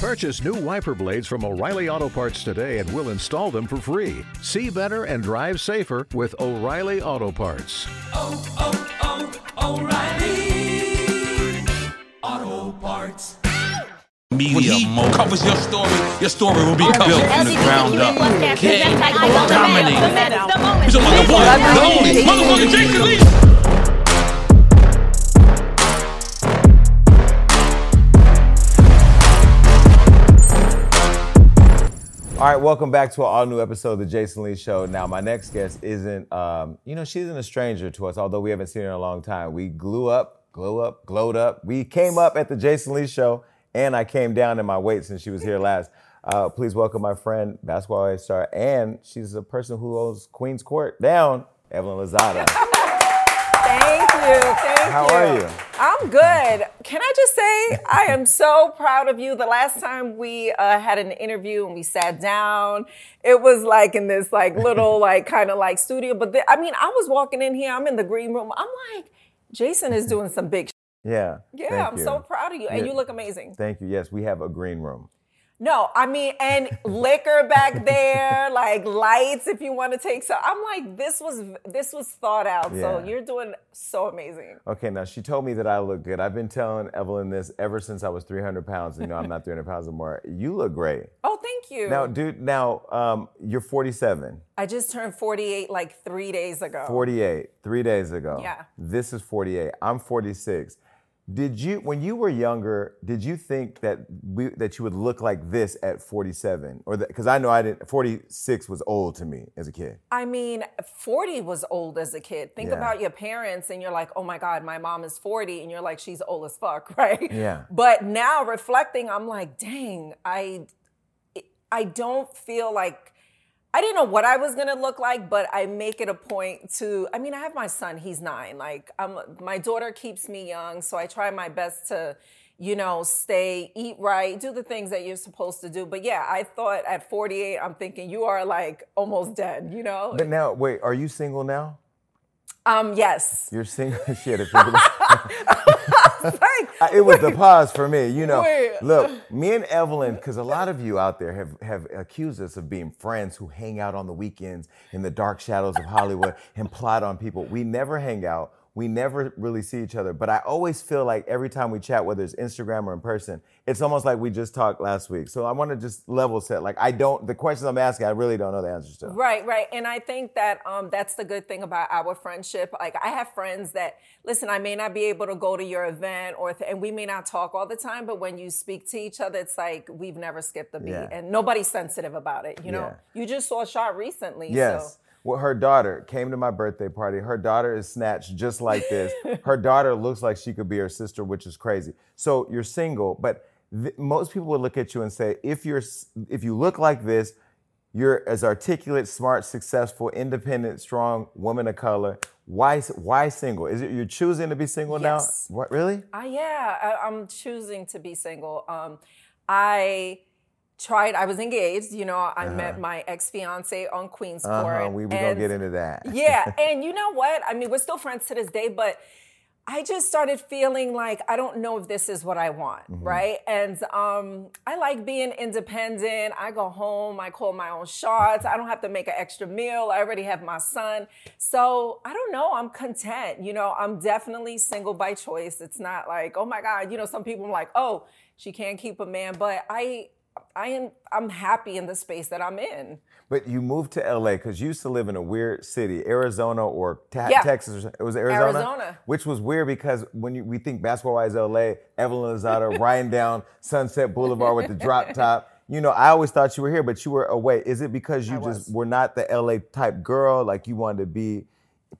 Purchase new wiper blades from O'Reilly Auto Parts today and we'll install them for free. See better and drive safer with O'Reilly Auto Parts. oh, oh, oh O'Reilly Auto Parts. media When he moment. covers your story, your story will be Built covered. from the ground up. King, dominate. dominate. He's a mother one, the only motherfucker Jason Lee. All right, welcome back to an all new episode of the Jason Lee Show. Now, my next guest isn't, um, you know, she isn't a stranger to us, although we haven't seen her in a long time. We glue up, glow up, glowed up. We came up at the Jason Lee Show, and I came down in my weight since she was here last. Uh, please welcome my friend, basketball star, and she's a person who owns Queens Court down, Evelyn Lozada. Thank you. Thank How you. are you? I'm good. Can I just say I am so proud of you. The last time we uh, had an interview and we sat down, it was like in this like little like kind of like studio. But the, I mean, I was walking in here. I'm in the green room. I'm like, Jason is doing some big. Sh-. Yeah. Yeah, I'm you. so proud of you, and Yeah. you look amazing. Thank you. Yes, we have a green room. No, I mean, and liquor back there, like lights. If you want to take so, I'm like, this was this was thought out. So you're doing so amazing. Okay, now she told me that I look good. I've been telling Evelyn this ever since I was 300 pounds. You know, I'm not 300 pounds anymore. You look great. Oh, thank you. Now, dude, now um, you're 47, I just turned 48 like three days ago. 48, three days ago. Yeah. This is 48. I'm 46. Did you, when you were younger, did you think that we that you would look like this at 47, or because I know I didn't. 46 was old to me as a kid. I mean, 40 was old as a kid. Think Yeah. about your parents and you're like, oh my God, my mom is 40. And you're like, she's old as fuck, right? Yeah. But now reflecting, I'm like, dang, I, I don't feel like, I didn't know what I was gonna look like, but I make it a point to. I mean, I have my son; he's nine. Like, I'm, my daughter keeps me young, so I try my best to, you know, stay, eat right, do the things that you're supposed to do. But yeah, I thought at 48, I'm thinking you are like almost dead. You know? But now, wait, are you single now? Um, yes. You're single. Shit, if. Like, it was the pause for me. You know, Wait. look, me and Evelyn, because a lot of you out there have, have accused us of being friends who hang out on the weekends in the dark shadows of Hollywood and plot on people. We never hang out. We never really see each other. But I always feel like every time we chat, whether it's Instagram or in person, it's almost like we just talked last week. So I want to just level set. Like I don't, the questions I'm asking, I really don't know the answers to. Right, right. And I think that um, that's the good thing about our friendship. Like I have friends that listen. I may not be able to go to your event, or th- and we may not talk all the time. But when you speak to each other, it's like we've never skipped a beat, Yeah. and nobody's sensitive about it. You know, Yeah. you just saw a shot recently. Yes. So. Well, her daughter came to my birthday party. Her daughter is snatched just like this. her daughter looks like she could be her sister, which is crazy. So you're single, but th- most people would look at you and say, if you're if you look like this, you're as articulate, smart, successful, independent, strong woman of color. Why why single? Is it you're choosing to be single Yes. now? What really? Uh, yeah, I, I'm choosing to be single. Um, I tried. I was engaged. You know, I met my ex fiance on Queens Court. Uh-huh. We we gonna get into that. yeah, and you know what? I mean, we're still friends to this day, but I just started feeling like I don't know if this is what I want, Mm-hmm. right? And um, I like being independent. I go home, I call my own shots. I don't have to make an extra meal. I already have my son. So I don't know. I'm content. You know, I'm definitely single by choice. It's not like, oh my God, you know, some people are like, oh, she can't keep a man, but I. I am I'm happy in the space that I'm in. But you moved to LA because you used to live in a weird city, Arizona or Ta- Yeah. Texas. Or, it was Arizona? Arizona. Which was weird because when you, we think basketball wise LA, Evelyn Lozada riding down Sunset Boulevard with the drop top. You know, I always thought you were here, but you were away. Is it because you I just was. were not the LA type girl? Like you wanted to be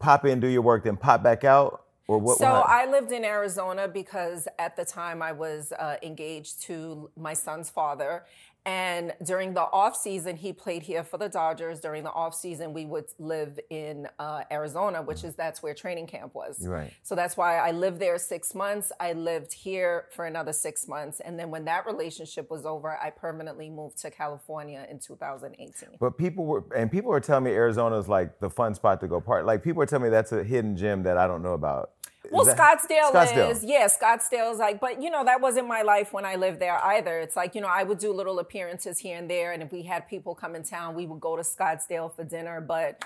pop in, do your work, then pop back out? Or what? So what- I lived in Arizona because at the time I was uh, engaged to my son's father. And during the off season, he played here for the Dodgers. During the off season, we would live in uh, Arizona, which is that's where training camp was. Right. So that's why I lived there six months. I lived here for another six months, and then when that relationship was over, I permanently moved to California in 2018. But people were, and people were telling me Arizona is like the fun spot to go party. Like people were telling me that's a hidden gem that I don't know about. Well, that- Scottsdale, Scottsdale. is yeah, Scottsdale's like, but you know that wasn't my life when I lived there either. It's like you know I would do little appearances here and there, and if we had people come in town, we would go to Scottsdale for dinner. But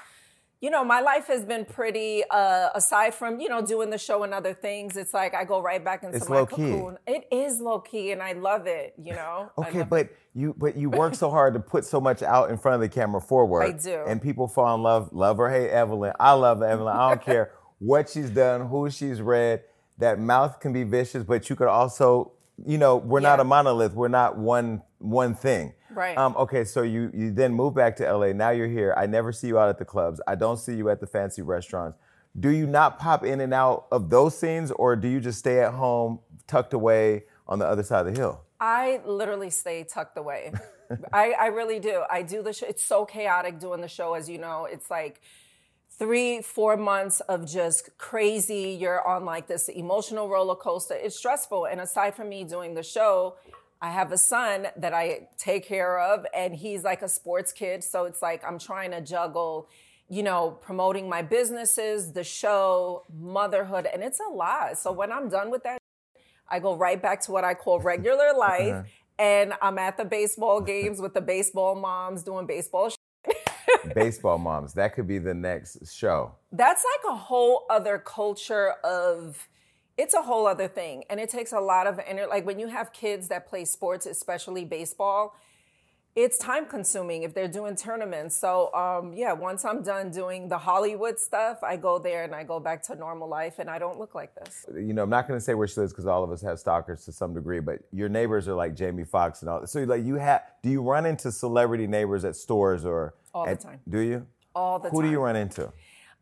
you know my life has been pretty. Uh, aside from you know doing the show and other things, it's like I go right back into It's my low key. cocoon. It is low key, and I love it. You know. Okay, but you but you work so hard to put so much out in front of the camera forward. I do. And people fall in love, love her, hate Evelyn. I love Evelyn. I don't care what she's done, who she's read. That mouth can be vicious, but you could also, you know, we're not a monolith. We're not one one thing. Right. Um, okay, so you you then move back to LA. Now you're here. I never see you out at the clubs. I don't see you at the fancy restaurants. Do you not pop in and out of those scenes, or do you just stay at home, tucked away on the other side of the hill? I literally stay tucked away. I, I really do. I do the show. It's so chaotic doing the show, as you know. It's like three, four months of just crazy. You're on like this emotional roller coaster. It's stressful. And aside from me doing the show, I have a son that I take care of, and he's like a sports kid. So it's like I'm trying to juggle, you know, promoting my businesses, the show, motherhood, and it's a lot. So when I'm done with that, I go right back to what I call regular life. Uh-huh. And I'm at the baseball games with the baseball moms doing baseball. Baseball moms. That could be the next show. That's like a whole other culture of. It's a whole other thing, and it takes a lot of energy. Like when you have kids that play sports, especially baseball, it's time consuming if they're doing tournaments. So um, yeah, once I'm done doing the Hollywood stuff, I go there and I go back to normal life, and I don't look like this. You know, I'm not going to say where she lives because all of us have stalkers to some degree, but your neighbors are like Jamie Foxx and all. So, like, you have, do you run into celebrity neighbors at stores or? All the time. Do you? All the Who time. Who do you run into?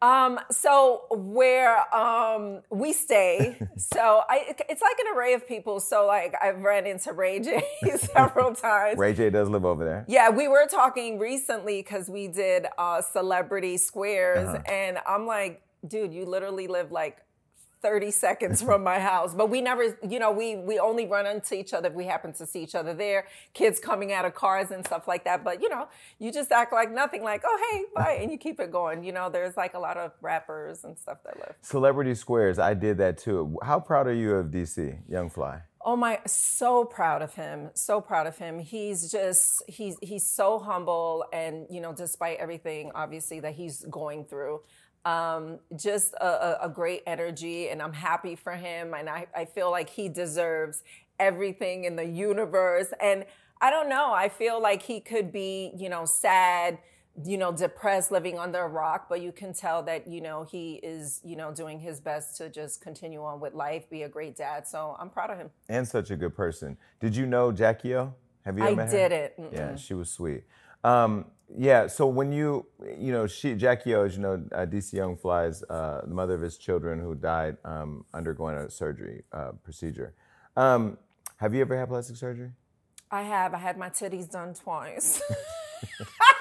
Um, so where um we stay, so I it's like an array of people. So like I've ran into Ray J several times. Ray J does live over there. Yeah, we were talking recently because we did uh, celebrity squares, Uh-huh. and I'm like, dude, you literally live like 30 seconds from my house. But we never, you know, we we only run into each other if we happen to see each other there. Kids coming out of cars and stuff like that. But you know, you just act like nothing, like, oh hey, bye, and you keep it going. You know, there's like a lot of rappers and stuff that live. Celebrity Squares, I did that too. How proud are you of DC, Young Fly? Oh my, so proud of him. So proud of him. He's just he's he's so humble and you know, despite everything obviously that he's going through, um, just a, a, great energy and I'm happy for him and I, I feel like he deserves everything in the universe. And I don't know, I feel like he could be, you know, sad, you know, depressed, living under a rock, but you can tell that, you know, he is, you know, doing his best to just continue on with life, be a great dad. So I'm proud of him. And such a good person. Did you know Jackie O? Have you ever I met her? I didn't. Yeah, she was sweet. Um, yeah, so when you, you know, she, Jackie O, as you know, uh, DC Young Fly's uh, the mother of his children who died um, undergoing a surgery uh, procedure. Um, have you ever had plastic surgery? I have. I had my titties done twice.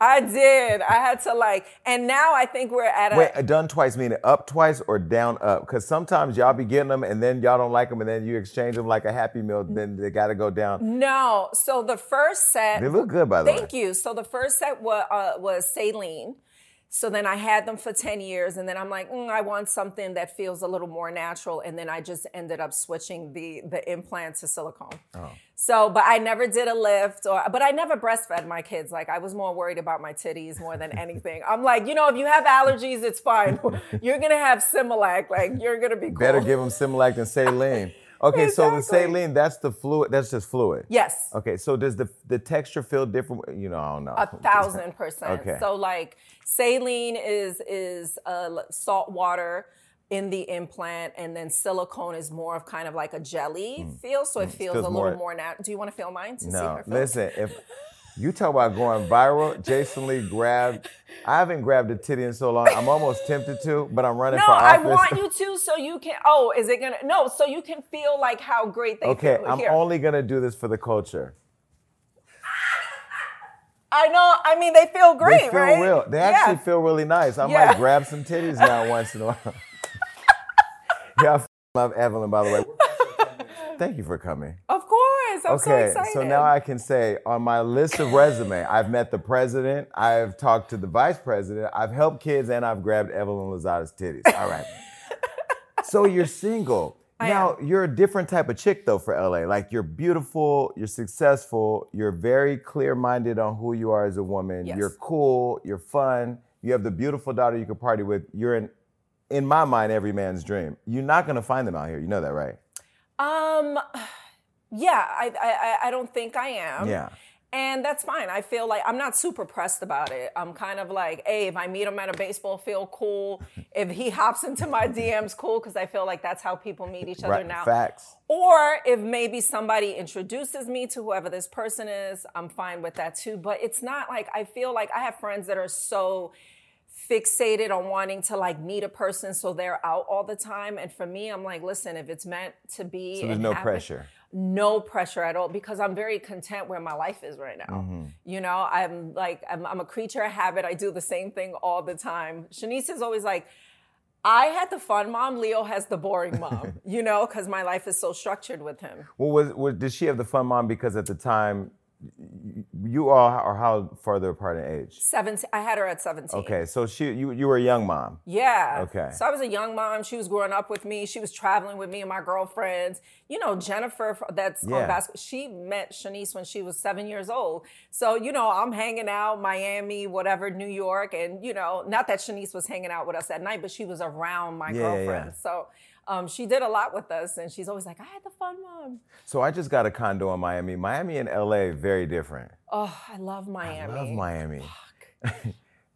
I did. I had to like, and now I think we're at a. Wait, done twice meaning up twice or down up? Because sometimes y'all be getting them and then y'all don't like them and then you exchange them like a Happy Meal, then they got to go down. no. So the first set. They look good, by the way. Thank you. So the first set was, uh, was saline. So then I had them for 10 years, and then I'm like, mm, I want something that feels a little more natural. And then I just ended up switching the, the implant to silicone. Oh. So, but I never did a lift, or but I never breastfed my kids. Like I was more worried about my titties more than anything. I'm like, you know, if you have allergies, it's fine. You're gonna have Similac. Like you're gonna be cool. Better give them Similac than saline. Okay, so the saline, that's the fluid, that's just fluid. Yes. Okay, so does the the texture feel different? You know, I don't know. A thousand percent. Okay. So like saline is is uh, salt water in the implant, and then silicone is more of kind of like a jelly feel. So it feels, Mm. feels a more- little more natural. Do you want to feel mine to see No, her feel? listen, if you talk about going viral, Jason Lee grabbed. I haven't grabbed a titty in so long. I'm almost tempted to, but I'm running No, for I want you to, so you can. Oh, is it gonna? No, so you can feel like how great they feel. Okay, feel. I'm Here. only gonna do this for the culture. I know. I mean, they feel great, they feel right? real. They actually Yeah. feel really nice. I Yeah. might grab some titties now once in a while. yeah, I love Evelyn, by the way. Thank you for coming. Of course. I'm so Okay, excited. so now I can say on my list of resume, I've met the president, I've talked to the vice president, I've helped kids, and I've grabbed Evelyn Lozada's titties. All right. So you're single. now you're a different type of chick though for LA. Like you're beautiful, you're successful, you're very clear-minded on who you are as a woman. Yes. You're cool, you're fun. You have the beautiful daughter you could party with. You're in in my mind every man's dream. You're not going to find them out here. You know that, right? Um, yeah, I, I, I- don't think I am. Yeah. And that's fine. I feel like I'm not super pressed about it. I'm kind of like, hey, if I meet him at a baseball field, cool. If he hops into my DMs, cool, because I feel like that's how people meet each other Right. now. Facts. Or if maybe somebody introduces me to whoever this person is, I'm fine with that too. But it's not like I feel like I have friends that are so fixated on wanting to like meet a person so they're out all the time. And for me, I'm like, listen, if it's meant to be, So there's no happen- pressure. no pressure at all because I'm very content where my life is right now. Mm-hmm. You know, I'm like, I'm, I'm a creature of habit. I do the same thing all the time. Shaniece is always like, I had the fun mom. Leo has the boring mom, you know, because my life is so structured with him. Well, was, was did she have the fun mom because at the time you all are how farther apart in age? 17, I had her at 17. Okay, so she you you were a young mom. Yeah. Okay. So I was a young mom. She was growing up with me. She was traveling with me and my girlfriends. You know, Jennifer, that's Yeah. on basketball. She met Shaniece when she was seven years old. So, you know, I'm hanging out Miami, whatever, New York. And, you know, not that Shaniece was hanging out with us at night, but she was around my Yeah, yeah. So um, she did a lot with us. And she's always like, I had the fun mom. So I just got a condo in Miami. Miami and LA very different. Oh, I love Miami. I love Miami.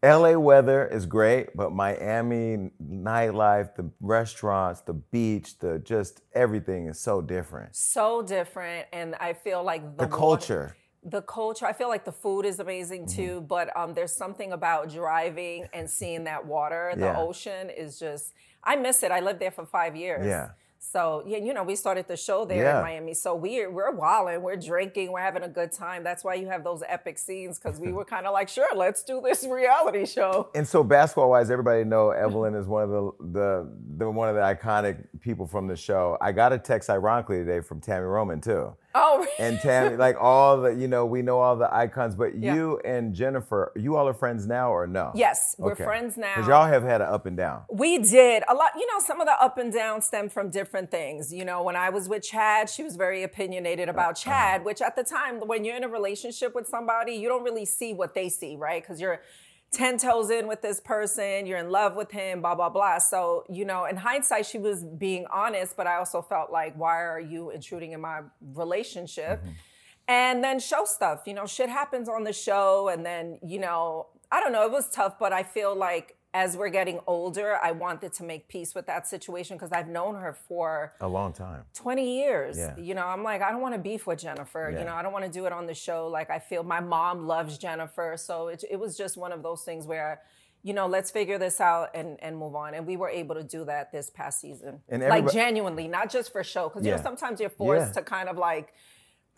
LA weather is great, but Miami nightlife, the restaurants, the beach, the just everything is so different. So different. And I feel like the, The water- culture. the culture i feel like the food is amazing Mm-hmm. too but um, there's something about driving and seeing that water the Yeah. ocean is just i miss it i lived there for five years Yeah. so yeah you know we started the show there Yeah. in miami so we're we're wilding we're drinking we're having a good time that's why you have those epic scenes because we were kind of like sure let's do this reality show And so basketball wise, everybody know Evelyn is one of the, the the one of the iconic people from the show. I got a text ironically today from Tami Roman too. Oh And Tammy, like all the, you know, we know all the icons, but Yeah. you and Jennifer, you all are friends now or no? Yes, we're friends now. Because y'all have had an up and down. We did a lot. You know, some of the up and down stem from different things. You know, when I was with Chad, she was very opinionated about Uh-huh. Chad, which at the time, when you're in a relationship with somebody, you don't really see what they see, right? Because you're 10 toes in with this person, you're in love with him, blah, blah, blah. So, you know, in hindsight, she was being honest, but I also felt like, why are you intruding in my relationship? Mm-hmm. And then show stuff, you know, shit happens on the show. And then, you know, I don't know, it was tough, but I feel like as we're getting older, I wanted to make peace with that situation because I've known her for A long time. 20 years. Yeah. You know, I'm like, I don't want to beef with Jennifer. Yeah. You know, I don't want to do it on the show. Like, I feel my mom loves Jennifer. So it, it was just one of those things where, you know, let's figure this out and, and move on. And we were able to do that this past season. And like, genuinely, not just for show. Because, you know, sometimes you're forced Yeah. to kind of like,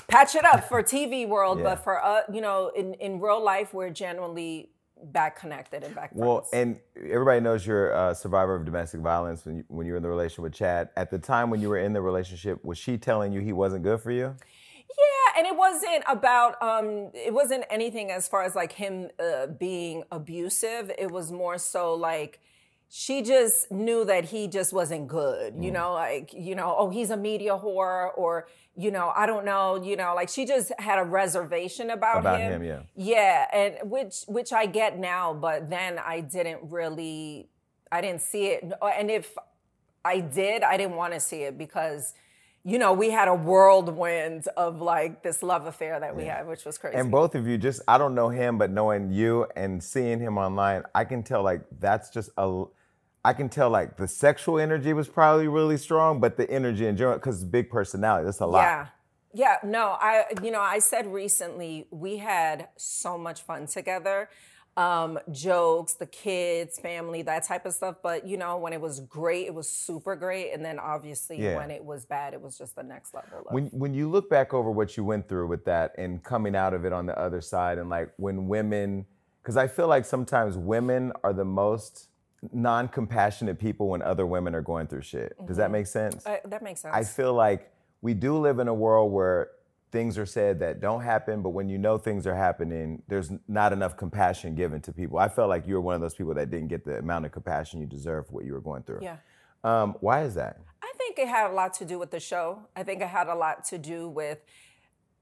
patch it up for TV world, Yeah. but for uh, you know, in in real life, we're genuinely back connected and back friends. Well, and everybody knows you're a survivor of domestic violence when you, when you were in the relationship with Chad. At the time when you were in the relationship, was she telling you he wasn't good for you? Yeah, and it wasn't about um it wasn't anything as far as like him uh, being abusive. It was more so like she just knew that he just wasn't good. You mm. know, like, you know, oh, he's a media whore or you know, I don't know, you know, like she just had a reservation about, About him. him, yeah. Yeah, and which which I get now, but then I didn't really I didn't see it. And if I did, I didn't want to see it because you know, we had a whirlwind of like this love affair that we had, which was crazy. And both of you, just I don't know him, but knowing you and seeing him online, I can tell like that's just a. I can tell like the sexual energy was probably really strong, but the energy in general, because big personality, that's a lot. Yeah. Yeah, no, I you know, I said recently we had so much fun together. Um, jokes, the kids, family, that type of stuff. But you know, when it was great, it was super great. And then obviously Yeah. when it was bad, it was just the next level of When when you look back over what you went through with that and coming out of it on the other side, and like when women, because I feel like sometimes women are the most non-compassionate people when other women are going through shit. Does that make sense? Uh, that makes sense. I feel like we do live in a world where things are said that don't happen, but when you know things are happening, there's not enough compassion given to people. I felt like you were one of those people that didn't get the amount of compassion you deserve for what you were going through. yeah. Um, why is that? I think it had a lot to do with the show. I think it had a lot to do with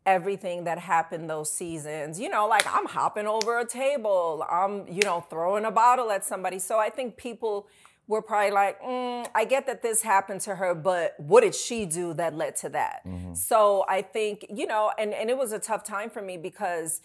everything that happened those seasons. You know, like I'm hopping over a table, I'm, you know, throwing a bottle at somebody. So I think people were probably like, mm, I get that this happened to her, but what did she do that led to that? So I think, you know, and, and it was a tough time for me because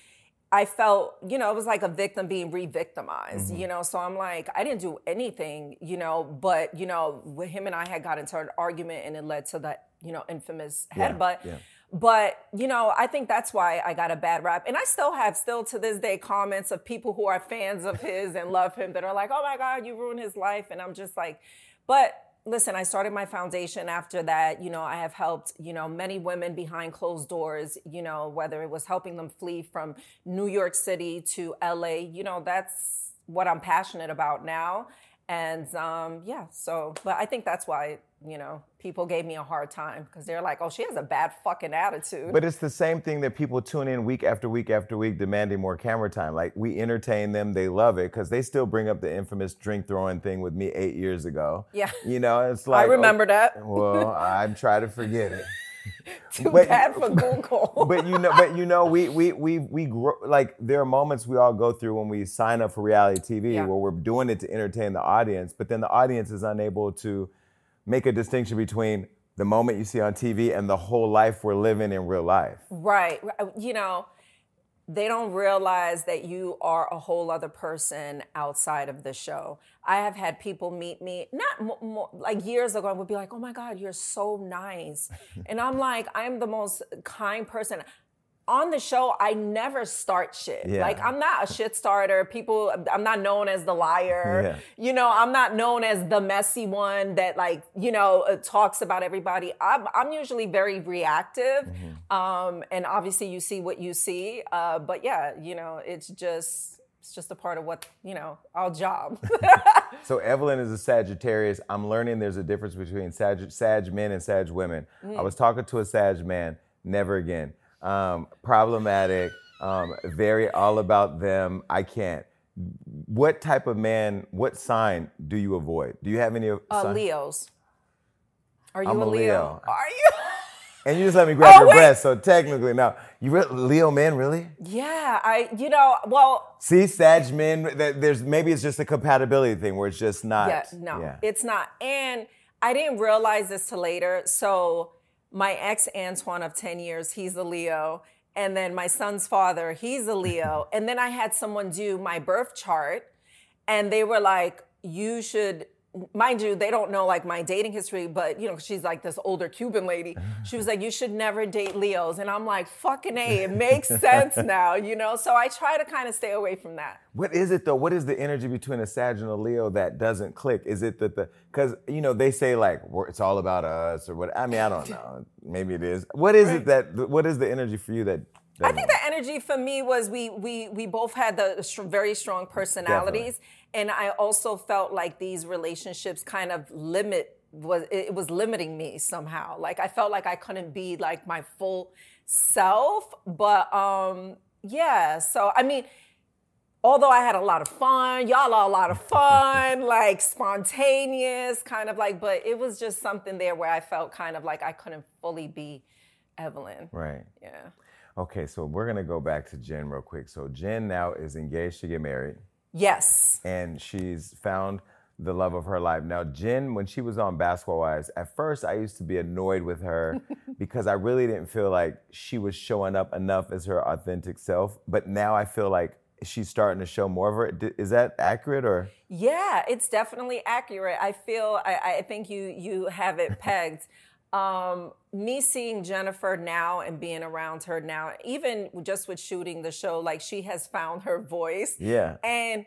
I felt, you know, it was like a victim being re-victimized, you know. So I'm like, I didn't do anything, you know, but you know, with him and I had got into an argument and it led to that, you know, infamous Yeah, headbutt. yeah. But you know, I think that's why I got a bad rap, and I still have, still to this day, comments of people who are fans of his and love him that are like, "Oh my God, you ruined his life," and I'm just like, but listen, I started my foundation after that. You know, I have helped, you know, many women behind closed doors, you know, whether it was helping them flee from New York City to LA, you know, that's what I'm passionate about now. And um, yeah, so, but I think that's why, you know, people gave me a hard time because they're like, oh, she has a bad fucking attitude. But it's the same thing that people tune in week after week after week demanding more camera time. Like we entertain them, they love it because they still bring up the infamous drink throwing thing with me eight years ago. Yeah. You know, it's like I remember oh, that. Well, I'm trying to forget it. Too but- bad for Google. but you know, but you know, we we we we grow like there are moments we all go through when we sign up for reality TV Yeah. where we're doing it to entertain the audience, but then the audience is unable to make a distinction between the moment you see on TV and the whole life we're living in real life. Right. right. Uh, you know, they don't realize that you are a whole other person outside of the show. I have had people meet me, not mo- mo- like years ago, and would be like, oh my God, you're so nice. and I'm like, I'm the most kind person. On the show, I never start shit. Yeah. Like, I'm not a shit starter. People, I'm not known as the liar. Yeah. You know, I'm not known as the messy one that, like, you know, uh, talks about everybody. I'm, I'm usually very reactive. Mm-hmm. Um, and obviously, you see what you see. Uh, but yeah, you know, it's just, it's just a part of what, you know, our job. So Evelyn is a Sagittarius. I'm learning there's a difference between Sag, Sag men and Sag women. Mm. I was talking to a Sag man, never again. Um, problematic, um, very all about them. I can't. What type of man, what sign do you avoid? Do you have any of uh, sign- Leos. Are you I'm a Leo? Leo. Are you? And you just let me grab Oh, your wait. breast, so technically, now you re- Leo men, really? yeah, I, you know, well, See, Sag men, that there's maybe it's just a compatibility thing where it's just not. Yeah, no, yeah. it's not. And I didn't realize this till later. So my ex Antoine of 10 years, he's a Leo. And then my son's father, he's a Leo. and then I had someone do my birth chart and they were like, you should mind you, they don't know like my dating history, but you know, she's like this older Cuban lady. She was like, you should never date Leos. And I'm like, fucking A, it makes sense now, you know? So I try to kind of stay away from that. What is it though? What is the energy between a Sag and a Leo that doesn't click? Is it that the because you know they say like it's all about us or what? I mean I don't know. Maybe it is. What is it that? What is the energy for you that? I think the energy for me was we we we both had the very strong personalities, and I also felt like these relationships kind of limit was it was limiting me somehow. Like I felt like I couldn't be like my full self, but um yeah. So I mean. Although I had a lot of fun, y'all are a lot of fun, like spontaneous, kind of like, but it was just something there where I felt kind of like I couldn't fully be Evelyn. right. Yeah. Okay, so we're gonna go back to Jen real quick. So Jen now is engaged to get married, Yes. and she's found the love of her life. Now, Jen, when she was on Basketball Wives, at first I used to be annoyed with her because I really didn't feel like she was showing up enough as her authentic self. But now I feel like she's starting to show more of her. D- Is that accurate or? Yeah, it's definitely accurate. I feel I, I think you you have it pegged. Um, me seeing Jennifer now and being around her now, even just with shooting the show, like she has found her voice. Yeah. And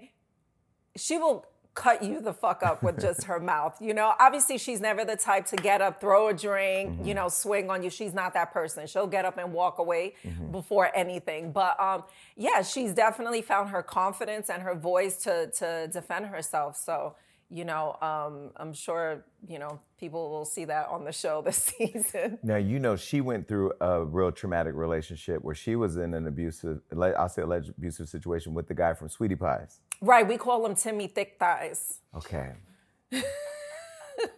she will cut you the fuck up with just her mouth. You know, obviously she's never the type to get up, throw a drink, Mm-hmm. you know, swing on you. She's not that person. She'll get up and walk away Mm-hmm. before anything. But um, yeah, she's definitely found her confidence and her voice to to defend herself. So, you know, um, I'm sure, you know, people will see that on the show this season. Now you know she went through a real traumatic relationship where she was in an abusive, I'll say alleged abusive situation with the guy from Sweetie Pies. right, we call him Timmy Thick Thighs. Okay.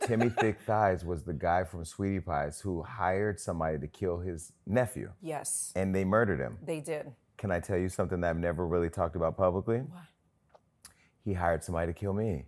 Timmy Thick Thighs was the guy from Sweetie Pies who hired somebody to kill his nephew, Yes, and they murdered him. they did. Can I tell you something that I've never really talked about publicly? Why? He hired somebody to kill me.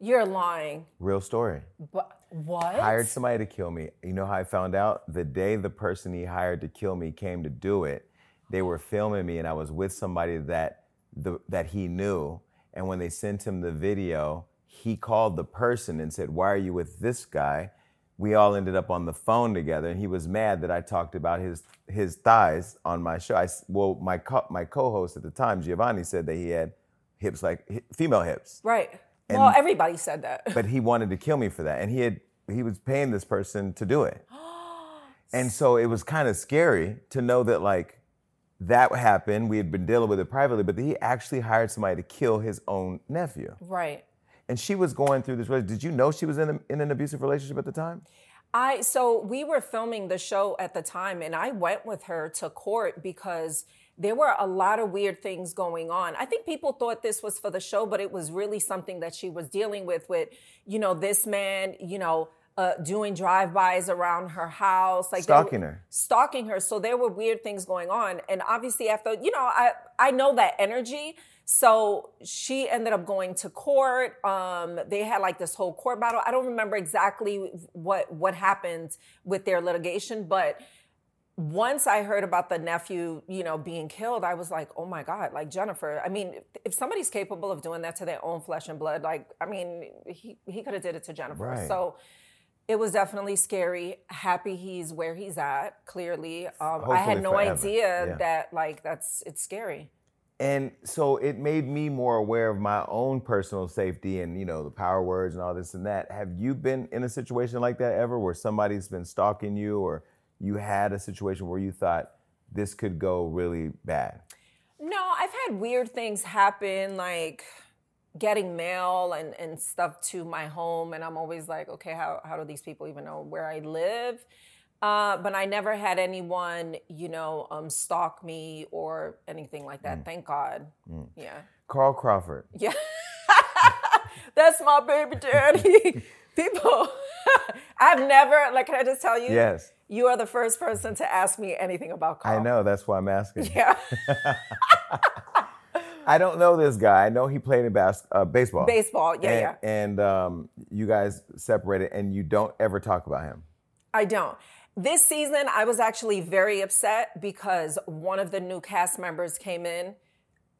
You're lying. Real story. But what? Hired somebody to kill me. You know how I found out? The day the person he hired to kill me came to do it, they were filming me, and I was with somebody that the, that he knew. And when they sent him the video, he called the person and said, "Why are you with this guy?" We all ended up on the phone together, and he was mad that I talked about his his thighs on my show. I well, my co- my co-host at the time, Giovanni, said that he had hips like female hips Right. And- well, everybody said that. but he wanted to kill me for that and he had he was paying this person to do it and so it was kind of scary to know that like that happened we had been dealing with it privately but he actually hired somebody to kill his own nephew right. and she was going through this did you know she was in, a, in an abusive relationship at the time I so we were filming the show at the time and I went with her to court because there were a lot of weird things going on. I think people thought this was for the show, but it was really something that she was dealing with with, you know, this man, you know, uh, doing drive-bys around her house, like Stalking her. stalking her. So there were weird things going on. And obviously after, you know, I I know that energy. So she ended up going to court. Um, they had like this whole court battle. I don't remember exactly what what happened with their litigation, but once I heard about the nephew, you know, being killed, I was like, oh my God, like Jennifer. I mean, if somebody's capable of doing that to their own flesh and blood, like, I mean, he, he could have did it to Jennifer. Right. So it was definitely scary. Happy he's where he's at, clearly. Um, I had no forever. idea Yeah. that like that's it's scary. and so it made me more aware of my own personal safety and you know the power words and all this and that have you been in a situation like that ever where somebody's been stalking you or you had a situation where you thought this could go really bad No, I've had weird things happen, like getting mail and, and stuff to my home. And I'm always like, okay, how, how do these people even know where I live? Uh, but I never had anyone, you know, um, stalk me or anything like that. Thank God. Yeah. carl crawford Yeah. That's my baby daddy. People, I've never, like, can I just tell you? yes You are the first person to ask me anything about Carl. i know that's why i'm asking Yeah. i don't know this guy i know he played in bas- uh, baseball Baseball. Yeah, and, yeah. and um, you guys separated and you don't ever talk about him I don't. This season, I was actually very upset because one of the new cast members came in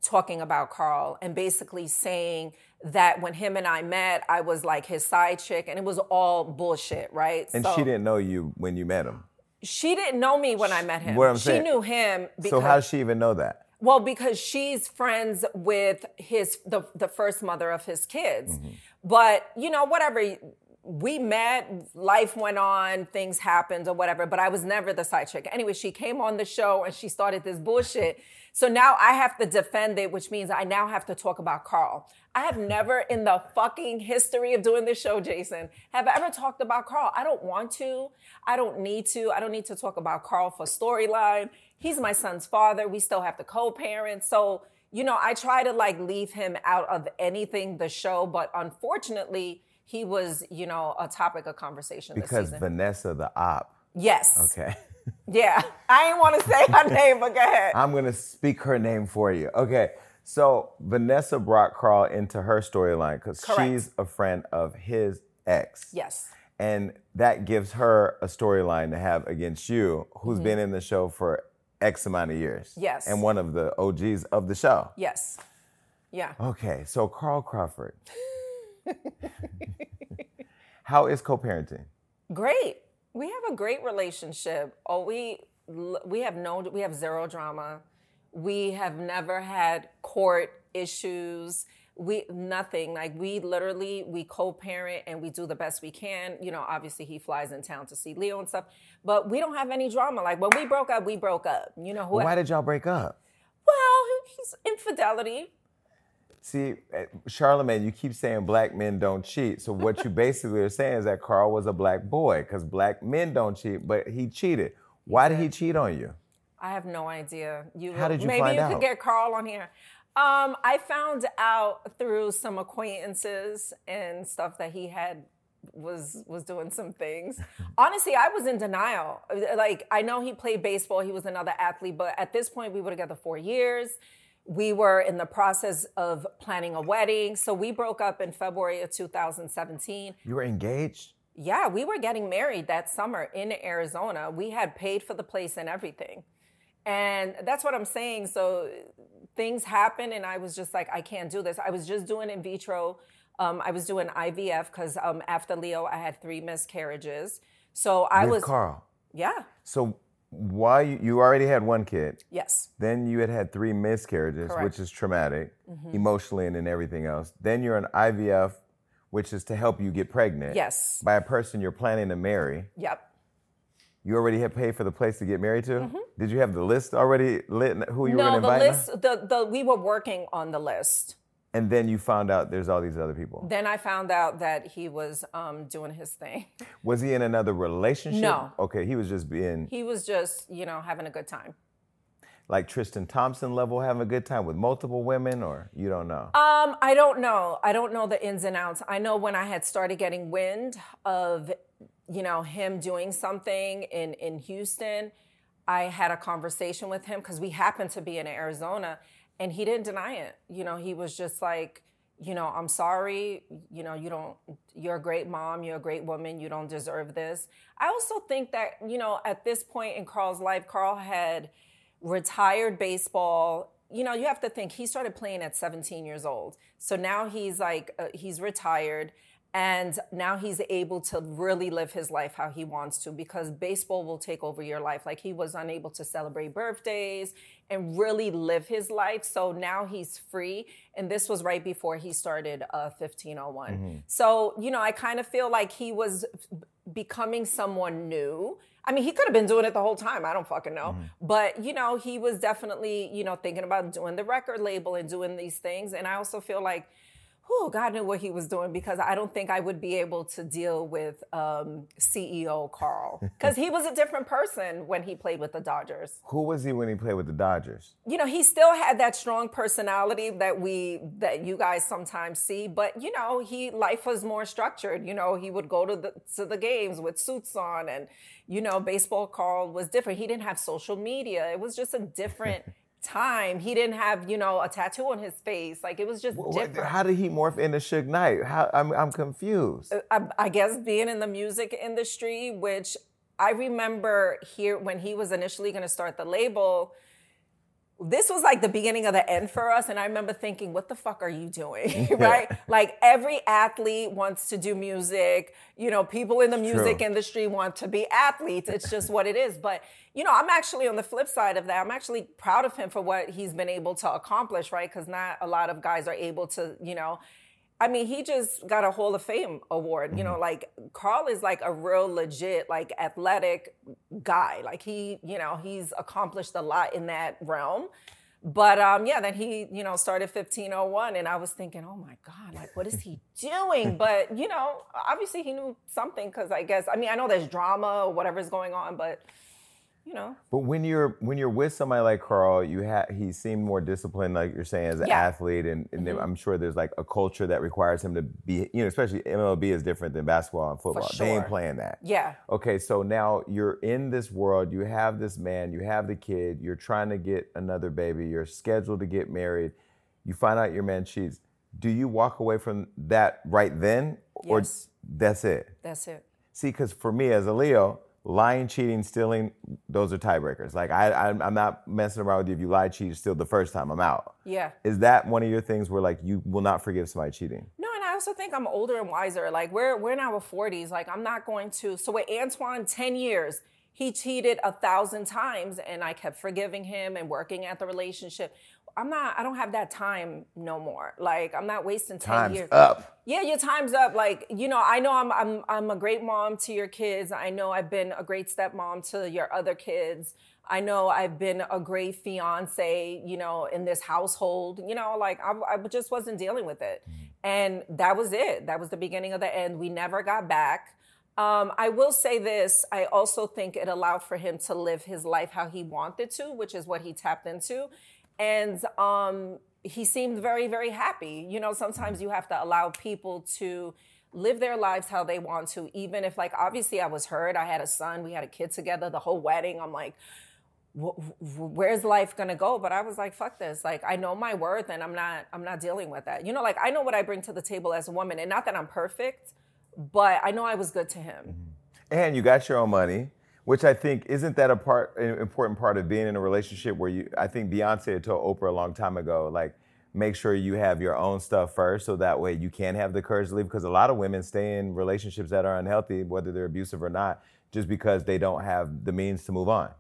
talking about Carl and basically saying that when him and I met, I was like his side chick, and it was all bullshit, right? and So- she didn't know you when you met him She didn't know me when I met him. What I'm she saying- knew him because so how does she even know that well, because she's friends with his the the first mother of his kids. Mm-hmm. But you know, whatever. We met, life went on, things happened or whatever, but I was never the side chick. Anyway, she came on the show and she started this bullshit. So now I have to defend it, which means I now have to talk about Carl. I have never in the fucking history of doing this show, Jason, have I ever talked about Carl. I don't want to. I don't need to. I don't need to talk about Carl for storyline. He's my son's father. We still have to co-parent. So, you know, I try to like leave him out of anything the show, but unfortunately, he was, you know, a topic of conversation this because vanessa the op yes. okay Yeah. I didn't want to say her name, but go ahead. I'm gonna speak her name for you. Okay. So Vanessa brought Carl into her storyline because she's a friend of his ex. yes. And that gives her a storyline to have against you, who's been in the show for X amount of years. Mm-hmm. Yes. And one of the OGs of the show. Yes. Yeah. Okay, so Carl Crawford. How is co-parenting? Great. We have a great relationship. Oh, we we have no we have zero drama. We have never had court issues. We nothing. Like we literally we co-parent and we do the best we can. You know, obviously he flies in town to see Leo and stuff, but we don't have any drama. Like when we broke up, we broke up. You know who? Why did y'all break up? well, he's infidelity. See, eh, Charlemagne, you keep saying black men don't cheat. So what you basically are saying is that Carl was a black boy because black men don't cheat, but he cheated. Why did he cheat on you? I have no idea. You How did you maybe find you out? could get Carl on here. Um, I found out through some acquaintances and stuff that he had was was doing some things. Honestly, I was in denial. Like I know he played baseball, he was another athlete, but at this point we were together four years. We were in the process of planning a wedding. So we broke up in February of 2017. You were engaged? Yeah, we were getting married that summer in Arizona. We had paid for the place and everything. And that's what I'm saying. So things happened, and I was just like, I can't do this. I was just doing in vitro. Um, I was doing IVF because um, after Leo, I had three miscarriages. So I With was, Carl. yeah, So why you, already had one kid? yes, Then you had had three miscarriages, Correct. which is traumatic, emotionally and in everything else. Then you're on IVF, which is to help you get pregnant. Yes. By a person you're planning to marry. yep. You already had paid for the place to get married to. Did you have the list already lit? Who you were Mm-hmm. No, going to the invite? list, the, the, we were working on the list. And then you found out there's all these other people. Then I found out that he was um, doing his thing. Was he in another relationship? No. Okay, he was just being He was just, you know, having a good time. like Tristan Thompson level, having a good time with multiple women, or you don't know. Um, I don't know. I don't know the ins and outs. I know when I had started getting wind of, you know, him doing something in in Houston, I had a conversation with him because we happened to be in Arizona, and he didn't deny it. You know, he was just like, you know, I'm sorry. You know, you don't. You're a great mom. You're a great woman. You don't deserve this. I also think that you know, at this point in Carl's life, Carl had retired baseball. You know, you have to think he started playing at 17 years old. So now he's like, uh, he's retired and now he's able to really live his life how he wants to because baseball will take over your life. Like he was unable to celebrate birthdays and really live his life. So now he's free. And this was right before he started uh, 1501. So, you know, I kind of feel like he was becoming someone new. I mean, he could have been doing it the whole time. I don't fucking know. But, you know, he was definitely, you know, thinking about doing the record label and doing these things. And I also feel like, whew, God knew what he was doing because I don't think I would be able to deal with um, CEO Carl because he was a different person when he played with the Dodgers. Who was he when he played with the Dodgers? You know, he still had that strong personality that we that you guys sometimes see, but you know, he life was more structured. You know, he would go to the to the games with suits on and you know, baseball Carl was different. He didn't have social media. It was just a different time. He didn't have, you know, a tattoo on his face. Like it was just What- different. how did he morph into Suge Knight? How, I'm, I'm confused. Uh, I, I guess being in the music industry, which I remember here when he was initially going to start the label. This was like the beginning of the end for us, and I remember thinking, "What the fuck are you doing?" right? Like every athlete wants to do music. You know, people in the music true. industry want to be athletes. It's just what it is. But you know, I'm actually on the flip side of that. I'm actually proud of him for what he's been able to accomplish, right? Because not a lot of guys are able to, you know. I mean, he just got a Hall of Fame award. You know, like Carl is like a real legit, like athletic guy. Like he, you know, he's accomplished a lot in that realm. But um, yeah, then he, you know, started 1501, and I was thinking, oh my God, like what is he doing? But you know, obviously he knew something because I guess, I mean, I know there's drama or whatever's going on, but you know, But when you're when you're with somebody like Carl, you have he seemed more disciplined, like you're saying, as an Yeah. athlete, and, and then mm-hmm. I'm sure there's like a culture that requires him to be, you know, especially MLB is different than basketball and football. They ain't playing that. yeah, Okay, so now you're in this world, you have this man, you have the kid, you're trying to get another baby, you're scheduled to get married, you find out your man cheats. Do you walk away from that right then? Or Yes. that's it? that's it. See, because for me as a Leo, lying, cheating, stealing, those are tiebreakers. Like I, I'm, I'm not messing around with you. If you lie, cheat, steal the first time, I'm out. Yeah. Is that one of your things where like you will not forgive somebody cheating? No, and I also think I'm older and wiser. Like we're we're in our 40s. Like I'm not going to. So with Antoine, 10 years, he cheated a thousand times, and I kept forgiving him and working at the relationship. I'm not. I don't have that time no more. Like I'm not wasting 10 Time's years. up. Yeah, your time's up. Like, you know, I know I'm I'm I'm a great mom to your kids. I know I've been a great stepmom to your other kids. I know I've been a great fiance, you know, in this household. You know, like I, I just wasn't dealing with it. And that was it. That was the beginning of the end. We never got back. Um, I will say this. I also think it allowed for him to live his life how he wanted to, which is what he tapped into. And um, he seemed very, very happy. You know, sometimes you have to allow people to live their lives how they want to, even if like obviously I was hurt. I had a son, we had a kid together, the whole wedding. I'm like, wh- wh- where's life gonna go? But I was like, fuck this. Like I know my worth, and I'm not I'm not dealing with that. You know, like I know what I bring to the table as a woman, and not that I'm perfect, but I know I was good to him. And you got your own money, which I think isn't that a part an important part of being in a relationship where you I think Beyonce had told Oprah a long time ago, like make sure you have your own stuff first so that way you can have the courage to leave because a lot of women stay in relationships that are unhealthy, whether they're abusive or not, just because they don't have the means to move on.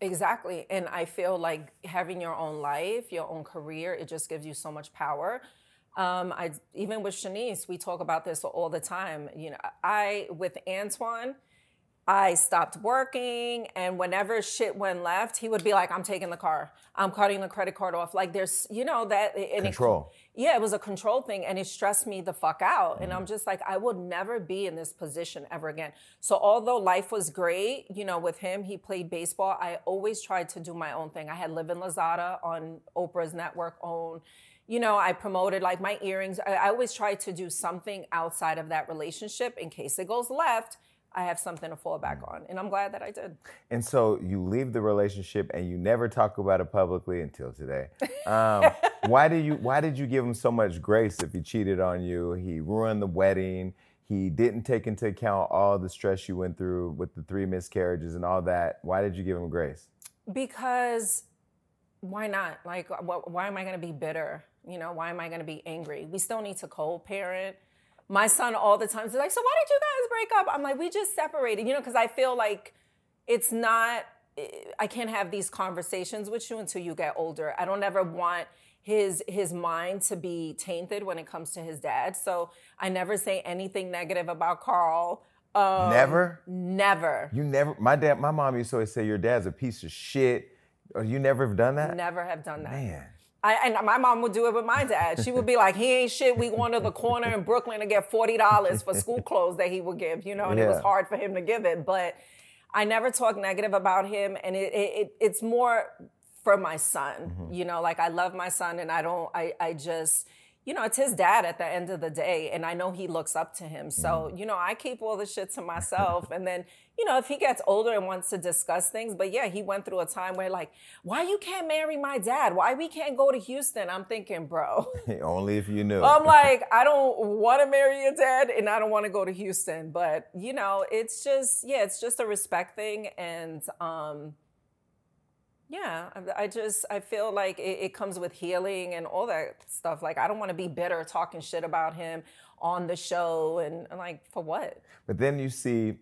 Exactly. And I feel like having your own life, your own career, it just gives you so much power. Um, I even with Shanice, we talk about this all the time. You know, I with Antoine, I stopped working, and whenever shit went left, he would be like, "I'm taking the car. I'm cutting the credit card off." Like there's, you know, that and it- Control. yeah, it was a control thing and it stressed me the fuck out. And I'm mm-hmm. just like, I would never be in this position ever again. So, although life was great, you know, with him, he played baseball, I always tried to do my own thing. I had Livin' Lozada on Oprah's network OWN. You know, I promoted like my earrings. I, I always tried to do something outside of that relationship in case it goes left. I have something to fall back on. And I'm glad that I did. And so you leave the relationship and you never talk about it publicly until today. Um, why did you Why did you give him so much grace if he cheated on you? He ruined the wedding. He didn't take into account all the stress you went through with the three miscarriages and all that. Why did you give him grace? because why not? Like, wh- why am I going to be bitter? You know, why am I going to be angry? We still need to co-parent. My son all the time is like, so why did you guys break up? I'm like, we just separated. You know, because I feel like it's not. I can't have these conversations with you until you get older. I don't ever want his his mind to be tainted when it comes to his dad. So I never say anything negative about Carl. Um, never. Never. You never. My dad. My mom used to always say your dad's a piece of shit. You never have done that. Never have done that. Man. I, and my mom would do it with my dad. She would be like, "He ain't shit. We going to the corner in Brooklyn to get forty dollars for school clothes that he would give." You know, and it was hard for him to give it. But I never talk negative about him, and it, it, it it's more for my son. Mm-hmm. You know, like I love my son, and I don't. I I just. You know, it's his dad at the end of the day, and I know he looks up to him. So, you know, I keep all the shit to myself. and then, you know, if he gets older and wants to discuss things, but yeah, he went through a time where, like, why you can't marry my dad? Why we can't go to Houston? I'm thinking, bro. Only if you knew. I'm like, I don't want to marry your dad and I don't want to go to Houston. But, you know, it's just, yeah, it's just a respect thing. And, um, yeah, I- just, I feel like it, it comes with healing and all that stuff. Like, I don't want to be bitter talking shit about him on the show. And, and like, for what? But then you see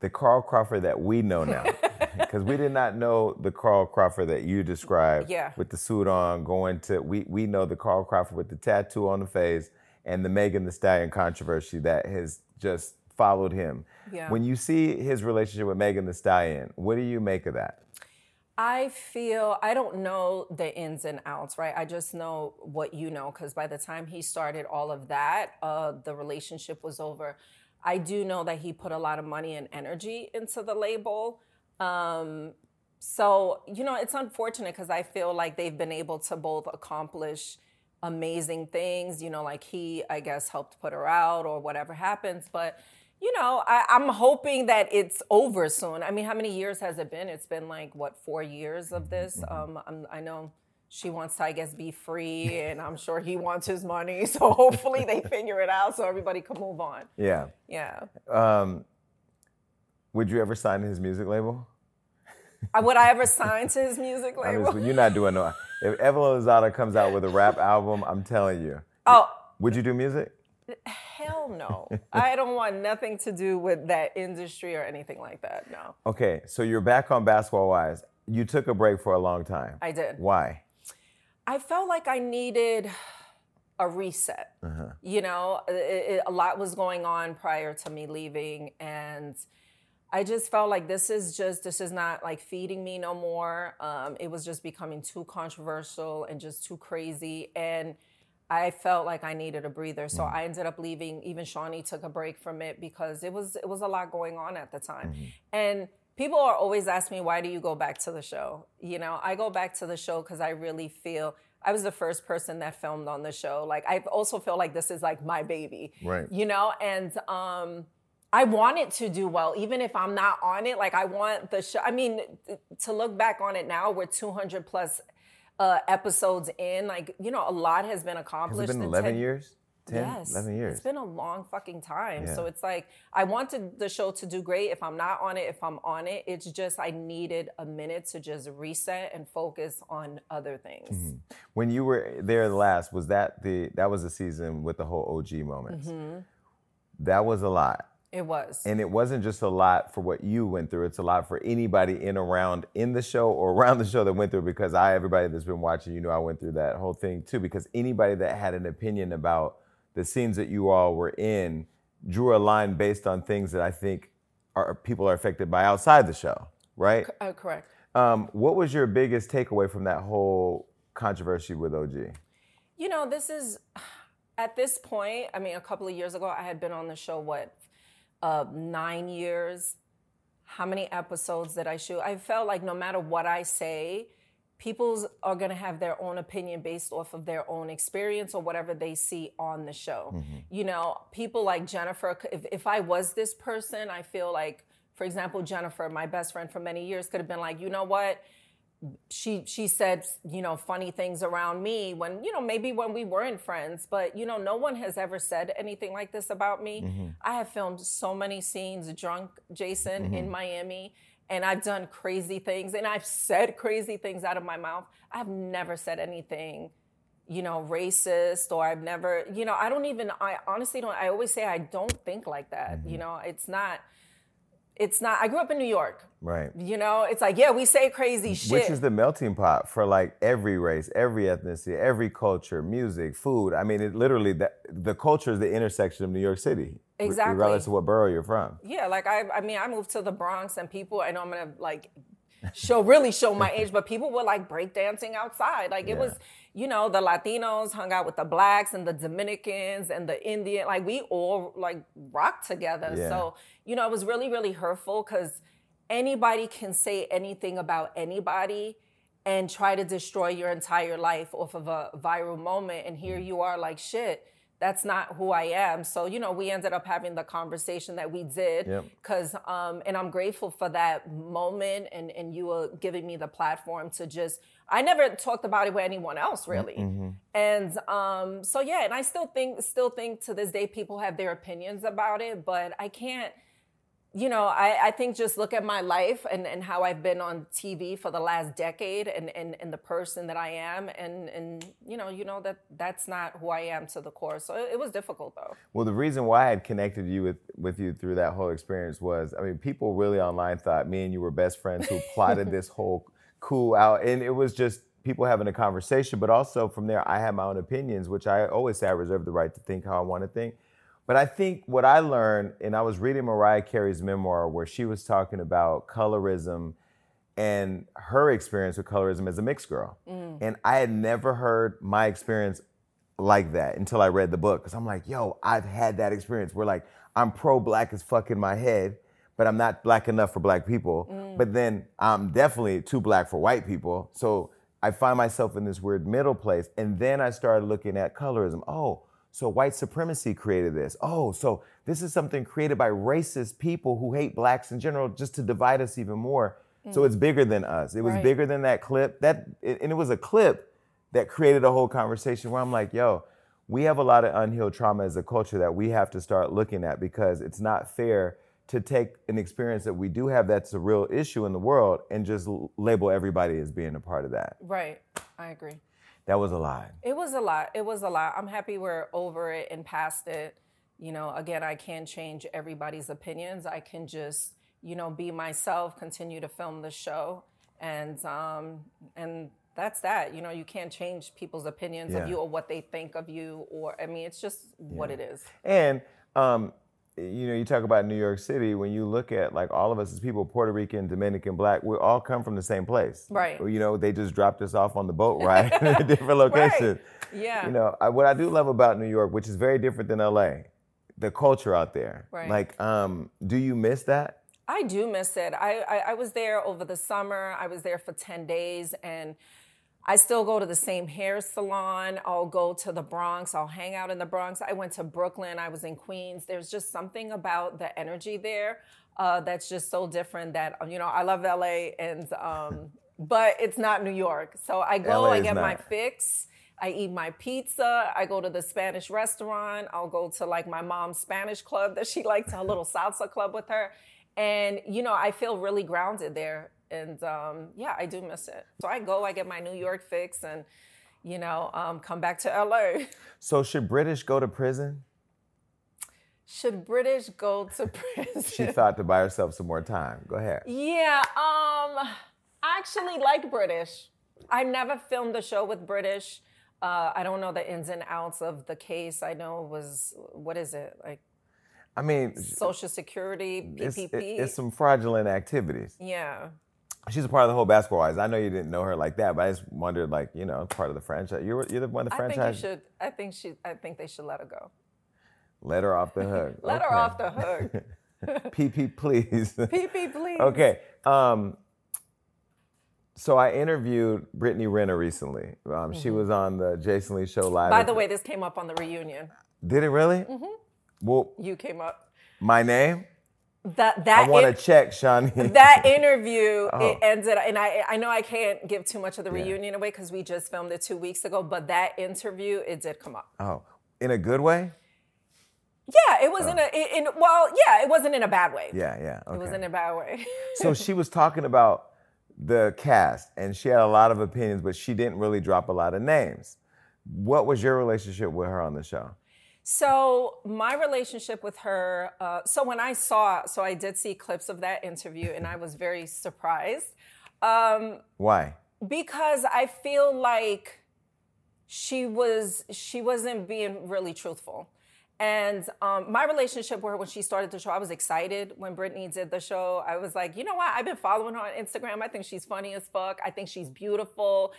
the Carl Crawford that we know now. Because we did not know the Carl Crawford that you described Yeah. with the suit on, going to, we, we know the Carl Crawford with the tattoo on the face and the Megan Thee Stallion controversy that has just followed him. Yeah. When you see his relationship with Megan Thee Stallion, what do you make of that? I feel I don't know the ins and outs, right? I just know what you know because by the time he started all of that, uh, the relationship was over. I do know that he put a lot of money and energy into the label. Um, so, you know, it's unfortunate because I feel like they've been able to both accomplish amazing things. You know, like he, I guess, helped put her out or whatever happens. But, you know, I, I'm hoping that it's over soon. I mean, how many years has it been? It's been like, what, four years of this? Um, I'm, I know she wants to, I guess, be free, and I'm sure he wants his money. So hopefully they figure it out so everybody can move on. Yeah. Yeah. Um, would you ever sign his music label? Would I ever sign to his music label? you're not doing no. If Evelyn Lozada comes out with a rap album, I'm telling you. Oh, Would you do music? Hell no. I don't want nothing to do with that industry or anything like that. No. Okay, so you're back on Basketball Wives. You took a break for a long time. I did. Why? I felt like I needed a reset. You know, it, it- a lot was going on prior to me leaving, and I just felt like this is just this is not like feeding me no more. Um, it was just becoming too controversial and just too crazy, and I felt like I needed a breather. So I ended up leaving. Even Shaunie took a break from it because it was it was a lot going on at the time, and people are always asking me why do you go back to the show? You know i go back to the show because i really feel i was the first person that filmed on the show. Like i also feel like this is like my baby. Right. you know and um i want it to do well. Even if i'm not on it like i want the show i mean to look back on it now we're 200 plus uh episodes in like you know a lot has been Has accomplished it been in 11 10 years? 10? Yes. 11 years. It's been a long fucking time. Yeah. So it's like I wanted the show to do great. If I'm not on it, if I'm on it, it's just I needed a minute to just reset and focus on other things. Mm-hmm. when you were there last, was that the that was the season with the whole OG moments? Mm-hmm. That was a lot. It was. And it wasn't just a lot for what you went through. It's a lot for anybody in around in the show or around the show that went through because I everybody that's been watching, you know I went through that whole thing too. Because anybody that had an opinion about the scenes that you all were in drew a line based on things that I think are people are affected by outside the show, right? uh, correct. Um, what was your biggest takeaway from that whole controversy with OG? You know, this is at this point. I mean, a couple of years ago, I had been on the show. What, uh, nine years? How many episodes did I shoot? I felt like no matter what I say, people are gonna have their own opinion based off of their own experience or whatever they see on the show. You know, people like Jennifer. If if I was this person, I feel like, for example, Jennifer, my best friend for many years, could have been like, you know what? She she said you know funny things around me when you know maybe when we weren't friends but you know no one has ever said anything like this about me. Mm-hmm. I have filmed so many scenes drunk jason in mm-hmm. miami and i've done crazy things and i've said crazy things out of my mouth. I've never said anything you know racist or i've never you know i don't even i honestly don't i always say i don't think like that you mm-hmm. know? It's not it's not i grew up in new york Right. you know, it's like, yeah, we say crazy shit. Which is the melting pot for like every race, every ethnicity, every culture, music, food. I mean, it literally the, the culture is the intersection of New York City, Exactly. regardless of what borough you're from. yeah, like I, I mean, I moved to the Bronx, and people, I know I'm gonna like show really show my age, but people were like breakdancing outside. Like it Yeah. was, you know, the Latinos hung out with the blacks and the Dominicans and the Indian. Like we all like rocked together. Yeah. So you know, it was really, really hurtful because anybody can say anything about anybody and try to destroy your entire life off of a viral moment. And here you are like, shit, that's not who I am. So, you know, we ended up having the conversation that we did. Yep. Cause um, and I'm grateful for that moment and, and you were giving me the platform to just I never talked about it with anyone else really. And um, so yeah, and I still think still think to this day people have their opinions about it, but I can't you know, I, I think just look at my life and, and how I've been on TV for the last decade and, and, and the person that I am and, and you know, you know that that's not who I am to the core. So it, it was difficult though. Well, the reason why I had connected you with, with you through that whole experience was, I mean, people really online thought me and you were best friends who plotted this whole coup out, and it was just people having a conversation. But also from there, I had my own opinions, which I always say I reserve the right to think how I want to think. But I think what I learned, and I was reading Mariah Carey's memoir where she was talking about colorism and her experience with colorism as a mixed girl. Mm. And I had never heard my experience like that until I read the book. Cause I'm like, yo, I've had that experience where like I'm pro black as fuck in my head, but I'm not black enough for black people. Mm. But then I'm definitely too black for white people. So I find myself in this weird middle place. And then I started looking at colorism. Oh, so white supremacy created this. Oh, so this is something created by racist people who hate blacks in general just to divide us even more. So mm. it's bigger than us. It was Right. bigger than that clip. That and it was a clip that created a whole conversation where I'm like, yo, we have a lot of unhealed trauma as a culture that we have to start looking at because it's not fair to take an experience that we do have that's a real issue in the world and just label everybody as being a part of that. Right. I agree. That was a lot. It was a lot. It was a lot. I'm happy we're over it and past it. You know, again, I can't change everybody's opinions. I can just, you know, be myself, continue to film the show, and um, and that's that. You know, you can't change people's opinions Yeah. of you or what they think of you, or I mean, it's just what it is. And um, you know, you talk about New York City. When you look at like all of us as people, Puerto Rican, Dominican, Black, we all come from the same place. Right. You know, they just dropped us off on the boat ride in a different location. Yeah. You know, I, what I do love about New York, which is very different than LA, the culture out there. Right. Like, um, do you miss that? I do miss it. I, I I was there over the summer. I was there for ten days, and I still go to the same hair salon. I'll go to the Bronx. I'll hang out in the Bronx. I went to Brooklyn. I was in Queens. There's just something about the energy there uh, that's just so different. That you know, I love LA, and um, but it's not New York. So I go. LA I get my fix. I eat my pizza. I go to the Spanish restaurant. I'll go to like my mom's Spanish club that she likes, a little salsa club with her. And, you know, I feel really grounded there. And um, yeah, I do miss it. So I go, I get my New York fix and, you know, um, come back to LA. So should Brittish go to prison? Should Brittish go to prison? She thought to buy herself some more time. Go ahead. Yeah, um, I actually like Brittish. I never filmed a show with Brittish. Uh, I don't know the ins and outs of the case. I know it was what is it like I mean, Social Security PPP? it- it's some fraudulent activities. yeah, She's a part of the whole basketball wives. I know you didn't know her like that, but I just wondered, like, you know, part of the franchise. You're, you're the one of the I think you franchise. should. I think she. I think they should let her go. Let her off the hook. Let her off the hook. PP, please. PP, please. Okay. Um, so I interviewed Brittany Renner recently. Um, She was on the Jason Lee Show live. Mm-hmm. By the way, this came up on the reunion. did it really? Mm-hmm. Well, You came up. my name. That that I want to check, Shaunie. that interview Oh. it ended and I I know I can't give too much of the reunion away because we just filmed it two weeks ago, but that interview it did come up. oh, in a good way? Yeah, it was oh. in a in well, yeah, it wasn't in a bad way. Oh. Yeah, yeah. Okay. It was in a bad way. so she was talking about the cast, and she had a lot of opinions, but she didn't really drop a lot of names. What was your relationship with her on the show? So my relationship with her. Uh, so when I saw, so I did see clips of that interview, and I was very surprised um, Why? because I feel like she was she wasn't being really truthful. And um, my relationship with her when she started the show, I was excited when Brittany did the show. I was like, you know what? I've been following her on Instagram. I think she's funny as fuck. I think she's beautiful.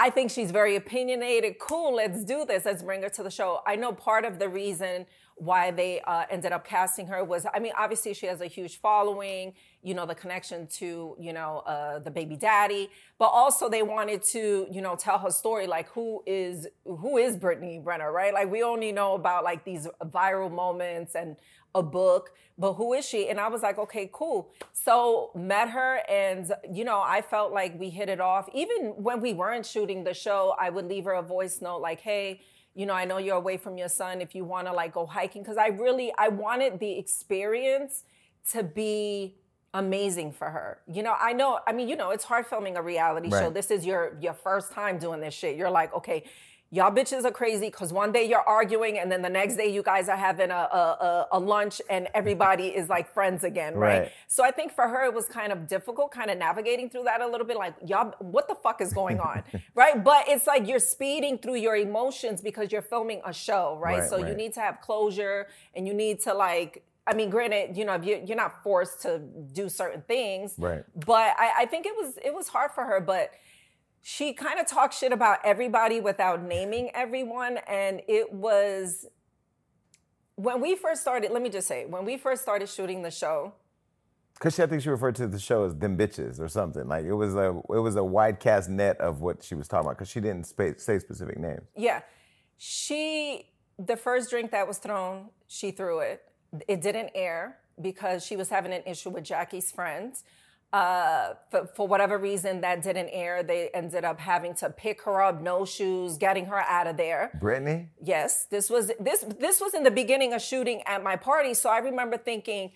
I think she's very opinionated. Cool, let's do this. Let's bring her to the show. I know part of the reason why they uh, ended up casting her was, I mean, obviously she has a huge following, you know, the connection to, you know, uh, the baby daddy, but also they wanted to, you know, tell her story, like who is who is Brittany Renner, right? Like we only know about like these viral moments and a book, but who is she? And I was like, okay, cool. So met her, and you know, I felt like we hit it off. Even when we weren't shooting the show, I would leave her a voice note like, hey, you know, I know you're away from your son. If you want to like go hiking, because I really I wanted the experience to be amazing for her. You know, I know, I mean, you know, it's hard filming a reality show. This is your your first time doing this shit. You're like, okay, y'all bitches are crazy because one day you're arguing and then the next day you guys are having a, a, a, lunch and everybody is like friends again, right? Right. So I think for her it was kind of difficult, kind of navigating through that a little bit, like y'all, what the fuck is going on, right? But it's like you're speeding through your emotions because you're filming a show, right? Right, so you need to have closure and you need to like. I mean, granted, you know, if you- you're not forced to do certain things, Right. But I, I think it was it was hard for her, but she kind of talked shit about everybody without naming everyone, and it was when we first started. Let me just say, when we first started shooting the show, Because she, I think she referred to the show as "them bitches" or something. Like it was a it was a wide cast net of what she was talking about because she didn't spa- say specific names. Yeah. She, the first drink that was thrown, she threw it. It didn't air because she was having an issue with Jackie's friend. Uh, for, for whatever reason, that didn't air. They ended up having to pick her up, no shoes, getting her out of there. Brittany, Yes, this was this this was in the beginning of shooting at my party. So I remember thinking,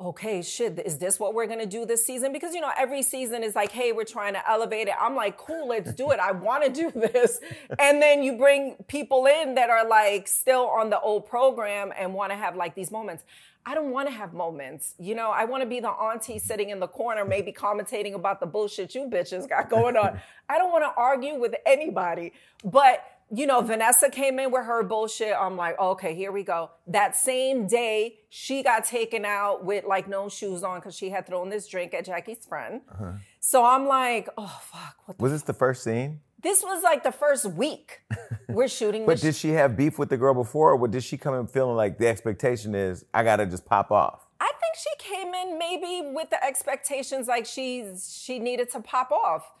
okay, shit, is this what we're gonna do this season? Because you know, every season is like, hey, we're trying to elevate it. I'm like, cool, let's do it. I want to do this. And then you bring people in that are like still on the old program and want to have like these moments. I don't want to have moments. You know, I want to be the auntie sitting in the corner, maybe commentating about the bullshit you bitches got going on. I don't want to argue with anybody. But you know, Vanessa came in with her bullshit. I'm like, okay, here we go. That same day, she got taken out with like no shoes on because she had thrown this drink at Jackie's friend. Uh-huh. So I'm like, oh fuck, what the was this the first scene? This was like the first week we're shooting But did she have beef with the girl before, or did she come in feeling like the expectation is I gotta just pop off? I think she came in maybe with the expectations like she's she needed to pop off.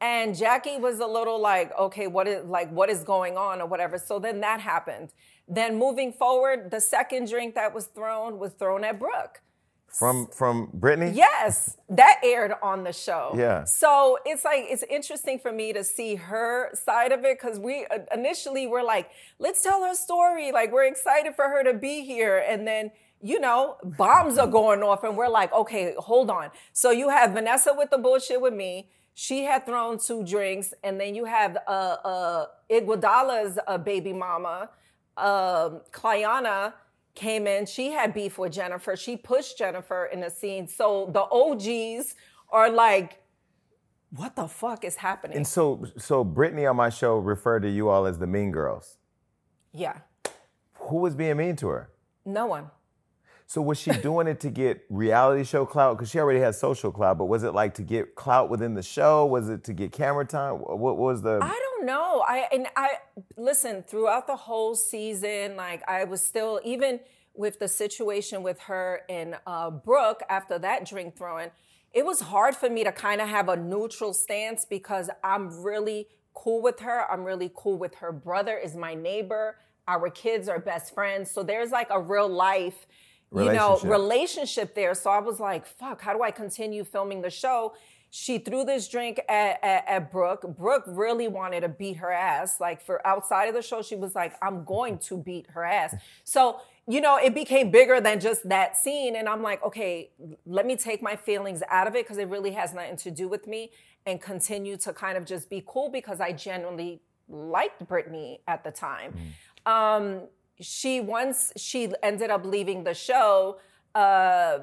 And Jackie was a little like, okay, what is like what is going on or whatever. So then that happened. Then moving forward, the second drink that was thrown was thrown at Brooke. From from Brittany? Yes, that aired on the show. Yeah. So it's like it's interesting for me to see her side of it because we uh, initially were like, let's tell her story. Like we're excited for her to be here, and then you know bombs are going off, and we're like, okay, hold on. So you have Vanessa with the bullshit with me. She had thrown two drinks, and then you have uh, uh, Iguodala's uh, baby mama, um, Clayana came in. She had beef with Jennifer. She pushed Jennifer in the scene. So the OGs are like, what the fuck is happening? And so so Brittany on my show referred to you all as the mean girls. yeah, Who was being mean to her? no one. So was she doing it to get reality show clout? Because she already had social clout, but was it like to get clout within the show? Was it to get camera time? What what was the I don't know. I and I listen throughout the whole season. Like I was still even with the situation with her and uh, Brooke after that drink throwing. It was hard for me to kind of have a neutral stance because I'm really cool with her. I'm really cool with her brother. Is my neighbor. Our kids are best friends. So there's like a real life you know, relationship there. So I was like, fuck, how do I continue filming the show? She threw this drink at, at, at Brooke. Brooke really wanted to beat her ass. Like for outside of the show, she was like, I'm going to beat her ass. So, you know, it became bigger than just that scene. And I'm like, okay, let me take my feelings out of it because it really has nothing to do with me and continue to kind of just be cool because I genuinely liked Brittany at the time. Um, she once she ended up leaving the show. Uh,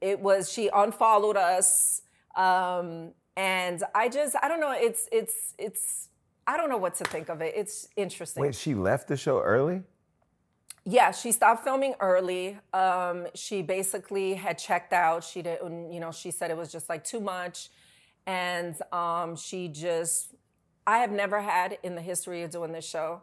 it was she unfollowed us, um, and I just I don't know. It's it's it's I don't know what to think of it. It's interesting. Wait, she left the show early? Yeah, she stopped filming early. Um, she basically had checked out. She didn't, you know, she said it was just like too much. And um, she just, I have never had in the history of doing this show,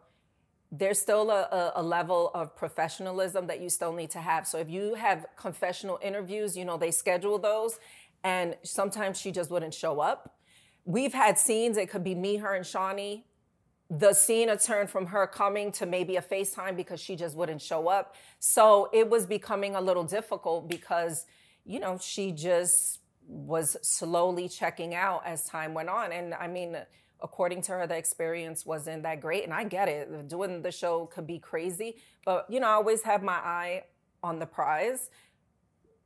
there's still a, a, a level of professionalism that you still need to have. So if you have confessional interviews, you know, they schedule those. And sometimes she just wouldn't show up. We've had scenes, it could be me, her, and Shaunie the scene had turned from her coming to maybe a FaceTime because she just wouldn't show up. So it was becoming a little difficult because, you know, she just was slowly checking out as time went on. And I mean, according to her, the experience wasn't that great. And I get it. Doing the show could be crazy. But, you know, I always have my eye on the prize.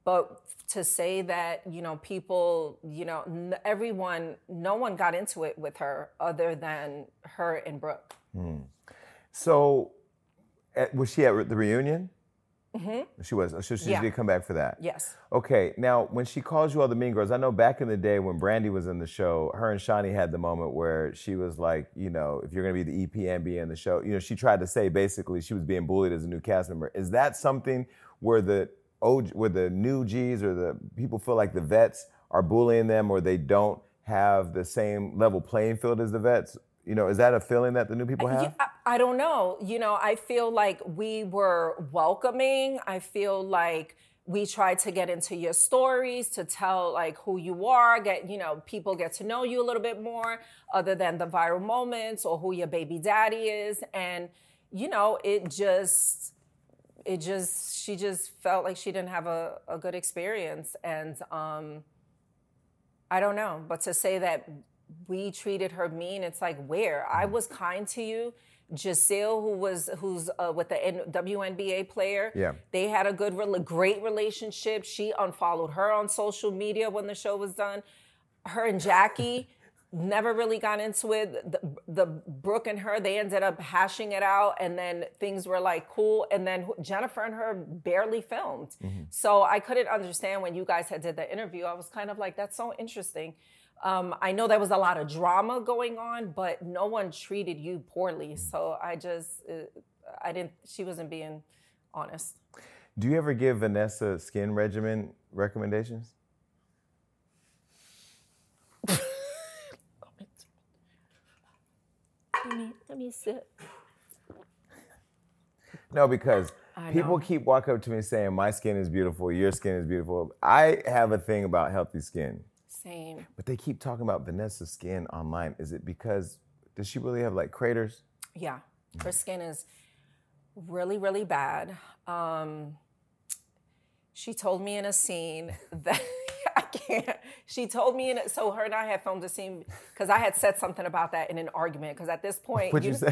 But to say that, you know, people, you know, n- everyone, no one got into it with her other than her and Brooke. So at, was she at the reunion? She was. So she Mm-hmm. Yeah. did come back for that. Yes. Okay, now when she calls you all the mean girls, I know back in the day when Brandi was in the show, her and Shaunie had the moment where she was like, you know, if you're gonna be the EP and be in the show, you know, she tried to say basically she was being bullied as a new cast member. Is that something where the OG, where the new G's or the people feel like the vets are bullying them or they don't have the same level playing field as the vets? You know, is that a feeling that the new people have? Yeah, I, I don't know. You know, I feel like we were welcoming. I feel like we tried to get into your stories to tell like who you are, get, you know, people get to know you a little bit more other than the viral moments or who your baby daddy is. And, you know, it just it just she just felt like she didn't have a, a good experience. And um I don't know, but to say that we treated her mean, it's like where I was kind to you. Giselle, who was who's uh, with the N- WNBA player, Yeah. they had a good, rela- great relationship. She unfollowed her on social media when the show was done. Her and Jackie never really got into it. The, the Brooke and her, they ended up hashing it out, and then things were like cool. And then Jennifer and her barely filmed. So I couldn't understand when you guys had did the interview. I was kind of like, that's so interesting. Um, I know there was a lot of drama going on, but no one treated you poorly. So I just, uh, I didn't. She wasn't being honest. Do you ever give Vanessa skin regimen recommendations? Let me, me sit. No, because People keep walking up to me saying, My skin is beautiful, your skin is beautiful. I have a thing about healthy skin, Same. but they keep talking about Vanessa's skin online. Is it because, does she really have like craters? Yeah, her skin is really, really bad. Um, she told me in a scene that can't. She told me and so her and I had filmed a scene because I had said something about that in an argument. Because at this point, What'd you say?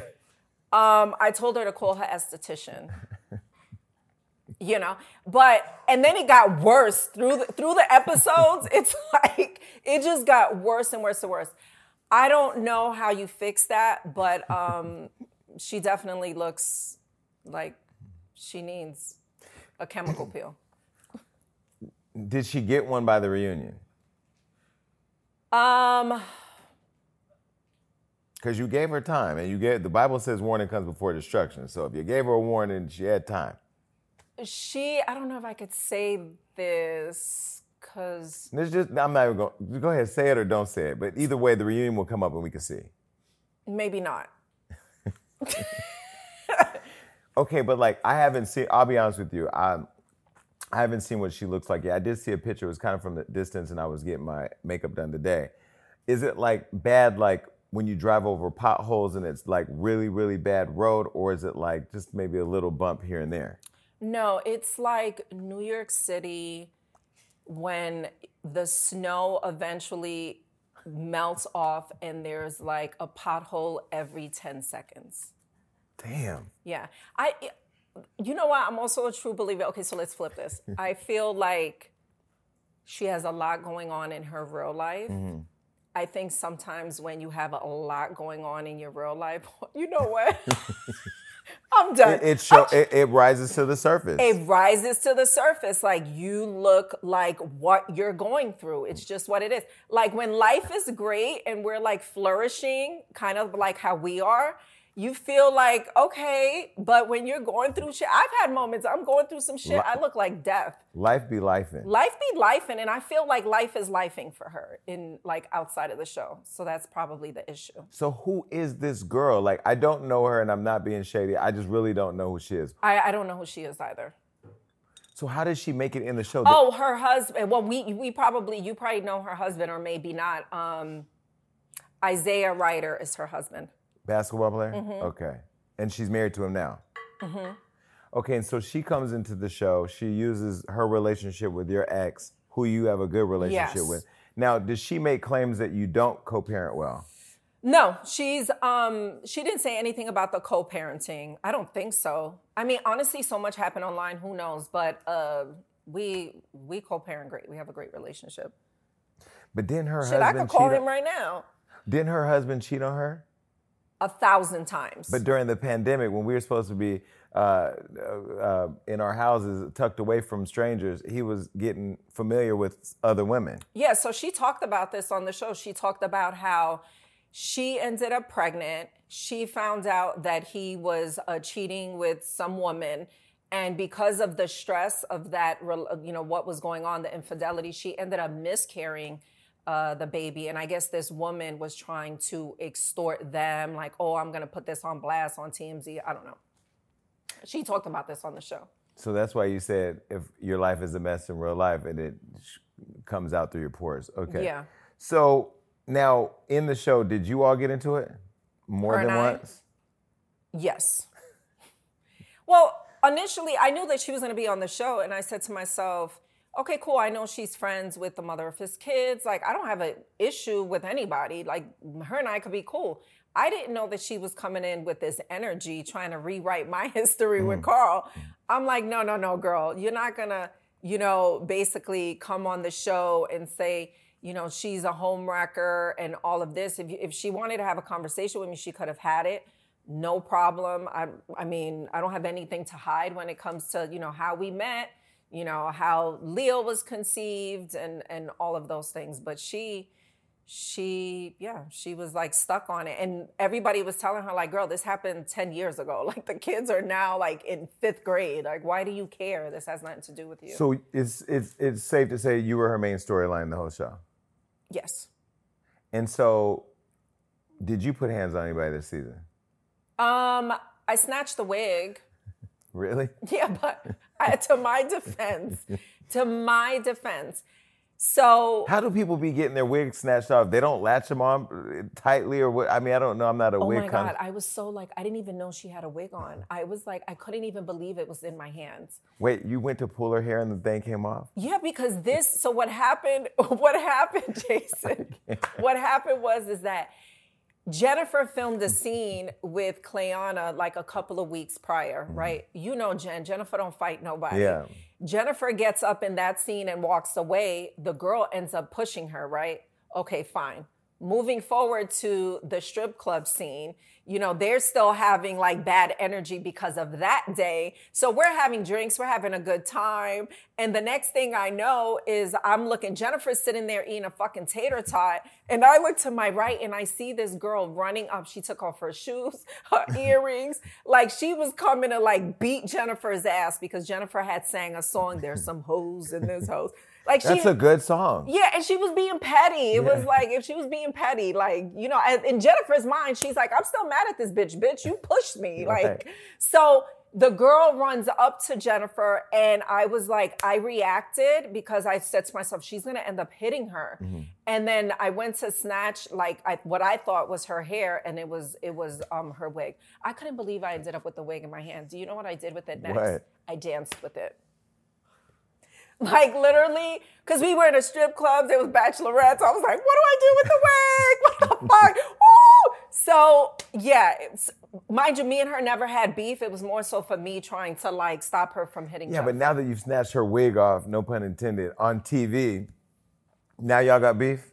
um, I told her to call her esthetician. you know, but and then it got worse through the, through the episodes. It's like it just got worse and worse and worse. I don't know how you fix that, but um, she definitely looks like she needs a chemical peel. Did she get one by the reunion? Um, Because you gave her time, and you gave the Bible says warning comes before destruction. So if you gave her a warning, she had time. she, I don't know if I could say this because It's just I'm not even going. Go ahead, say it or don't say it. But either way, the reunion will come up and we can see. maybe not. Okay, but like I haven't seen. I'll be honest with you. I I haven't seen what she looks like yet. I did see a picture. It was kind of from the distance, and I was getting my makeup done today. Is it like bad, like when you drive over potholes and it's like really, really bad road, or is it like just maybe a little bump here and there? No, it's like New York City when the snow eventually melts off and there's like a pothole every 10 seconds. Damn. Yeah. I you know what? I'm also a true believer. Okay, so let's flip this. I feel like she has a lot going on in her real life. Mm-hmm. I think sometimes when you have a lot going on in your real life, you know what? I'm done. It, it show it, it rises to the surface. it rises to the surface. Like you look like what you're going through. It's just what it is. Like when life is great and we're like flourishing, kind of like how we are, you feel like, okay, but when you're going through shit, I've had moments, I'm going through some shit, I look like death. Life be life. Life be lifing, and I feel like life is lifing for her in like outside of the show. So that's probably the issue. So who is this girl? Like I don't know her, and I'm not being shady. I just really don't know who she is. I, I don't know who she is either. So how does she make it in the show? Oh, her husband. Well, we we probably you probably know her husband or maybe not. Um, Isaiah Rider is her husband. Basketball player? Mm-hmm. Okay. And she's married to him now? Okay, and so she comes into the show. She uses her relationship with your ex, who you have a good relationship Yes. with. Now, does she make claims that you don't co parent well? No, she's um she didn't say anything about the co-parenting. I don't think so. I mean, honestly, so much happened online. Who knows? But uh, we we co-parent great. We have a great relationship. But didn't her Shit, I husband could call him on, right now. Didn't her husband cheat on her? A thousand times. But during the pandemic, when we were supposed to be uh, uh, in our houses, tucked away from strangers, he was getting familiar with other women. Yeah, so she talked about this on the show. She talked about how she ended up pregnant. She found out that he was uh, cheating with some woman. And because of the stress of that, you know, what was going on, the infidelity, she ended up miscarrying uh, the baby. And I guess this woman was trying to extort them, like, oh, I'm going to put this on blast on TMZ. I don't know. She talked about this on the show. So that's why you said if your life is a mess in real life and it sh- comes out through your pores. Okay. Yeah. So now in the show, did you all get into it more Her than I? once? Yes. Well, initially, I knew that she was going to be on the show, and I said to myself, okay, cool. I know she's friends with the mother of his kids. Like, I don't have an issue with anybody. Like, her and I could be cool. I didn't know that she was coming in with this energy trying to rewrite my history with mm. Carl. I'm like, no, no, no, girl. You're not going to, you know, basically come on the show and say, you know, she's a home wrecker and all of this. If, you, if she wanted to have a conversation with me, she could have had it. No problem. I, I mean, I don't have anything to hide when it comes to, you know, how we met, you know, how Leo was conceived and, and all of those things. But she, she, yeah, she was like stuck on it. And everybody was telling her, like, girl, this happened 10 years ago. Like, the kids are now like in fifth grade. Like, why do you care? This has nothing to do with you. So it's it's it's safe to say you were her main storyline the whole show. yes. And so, did you put hands on anybody this season? Um, I snatched the wig. Really? Yeah, but I, to my defense, to my defense. So How do people be getting their wigs snatched off? They don't latch them on uh, tightly or what? I mean, I don't know. I'm not a Oh wig my con- God, I was so like, I didn't even know she had a wig on. I was like, I couldn't even believe it was in my hands. Wait, you went to pull her hair and the thing came off? Yeah, because this, so what happened, what happened, Jason? what happened was, is that Jennifer filmed a mm. scene with Cleana like a couple of weeks prior, mm-hmm. right? You know Jen, Jennifer don't fight nobody. Yeah. Jennifer gets up in that scene and walks away. The girl ends up pushing her, right? Okay, fine. Moving forward to the strip club scene, you know, they're still having like bad energy because of that day. So we're having drinks, we're having a good time. And the next thing I know is I'm looking, Jennifer's sitting there eating a fucking tater tot. And I look to my right and I see this girl running up. She took off her shoes, her earrings. Like she was coming to like beat Jennifer's ass because Jennifer had sang a song, There's some hoes in this house. Like she That's a good song. yeah, and she was being petty. It was like if she was being petty, like you know, in Jennifer's mind, she's like, "I'm still mad at this bitch. Bitch, you pushed me." Right. Like, so the girl runs up to Jennifer, and I was like, I reacted because I said to myself, "She's gonna end up hitting her." Mm-hmm. And then I went to snatch like I, what I thought was her hair, and it was it was um her wig. I couldn't believe I ended up with the wig in my hand. Do you know what I did with it next? What? I danced with it. Like literally, because we were in a strip club, there was bachelorettes. I was like, what do I do with the wig? What the fuck? Ooh! So yeah, it's, mind you, me and her never had beef. It was more so for me trying to like stop her from hitting. Yeah, but now that you've snatched her wig off, no pun intended, on TV, now y'all got beef?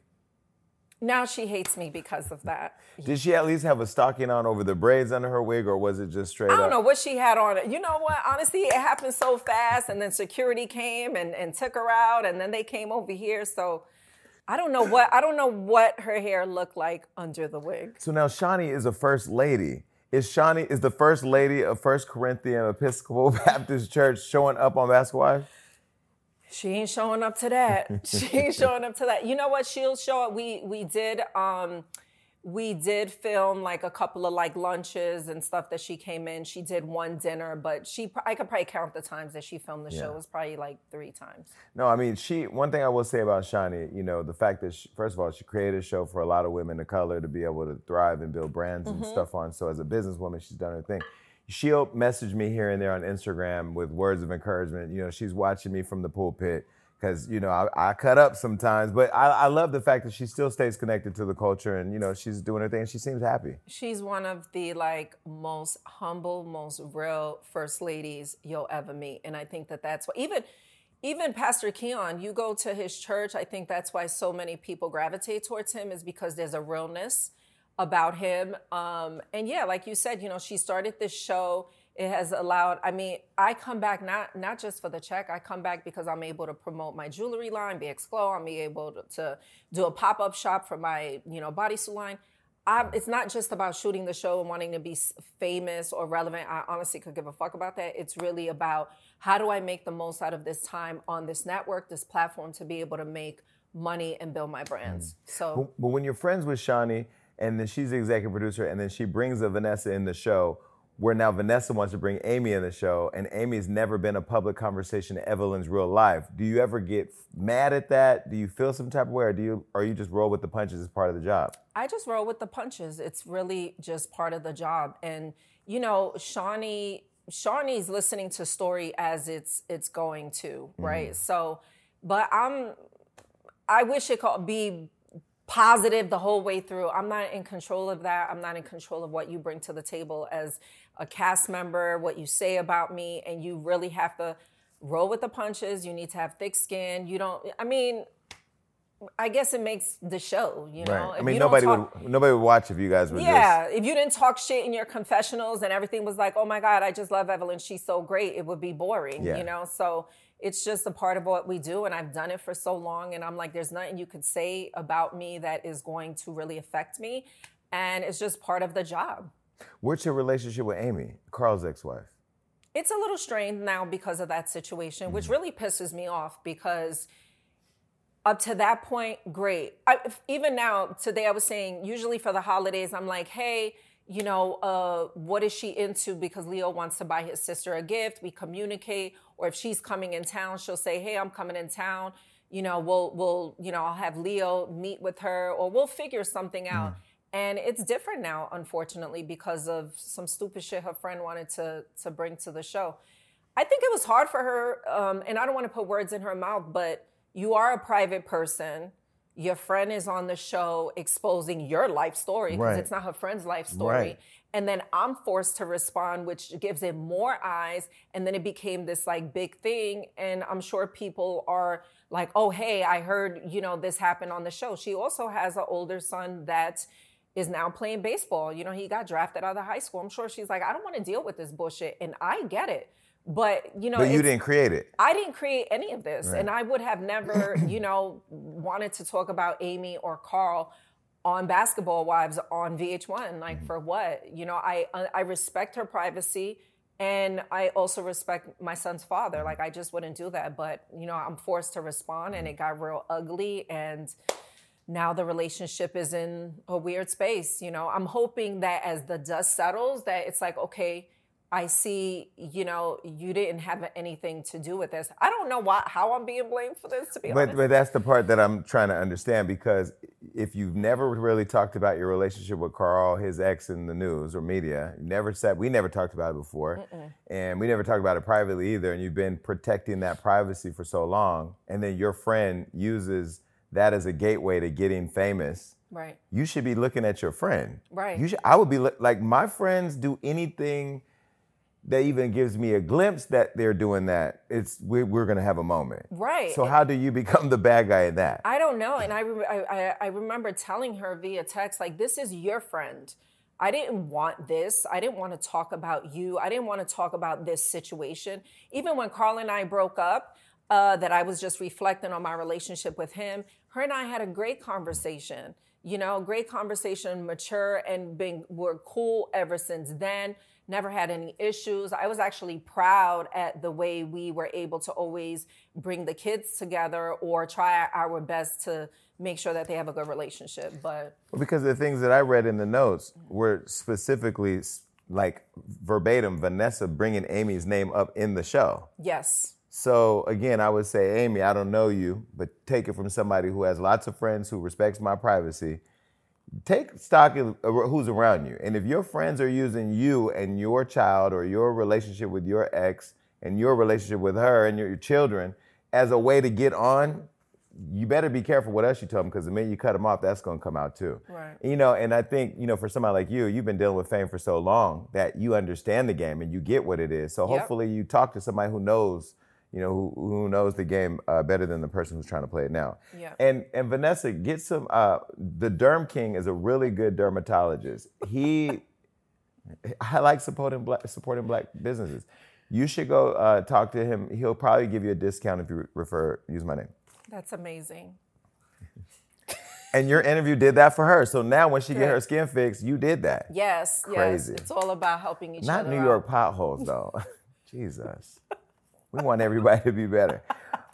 Now she hates me because of that. Did she at least have a stocking on over the braids under her wig, or was it just straight I don't know what she had on. You know what? Honestly, it happened so fast, and then security came and, and took her out, and then they came over here. So I don't know what I don't know what her hair looked like under the wig. So now Shaunie is a first lady. Is Shaunie is the first lady of First Corinthian Episcopal Baptist Church showing up on Wives? She ain't showing up to that. she ain't showing up to that. You know what? She'll show up. We we did um we did film like a couple of like lunches and stuff that she came in. She did one dinner, but she I could probably count the times that she filmed the show. It was probably like three times. No, I mean she. One thing I will say about Shaunie, you know, the fact that she, first of all she created a show for a lot of women of color to be able to thrive and build brands and stuff on. So as a businesswoman, she's done her thing. She'll message me here and there on Instagram with words of encouragement. You know, she's watching me from the pulpit because you know I, I cut up sometimes, but I, I love the fact that she still stays connected to the culture and you know she's doing her thing. She seems happy. She's one of the like most humble, most real first ladies you'll ever meet, and I think that that's what even even Pastor Keion. You go to his church. I think that's why so many people gravitate towards him is because there's a realness about him. Um, and yeah, like you said, you know, she started this show. It has allowed. I mean, I come back not not just for the check. I come back because I'm able to promote my jewelry line, BX Glow. I'm able to, to do a pop up shop for my you know bodysuit line. I'm, it's not just about shooting the show and wanting to be famous or relevant. I honestly could give a fuck about that. It's really about how do I make the most out of this time on this network, this platform, to be able to make money and build my brands. So But, but when you're friends with Shaunie and then she's the executive producer and then she brings a Vanessa in the show, where now Vanessa wants to bring Amy in the show and Amy's never been a public conversation in Evelyn's real life. Do you ever get mad at that? Do you feel some type of way or do you or you just roll with the punches as part of the job? I just roll with the punches. It's really just part of the job. And you know, Shaunie, Shaunie's listening to story as it's it's going to, right? Mm-hmm. So, but I'm I wish it could be positive the whole way through. I'm not in control of that. I'm not in control of what you bring to the table as a cast member, what you say about me, and you really have to roll with the punches. You need to have thick skin. You don't I mean, I guess it makes the show, you know. I mean nobody talk- would nobody would watch if you guys were yeah, if you didn't talk shit in your confessionals and everything was like, oh my God, I just love Evelyn, she's so great, it would be boring, Yeah. you know? So it's just a part of what we do, and I've done it for so long, and I'm like, there's nothing you could say about me that is going to really affect me, and it's just part of the job. What's your relationship with Amy, Carl's ex-wife? It's a little strained now because of that situation, which really pisses me off because up to that point, great. I, if- even now, today I was saying, usually for the holidays, I'm like, hey, you know, uh, what is she into? Because Leo wants to buy his sister a gift. We communicate, or if she's coming in town, she'll say, "Hey, I'm coming in town." You know, we'll we'll you know I'll have Leo meet with her, or we'll figure something out. And it's different now, unfortunately, because of some stupid shit her friend wanted to to bring to the show. I think it was hard for her, um, and I don't want to put words in her mouth, but you are a private person. Your friend is on the show exposing your life story because Right. it's not her friend's life story. Right. And then I'm forced to respond, which gives it more eyes. And then it became this like big thing. And I'm sure people are like, oh, hey, I heard, you know, this happened on the show. She also has an older son that is now playing baseball. You know, he got drafted out of high school. I'm sure she's like, I don't want to deal with this bullshit. And I get it. But, you know, But you didn't create it. I didn't create any of this, Right. and I would have never, you know, wanted to talk about Amy or Carl on Basketball Wives on VH1. Like mm-hmm. for what? You know, I uh, I respect her privacy, and I also respect my son's father. Mm-hmm. Like I just wouldn't do that, but you know, I'm forced to respond, and it mm-hmm. got real ugly, and now the relationship is in a weird space. You know, I'm hoping that as the dust settles, that it's like okay. I see, you know, you didn't have anything to do with this. I don't know why, how I'm being blamed for this, to be But honest. but that's the part that I'm trying to understand because if you've never really talked about your relationship with Carl, his ex in the news or media, never said we never talked about it before, and we never talked about it privately either. And you've been protecting that privacy for so long, and then your friend uses that as a gateway to getting famous. right. You should be looking at your friend. Right. You should. I would be like my friends do anything that even gives me a glimpse that they're doing that. It's we're, we're gonna have a moment. Right. So how do you become the bad guy in that? I don't know. And I, I, I remember telling her via text, like, this is your friend. I didn't want this. I didn't want to talk about you. I didn't want to talk about this situation. Even when Carl and I broke up, uh, that I was just reflecting on my relationship with him, her and I had a great conversation. You know, great conversation, mature, and being we're cool ever since then. Never had any issues. I was actually proud at the way we were able to always bring the kids together or try our best to make sure that they have a good relationship. But Well, because the things that I read in the notes were specifically like verbatim Vanessa bringing Amy's name up in the show. yes, So again, I would say, Amy, I don't know you, but take it from somebody who has lots of friends who respects my privacy. Take stock of uh, who's around you. And if your friends are using you and your child or your relationship with your ex and your relationship with her and your, your children as a way to get on, you better be careful what else you tell them because the minute you cut them off, that's going to come out too. Right. You know, and I think, you know, for somebody like you, you've been dealing with fame for so long that you understand the game and you get what it is. So Yep. hopefully you talk to somebody who knows, you know, who, who knows the game uh, better than the person who's trying to play it now. Yeah. And and Vanessa, get some. Uh, the Derm King is a really good dermatologist. He, I like supporting black supporting black businesses. You should go uh, talk to him. He'll probably give you a discount if you refer use my name. that's amazing. And your interview did that for her. So now when she get her skin fixed, you did that. Yes, Crazy. yes. It's all about helping each Not other. Not New out. York potholes though. Jesus. We want everybody to be better.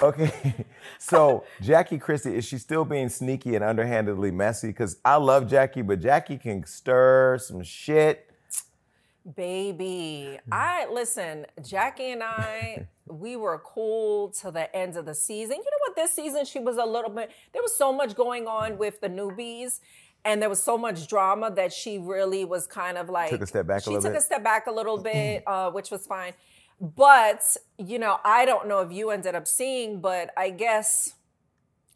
Okay. So Jackie Christie, is she still being sneaky and underhandedly messy? Because I love Jackie, but Jackie can stir some shit. Baby, I listen, Jackie and I, we were cool till the end of the season. You know what? This season, she was a little bit, there was so much going on with the newbies, and there was so much drama that she really was kind of like. Took a step back a she took bit? a step back a little bit, uh, which was fine. But, you know, I don't know if you ended up seeing, but I guess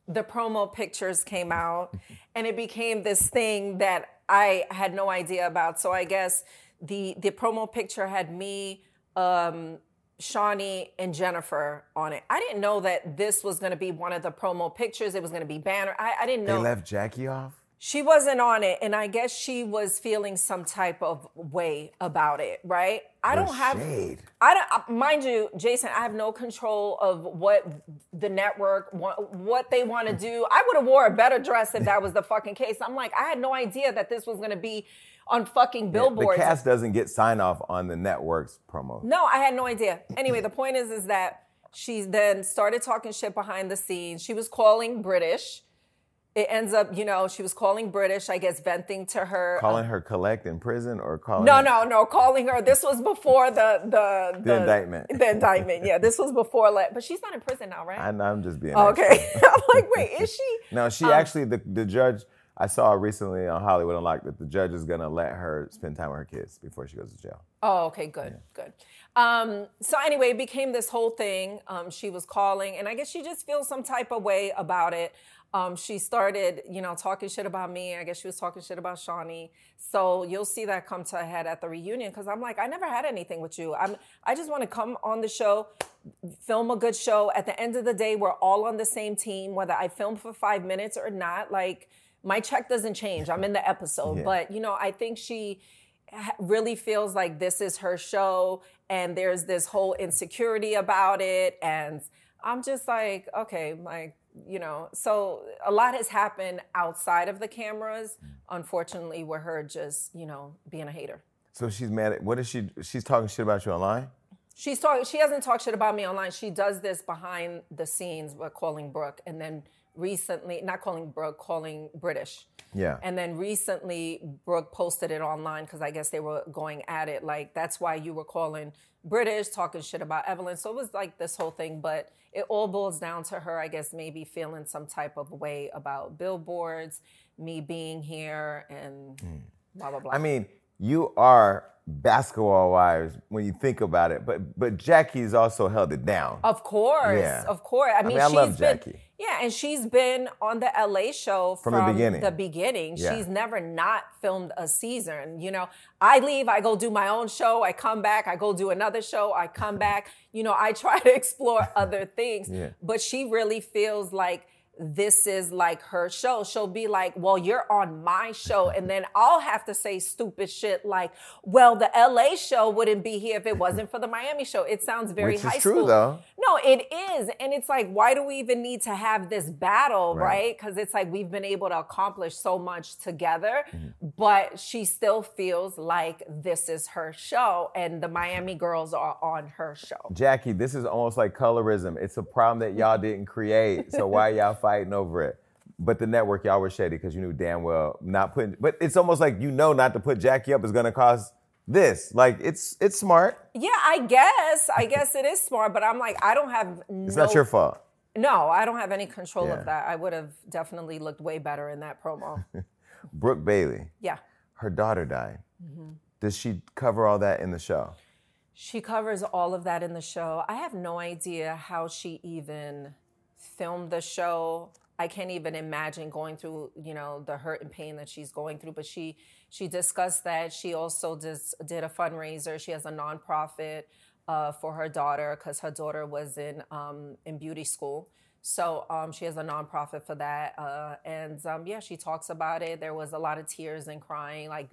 the promo pictures came out and it became this thing that I had no idea about. So I guess the the promo picture had me, um, Shaunie, and Jennifer on it. I didn't know that this was going to be one of the promo pictures. It was going to be banner. I, I didn't know. They left Jackie off? She wasn't on it, and I guess she was feeling some type of way about it, right? I don't have, shade. I don't, uh, mind you, Jason. I have no control of what the network what they want to do. I would have wore a better dress if that was the fucking case. I'm like, I had no idea that this was going to be on fucking billboards. The cast doesn't get sign off on the network's promo. No, I had no idea. Anyway, the point is, is that she then started talking shit behind the scenes. She was calling Brittish it ends up, you know, she was calling Brittish, I guess, venting to her. Calling her collect in prison or calling No, her- no, no. Calling her. This was before the the The indictment. The indictment. Yeah, this was before. Like, but she's not in prison now, right? I, I'm just being okay. I'm like, wait, is she? No, she Um, actually the, the judge I saw recently on Hollywood Unlocked that the judge is gonna let her spend time with her kids before she goes to jail. Oh, okay, good, good. Um, so anyway, it became this whole thing. Um, she was calling, and I guess she just feels some type of way about it. Um, she started, you know, talking shit about me. I guess she was talking shit about Shaunie. So you'll see that come to a head at the reunion because I'm like, I never had anything with you. I'm, I just want to come on the show, film a good show. At the end of the day, we're all on the same team, whether I film for five minutes or not. Like my check doesn't change. I'm in the episode, Yeah. but you know, I think she really feels like this is her show and there's this whole insecurity about it and i'm just like okay like you know so a lot has happened outside of the cameras mm. unfortunately with her just you know being a hater So she's mad at what is she she's talking shit about you online? she's talking she hasn't talked shit about me online she does this behind the scenes with calling brooke and then recently not calling brooke calling brittish Yeah. And then recently, Brooke posted it online because I guess they were going at it. Like, that's why you were calling Brittish, talking shit about Evelyn. So it was like this whole thing. But it all boils down to her, I guess, maybe feeling some type of way about billboards, me being here, and mm. blah, blah, blah. I mean, you are basketball wives when you think about it, but but Jackie's also held it down. Of course, Yeah. of course. I mean, mean, I she's love been, Jackie. Yeah, and she's been on the LA show From from, the beginning. The beginning. Yeah. She's never not filmed a season. You know, I leave, I go do my own show, I come back, I go do another show, I come back. You know, I try to explore other things. Yeah. But she really feels like this is like her show. She'll be like, Well, you're on my show. And then I'll have to say stupid shit like, Well, the LA show wouldn't be here if it wasn't for the Miami show. It sounds very Which is high true, school. though. No, it is. And it's like, why do we even need to have this battle, Right. right? Because it's like we've been able to accomplish so much together, Mm-hmm. but she still feels like this is her show and the Miami girls are on her show. Jackie, this is almost like colorism. It's a problem that y'all didn't create. So why y'all fighting over it? But the network, y'all were shady because you knew damn well not putting. But it's almost like you know not to put Jackie up is gonna cause this. Like it's it's smart. Yeah, I guess. I guess it is smart, but I'm like, I don't have It's no, not your fault. No, I don't have any control Yeah. of that. I would have definitely looked way better in that promo. Brooke Bailey, yeah. her daughter died. Mm-hmm. Does she cover all that in the show? She covers all of that in the show. I have no idea how she even filmed the show. I can't even imagine going through, you know, the hurt and pain that she's going through. But she she discussed that. She also just did a fundraiser. She has a nonprofit uh, for her daughter because her daughter was in um, in beauty school. So um, she has a nonprofit for that, uh, and um, yeah, she talks about it. There was a lot of tears and crying, like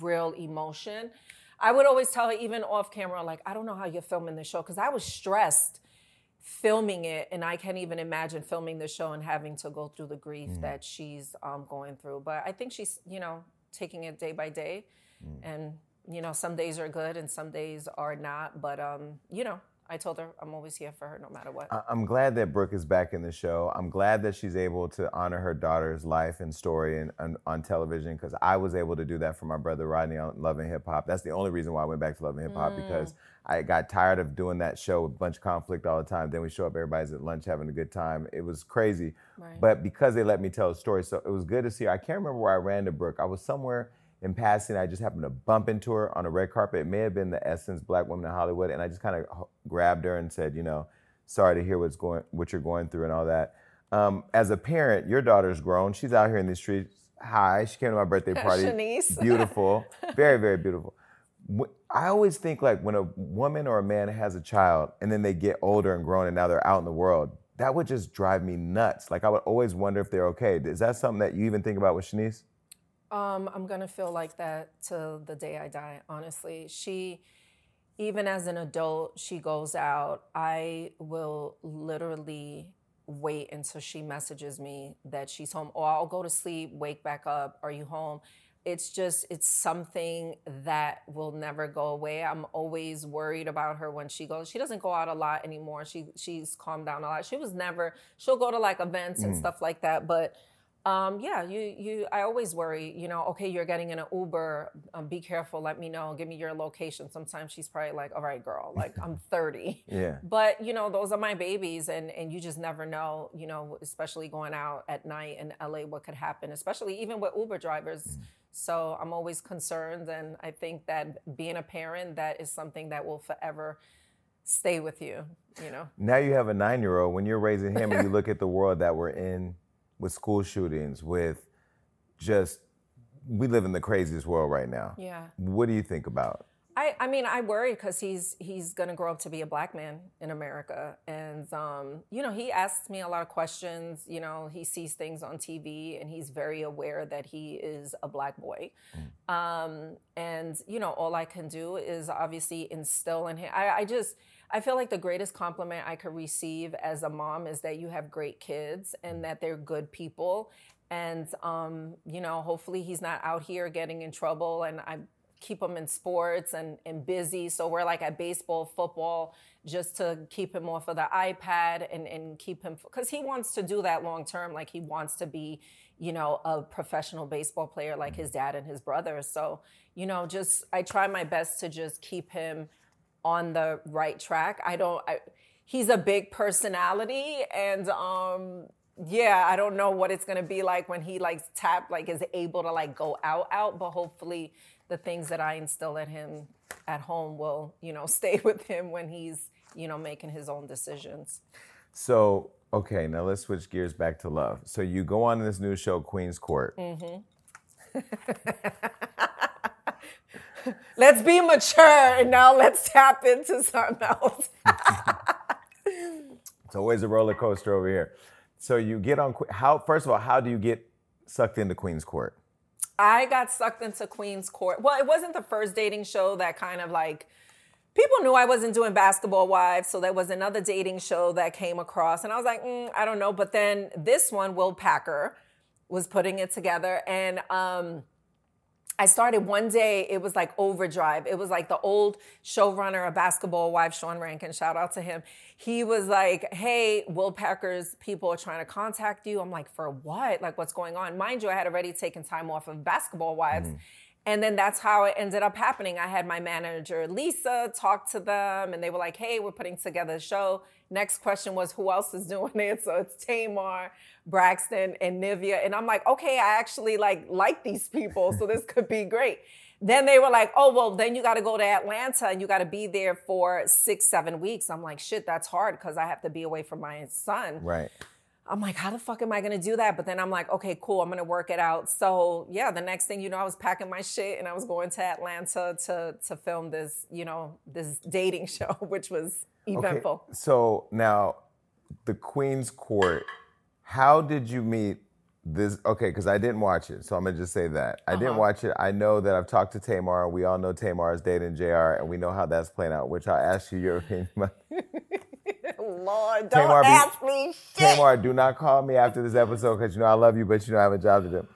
real emotion. I would always tell her, even off camera, like, I don't know how you're filming the show because I was stressed filming it, and I can't even imagine filming the show and having to go through the grief that she's um, going through. But I think she's, you know, taking it day by day, and you know, some days are good and some days are not. But um, you know, I told her I'm always here for her no matter what. I- I'm glad that Brooke is back in the show. I'm glad that she's able to honor her daughter's life and story in, on, on television because I was able to do that for my brother Rodney on Love and Hip Hop. That's the only reason why I went back to Love and Hip Hop mm. because I got tired of doing that show with a bunch of conflict all the time. Then we show up, everybody's at lunch having a good time. It was crazy. Right. But because they let me tell a story, so it was good to see her. I can't remember where I ran to Brooke. I was somewhere in passing. I just happened to bump into her on a red carpet. It may have been the Essence Black Woman in Hollywood, and I just kind of grabbed her and said, you know, sorry to hear what's going, what you're going through, and all that. Um, as a parent, your daughter's grown. She's out here in the streets. Hi, she came to my birthday party. Shaniece. Beautiful, very, very beautiful. I always think like when a woman or a man has a child and then they get older and grown and now they're out in the world, that would just drive me nuts. Like I would always wonder if they're okay. Is that something that you even think about with Shaniece? Um, I'm gonna feel like that till the day I die. Honestly, she, even as an adult, she goes out. I will literally wait until she messages me that she's home, or I'll go to sleep, wake back up. Are you home? It's just, it's something that will never go away. I'm always worried about her when she goes. She doesn't go out a lot anymore. She she's calmed down a lot. She was never. She'll go to like events and stuff like that, but Um, yeah, you you. I always worry. You know, okay, you're getting in an Uber. Um, be careful. Let me know. Give me your location. Sometimes she's probably like, "All right, girl. Like I'm 30." Yeah. But you know, those are my babies, and and you just never know. You know, especially going out at night in LA, what could happen. Especially even with Uber drivers. So I'm always concerned, and I think that being a parent, that is something that will forever stay with you. You know. Now you have a nine year old. When you're raising him and you look at the world that we're in with school shootings, with just, we live in the craziest world right now. Yeah. What do you think about? I, I mean, I worry because he's he's gonna grow up to be a black man in America, and um, you know, he asks me a lot of questions. You know, he sees things on TV, and he's very aware that he is a black boy. Um, and you know, all I can do is obviously instill in him. I, I just I feel like the greatest compliment I could receive as a mom is that you have great kids and that they're good people. And um, you know, hopefully he's not out here getting in trouble. And I keep him in sports and, and busy. So we're like at baseball, football, just to keep him off of the iPad and, and keep him, because he wants to do that long term. Like he wants to be, you know, a professional baseball player like his dad and his brother. So, you know, just, I try my best to just keep him on the right track. I don't, I, he's a big personality and, um, yeah, I don't know what it's gonna be like when he like tap like is able to like go out out, but hopefully the things that I instill at him at home will, you know, stay with him when he's, you know, making his own decisions. So, okay, now let's switch gears back to love. So you go on this new show, Queen's Court. Let's be mature and now let's tap into something else. It's always a roller coaster over here. So you get on how first of all, how do you get sucked into Queen's Court? I got sucked into Queen's Court. Well, it wasn't the first dating show that kind of like people knew I wasn't doing Basketball Wives, so there was another dating show that came across, and I was like, mm, I don't know. But then this one, Will Packer, was putting it together, and um, I started one day, it was like overdrive. It was like the old showrunner of Basketball Wives, Sean Rankin, shout out to him. He was like, Hey, Will Packer's people are trying to contact you. I'm like, For what? Like, what's going on? Mind you, I had already taken time off of Basketball Wives. Mm-hmm. And then that's how it ended up happening. I had my manager, Lisa, talk to them, and they were like, hey, we're putting together a show. Next question was, who else is doing it? So it's Tamar, Braxton, and Nivea. And I'm like, okay, I actually like like these people, so this could be great. Then they were like, oh, well, then you got to go to Atlanta and you got to be there for six, seven weeks. I'm like, shit, that's hard because I have to be away from my son. Right. I'm like, how the fuck am I gonna do that? But then I'm like, okay, cool, I'm gonna work it out. So yeah, the next thing you know, I was packing my shit and I was going to Atlanta to to film this, you know, this dating show, which was eventful. So now the Queen's Court, how did you meet this okay, because I didn't watch it, so I'm gonna just say that. I didn't Uh-huh. watch it. I know that I've talked to Tamar, we all know Tamar is dating JR, and we know how that's playing out, which I'll ask you your opinion. about. Lord, don't Tamar, be- me shit. Tamar, do not call me after this episode because you know I love you, but you know I have a job to do.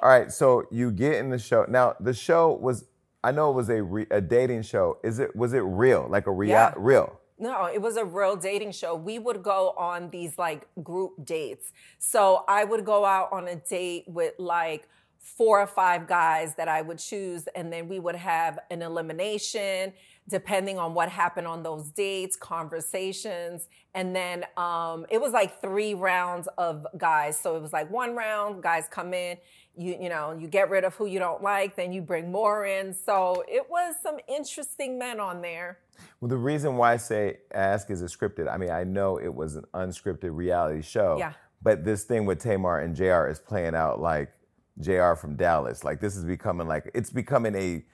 All right, so you get in the show. Now the show was, I know it was a re, a dating show. Is it was it real, like a real Yeah. real? No, it was a real dating show. We would go on these like group dates. So I would go out on a date with like four or five guys that I would choose, and then we would have an elimination depending on what happened on those dates, conversations, and then um, it was like three rounds of guys. So it was like one round, guys come in, you you know, you get rid of who you don't like, then you bring more in. So it was some interesting men on there. Well, the reason why I say ask is it scripted. I mean, I know it was an unscripted reality show. Yeah. But this thing with Tamar and JR is playing out like JR from Dallas. Like this is becoming like it's becoming a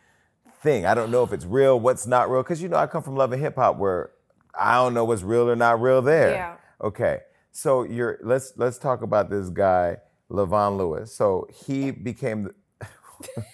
thing. I don't know if it's real, what's not real, because you know I come from love and hip hop where I don't know what's real or not real there. Yeah. Okay. So you're let's let's talk about this guy, Levon Lewis. So he became the,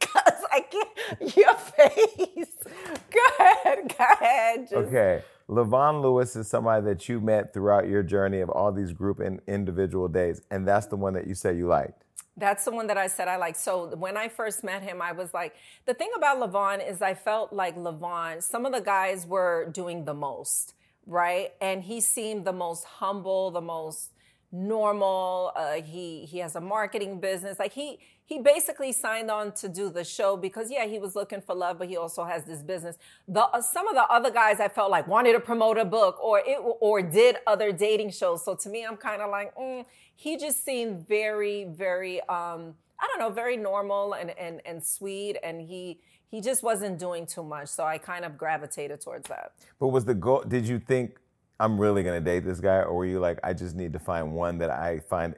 Cause I can't. Your face. Go ahead. Go ahead. Just, Okay. Levon Lewis is somebody that you met throughout your journey of all these group and individual days, and that's the one that you say you liked. That's the one that I said I like. So when I first met him, I was like, the thing about Levon is I felt like Levon, some of the guys were doing the most, right? And he seemed the most humble, the most normal. Uh, he he has a marketing business. Like he he basically signed on to do the show because yeah, he was looking for love, but he also has this business. The uh, some of the other guys I felt like wanted to promote a book or it or did other dating shows. So to me, I'm kind of like mm, he just seemed very very um, I don't know very normal and and and sweet, and he he just wasn't doing too much. So I kind of gravitated towards that. But was the goal? Did you think I'm really gonna date this guy, or were you like, I just need to find one that I find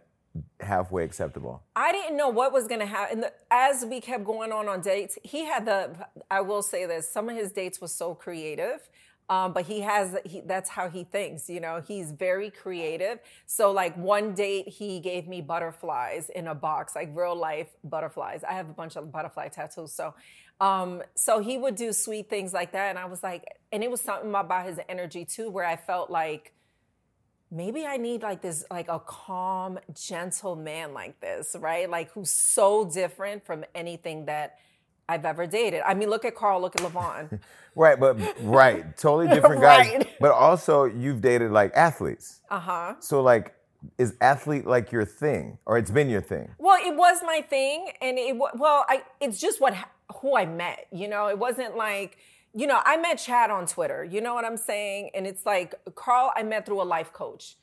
halfway acceptable? I didn't know what was to happen. As we kept going on on dates, he had the. I will say this: some of his dates was so creative, um, but he has. He, that's how he thinks. You know, he's very creative. So, like one date, he gave me butterflies in a box, like real life butterflies. I have a bunch of butterfly tattoos. So, um, so he would do sweet things like that, and I was like, and it was something about his energy too, where I felt like maybe I need like this, like a calm, gentle man like this, right? Like who's so different from anything that I've ever dated. I mean, look at Carl, look at Levon. Right, but right, totally different guys. Right. But also, you've dated like athletes. Uh huh. So like, is athlete like your thing, or it's been your thing? Well, it was my thing, and it well, I it's just what who I met. You know, it wasn't like you know I met Chad on Twitter. You know what I'm saying? And it's like Carl, I met through a life coach.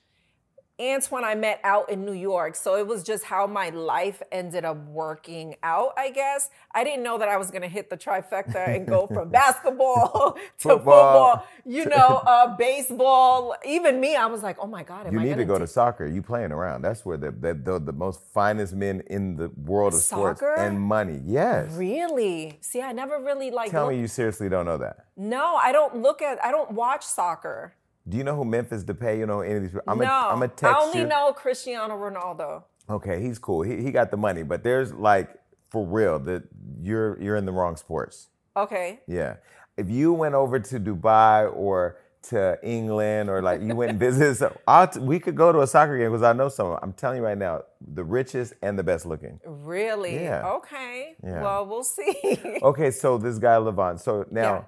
Antoine, I met out in New York. So it was just how my life ended up working out, I guess. I didn't know that I was going to hit the trifecta and go from basketball to Football. football, you know, uh, baseball. Even me, I was like, oh my God, am You I need to go do- to soccer. You playing around. That's where the the, the the most finest men in the world of sports and money. Yes. Really? See, I never really like. Tell look- me you seriously don't know that. No, I don't look at. I don't watch soccer. Do you know who Memphis Depay? You know any of these people? I'm no, a, I'm a I text only you. know Cristiano Ronaldo. Okay, he's cool. He, he got the money, but there's like for real that you're you're in the wrong sports. Okay. Yeah. If you went over to Dubai or to England or like you went and visited, so I'll t- we could go to a soccer game because I know some. I'm telling you right now, the richest and the best looking. Really? Yeah. Okay. Yeah. Well, we'll see. Okay, so this guy Levon. So now,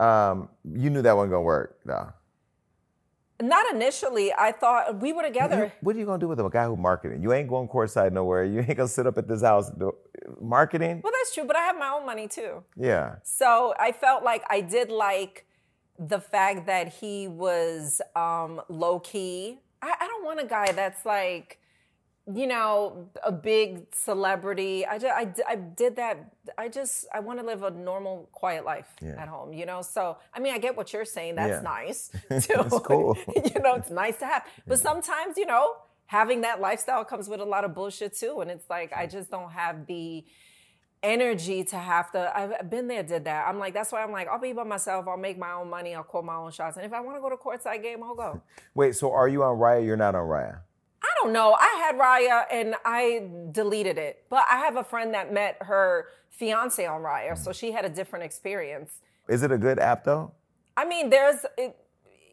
um, you knew that wasn't gonna work, though. Not initially. I thought we were together. What are you gonna do with a guy who marketing? You ain't going courtside nowhere. You ain't gonna sit up at this house do, marketing. Well, that's true, but I have my own money too. Yeah. So I felt like I did like the fact that he was um, low key. I, I don't want a guy that's like, you know, a big celebrity. I just, I, I did that. I just, I want to live a normal, quiet life Yeah. at home, you know? So, I mean, I get what you're saying. That's Yeah. nice. Too. That's cool. you know, it's nice to have. But sometimes, you know, having that lifestyle comes with a lot of bullshit too. And it's like, I just don't have the energy to have to. I've been there, did that. I'm like, that's why I'm like, I'll be by myself. I'll make my own money. I'll call my own shots. And if I want to go to courtside game, I'll go. Wait, so are you on Raya? You're not on Raya. I don't know. I had Raya and I deleted it. But I have a friend that met her fiance on Raya, so she had a different experience. Is it a good app though? I mean, there's, it,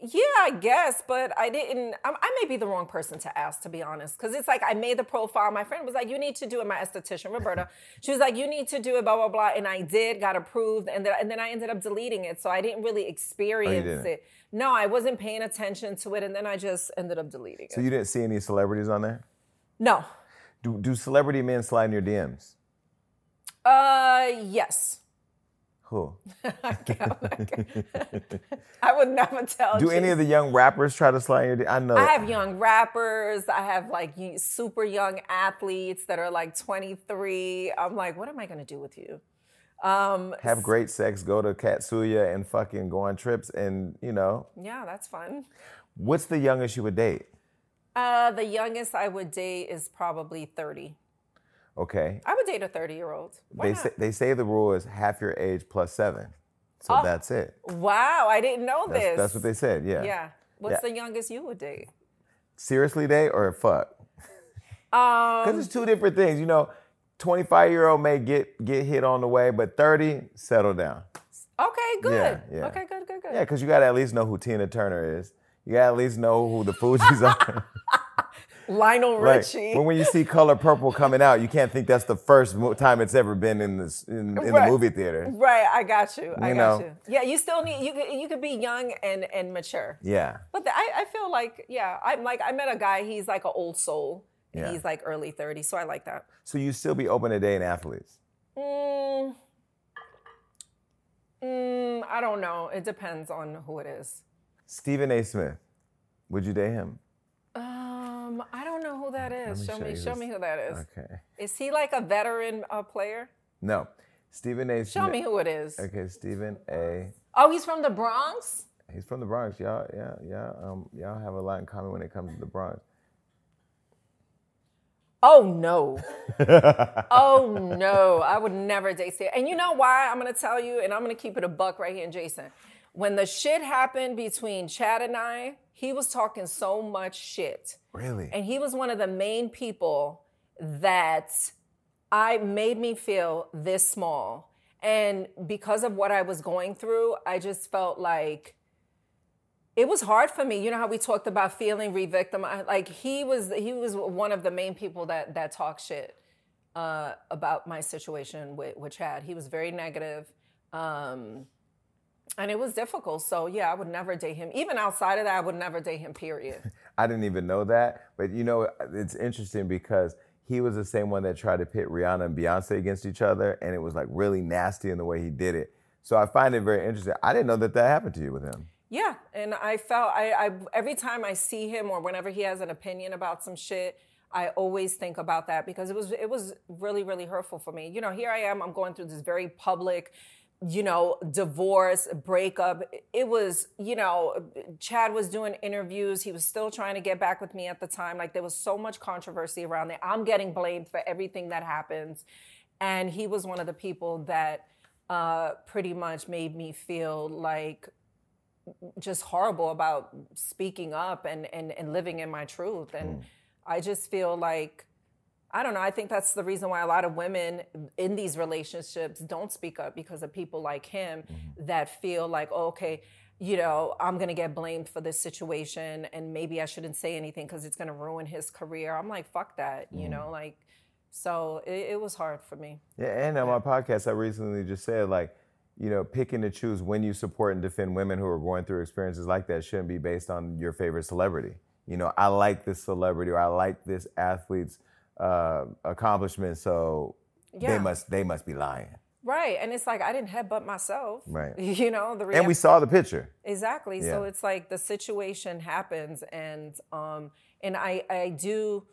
yeah, I guess, but I didn't. I, I may be the wrong person to ask, to be honest, because it's like I made the profile. My friend was like, "You need to do it." My esthetician, Roberta, she was like, "You need to do it." Blah blah blah, and I did, got approved, and then and then I ended up deleting it, so I didn't really experience didn't? it. No, I wasn't paying attention to it, and then I just ended up deleting So it. So you didn't see any celebrities on there? No, Do, do celebrity men slide in your DMs? uh, yes. Who? I would never tell. You. Do any of the young rappers try to slide your? I know. I have young rappers. I have like super young athletes that are like 23. I'm like, what am I going to do with you? Um, have great sex, go to Katsuya and fucking go on trips and, you know, yeah, that's fun. what's the youngest you would date? Uh, the youngest I would date is probably 30. Okay. I would date a 30 year old. They not? say, they say the rule is half your age plus seven. So Oh. that's it. wow, I didn't know That's, this. that's what they said, yeah. Yeah. What's Yeah. the youngest you would date? Seriously date or fuck? Um, Because it's two different things. You know, 25 year old may get get hit on the way, but 30, settle down. okay, good. Yeah, yeah. Okay, good, good, good. Yeah, because you got to at least know who Tina Turner is. You got to at least know who the Fugees are. Lionel. Richie. When, when you see Color Purple coming out, you can't think that's the first mo- time it's ever been in this in, in Right. the movie theater. Right, I got you. I You got know. you. Yeah, you still need you could you could be young and and mature. Yeah. But the, I I feel like yeah, I'm like I met a guy. He's like an old soul. Yeah. He's like early 30s, so I like that. So you still be open to dating athletes? Mm, mm, I don't know. It depends on who it is. Stephen A. Smith, would you date him? Um, I don't know who that is. me Show show me, show this. me who that is. Okay. Is he like a veteran uh, player? No. Stephen A. Show me who it is. Okay, Stephen A. Oh, he's from the Bronx. He's from the Bronx. Y'all, yeah, yeah. Um, y'all have a lot in common when it comes to the Bronx. Oh no. oh no. I would never date Steve. And you know why? I'm gonna tell you, and I'm gonna keep it a buck right here in Jason. When the shit happened between Chad and I, he was talking so much shit. Really? And he was one of the main people that I made me feel this small. And because of what I was going through, I just felt like it was hard for me. You know how we talked about feeling re-victimized. Like he was, he was one of the main people that that talked shit uh, about my situation with, with Chad. He was very negative, um, and it was difficult. So yeah, I would never date him. Even outside of that, I would never date him. Period. I didn't even know that. But you know, it's interesting because he was the same one that tried to pit Rihanna and Beyonce against each other, and it was like really nasty in the way he did it. So I find it very interesting. I didn't know that that happened to you with him. Yeah, and I felt I, I every time I see him or whenever he has an opinion about some shit, I always think about that because it was it was really really hurtful for me. You know, here I am, I'm going through this very public, you know, divorce, breakup. It was, you know, Chad was doing interviews. He was still trying to get back with me at the time. Like there was so much controversy around it. I'm getting blamed for everything that happens, and he was one of the people that uh, pretty much made me feel like just horrible about speaking up and, and, and living in my truth. And I just feel like, I don't know, I think that's the reason why a lot of women in these relationships don't speak up because of people like him mm-hmm. that feel like, oh, okay, you know, I'm gonna get blamed for this situation and maybe I shouldn't say anything because it's gonna ruin his career. I'm like, fuck that, you mm-hmm. know, like, so it, it was hard for me. Yeah, and on my podcast, I recently just said like, you know, picking to choose when you support and defend women who are going through experiences like that shouldn't be based on your favorite celebrity. You know, I like this celebrity or I like this athlete's uh, accomplishment, so Yeah. they must they must be lying. Right. And it's like I didn't headbutt myself. Right. You know, the And we saw the picture. Exactly. So it's like the situation happens and um and I I do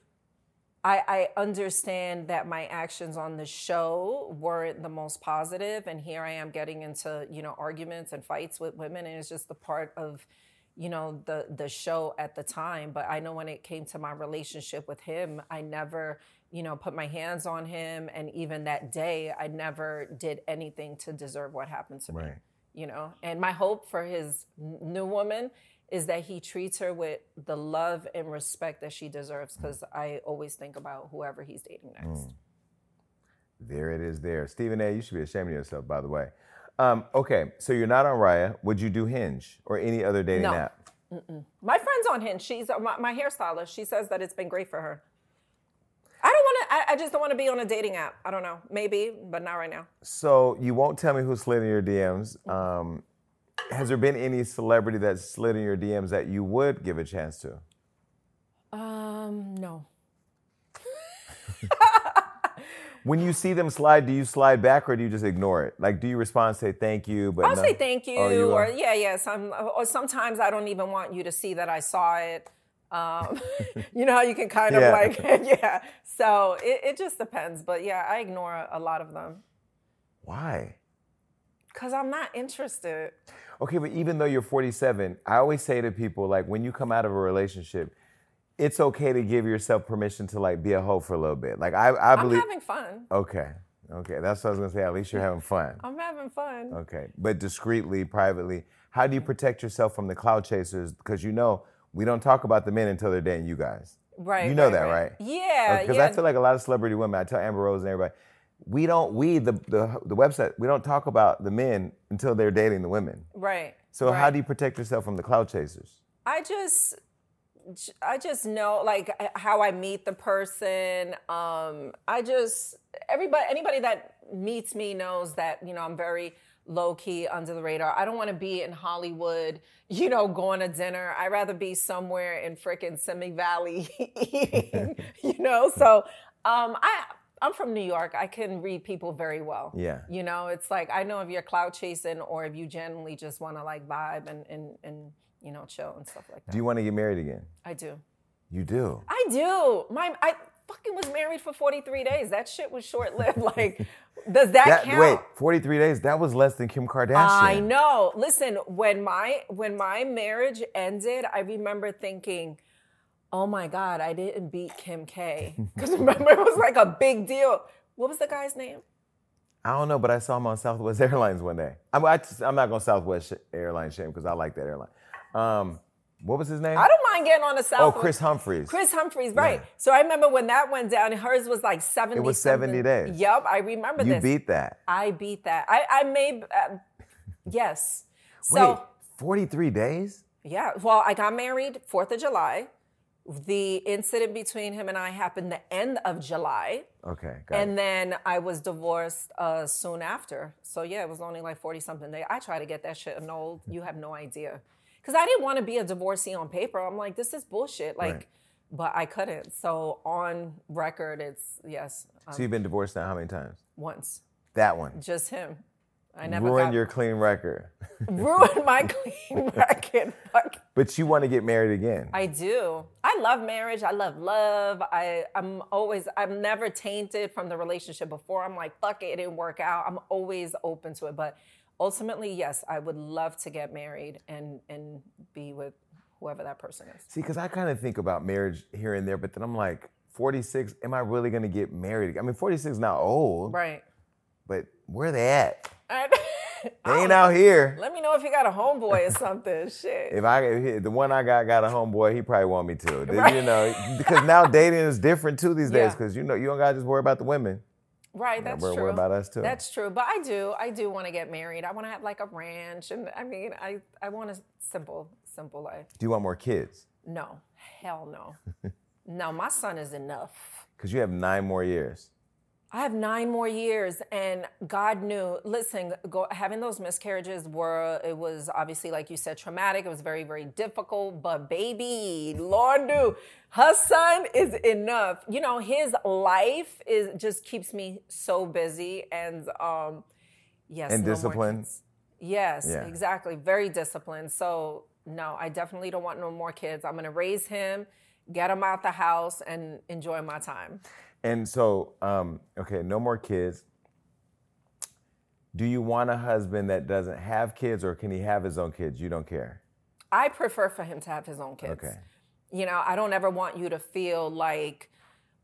I, I understand that my actions on the show weren't the most positive and here I am getting into, you know, arguments and fights with women and it's just the part of, you know, the the show at the time. But I know when it came to my relationship with him, I never, you know, put my hands on him and even that day I never did anything to deserve what happened to me you know and my hope for his new woman is that he treats her with the love and respect that she deserves mm. because i always think about whoever he's dating next mm. There it is. There, Stephen A. You should be ashamed of yourself, by the way. Um, okay, so you're not on Raya. Would you do Hinge or any other dating No. app? my friend's on hinge she's my, my hairstylist she says that it's been great for her i don't want to I, I just don't want to be on a dating app i don't know maybe but not right now So you won't tell me who slid in your DMs. Um, has there been any celebrity that slid in your DMs that you would give a chance to? um no When you see them slide, do you slide back or do you just ignore it? Like, do you respond, say thank you? But I'll no- say thank you, Oh, you or yeah, yeah. Some, or sometimes I don't even want you to see that I saw it. Um, you know how you can kind of Yeah. like, yeah. So it, it just depends, but yeah, I ignore a lot of them Why? because I'm not interested. Okay, but even though you're 47, I always say to people, like, when you come out of a relationship, it's okay to give yourself permission to like be a hoe for a little bit. Like, I, I believe. I'm having fun. okay, okay, that's what I was gonna say. At least you're having fun. I'm having fun. Okay, but discreetly, privately, how do you protect yourself from the cloud chasers? Because you know we don't talk about the men until they're dating you guys. Right. You know right, that, right? Yeah. Uh, because yeah. I feel like a lot of celebrity women. I tell Amber Rose and everybody, we don't. We the the the website. We don't talk about the men until they're dating the women. right. So how do you protect yourself from the cloud chasers? I just I just know like how I meet the person. Um, I just everybody anybody that meets me knows that you know I'm very low key under the radar. I don't want to be in Hollywood, you know, going to dinner. I'd rather be somewhere in frickin' Simi Valley eating, you know. So um, I I'm from New York. I can read people very well. Yeah. You know, it's like I know if you're cloud chasing or if you genuinely just want to like vibe and and and you know chill and stuff like that. Do you want to get married again? I do. You do. I do. My I fucking was married for 43 days. That shit was short lived. Like, does that, That, count? wait, 43 days? That was less than Kim Kardashian. I know. Listen, when my when my marriage ended, I remember thinking, "Oh my god, I didn't beat Kim K." Because remember, it was like a big deal. What was the guy's name? I don't know, but I saw him on Southwest Airlines one day. I'm, I, am not going to Southwest Airlines shame because I like that airline. Um, what was his name? I don't mind getting on the South. oh, Kris Humphries. Kris Humphries, right? Yeah. So I remember when that went down. Hers was like seventy. It was something. 70 days. Yep, I remember you this. beat that. I beat that. I I made uh, yes. So wait, 43 days? yeah, well, I got married Fourth of July. The incident between him and I happened the end of July, Okay, got and it. then I was divorced uh, soon after. So yeah, it was only like forty something days. I try to get that shit annulled. You have no idea, because I didn't want to be a divorcee on paper. I'm like, this is bullshit. Like, Right. but I couldn't. So on record, it's yes, um, So you've been divorced now how many times? once, That one. just him. I never Ruined got, your clean record. ruined my clean record. Fuck. but you want to get married again. I do. I love marriage. I love love. I, I'm always, I'm never tainted from the relationship before. I'm like, fuck it, it didn't work out. I'm always open to it. But ultimately, yes, I would love to get married and and be with whoever that person is. See, because I kind of think about marriage here and there, but then I'm like, 46, am I really going to get married? I mean, 46 is not old, Right. but where they at? I- They ain't out here. Let me know if you got a homeboy or something. Shit. If I if the one I got got a homeboy, he probably want me to. Right. You know, because now dating is different too these days. Yeah. Because you know you don't gotta just worry about the women. Right, that's worry- true. about us, too. That's true. But I do, I do want to get married. I want to have like a ranch, and I mean, I, I want a simple, simple life. Do you want more kids? No, hell no, no. My son is enough. Because you have nine more years. I have nine more years, and God knew. Listen, go, having those miscarriages were it was obviously like you said traumatic. It was very very difficult. But baby, Lord knew her son is enough. You know, his life is just keeps me so busy, and um, yes, And no disciplined. Yes, Yeah. exactly. Very disciplined. So no, I definitely don't want no more kids. I'm gonna raise him, get him out the house, and enjoy my time. And so, um, okay, no more kids. Do you want a husband that doesn't have kids, or can he have his own kids? You don't care. I prefer for him to have his own kids. Okay. You know, I don't ever want you to feel like,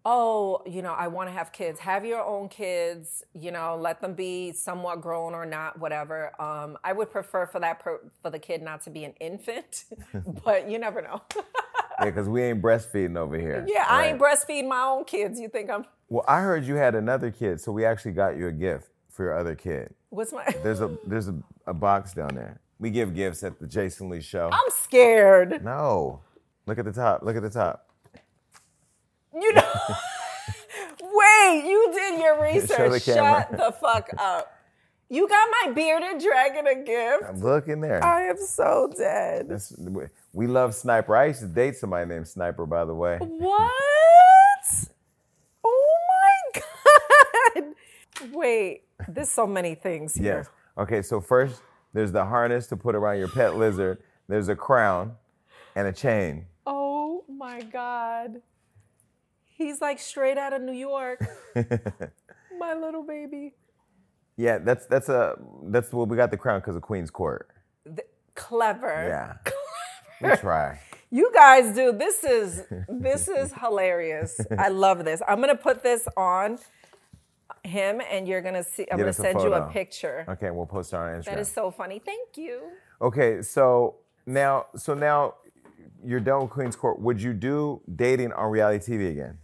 oh, you know, I want to have kids. Have your own kids. You know, let them be somewhat grown or not, whatever. Um, I would prefer for that per- for the kid not to be an infant, but you never know. Yeah, because we ain't breastfeeding over here. yeah, I ain't breastfeeding my own kids. You think I'm? Well, I heard you had another kid, so we actually got you a gift for your other kid. What's my? There's a there's a, a box down there. We give gifts at the Jason Lee show. I'm scared. no. Look at the top. Look at the top. You know. Wait, you did your research. the. Shut the fuck up. You got my bearded dragon a gift. Look in there. I am so dead. That's, we love Sniper. I used to date somebody named Sniper, by the way. What? Oh my god. Wait, there's so many things here. Yes. Okay, so first there's the harness to put around your pet lizard. There's a crown and a chain. Oh my god. He's like straight out of New York. my little baby. Yeah, that's that's a that's what we got the crown because of Queen's Court. Clever. Yeah. We try. You guys do. This is this is hilarious. I love this. I'm gonna put this on him, and you're gonna see. I'm Get gonna us a send you a picture. Okay, we'll post it on Instagram. That is so funny. Thank you. Okay, so now, so now you're done with Queen's Court. Would you do dating on reality TV again?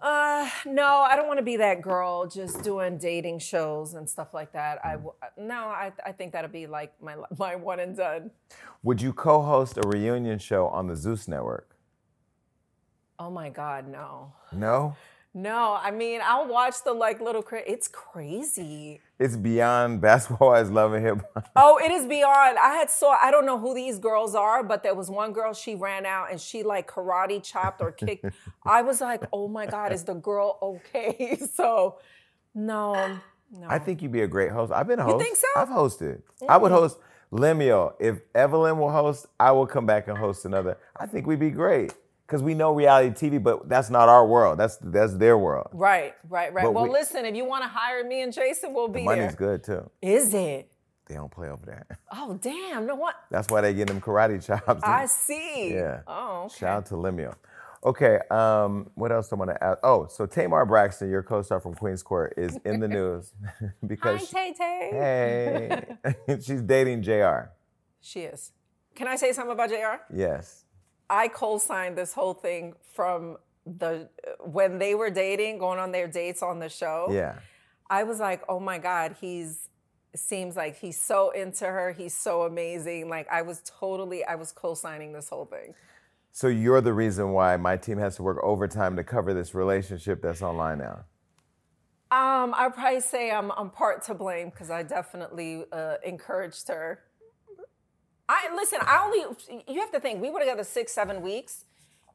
Uh, no, I don't want to be that girl just doing dating shows and stuff like that. I w- no, I I think that'll be like my my one and done. Would you co-host a reunion show on the Zeus Network? Oh my God, no. No, No, I mean, I'll watch the like little, cra- it's crazy. It's beyond basketball as love and hip hop. Oh, it is beyond. I had saw. I don't know who these girls are, but there was one girl. She ran out and she like karate chopped or kicked. I was like, oh my god, is the girl okay? So, no, no. I think you'd be a great host. I've been a host. You think so? I've hosted. I would mm. host Lemuel. If Evelyn will host, I will come back and host another. I think we'd be great because we know reality TV, but that's not our world. That's that's their world. right, right, right. But well, we- listen, if you want to hire me and Jason, we'll be there. Money's there. good too. Is it? They don't play over there. Oh, damn. No what? That's why they get them karate chops. I see. Yeah. Oh, okay. Shout out to Lemuel. Okay, um, what else do I want to add? Oh, so Tamar Braxton, your co-star from Queens Court, is in the news because she- Tay Tay. hey, she's dating Jr. She is. Can I say something about Jr? Yes. I co-signed this whole thing from the when they were dating, going on their dates on the show. Yeah. I was like, oh my God, he's seems like he's so into her. He's so amazing. Like I was totally, I was co-signing this whole thing. So you're the reason why my team has to work overtime to cover this relationship that's online now. Um, I'd probably say I'm I'm part to blame because I definitely uh, encouraged her. I listen. I only you have to think we would were together six seven weeks.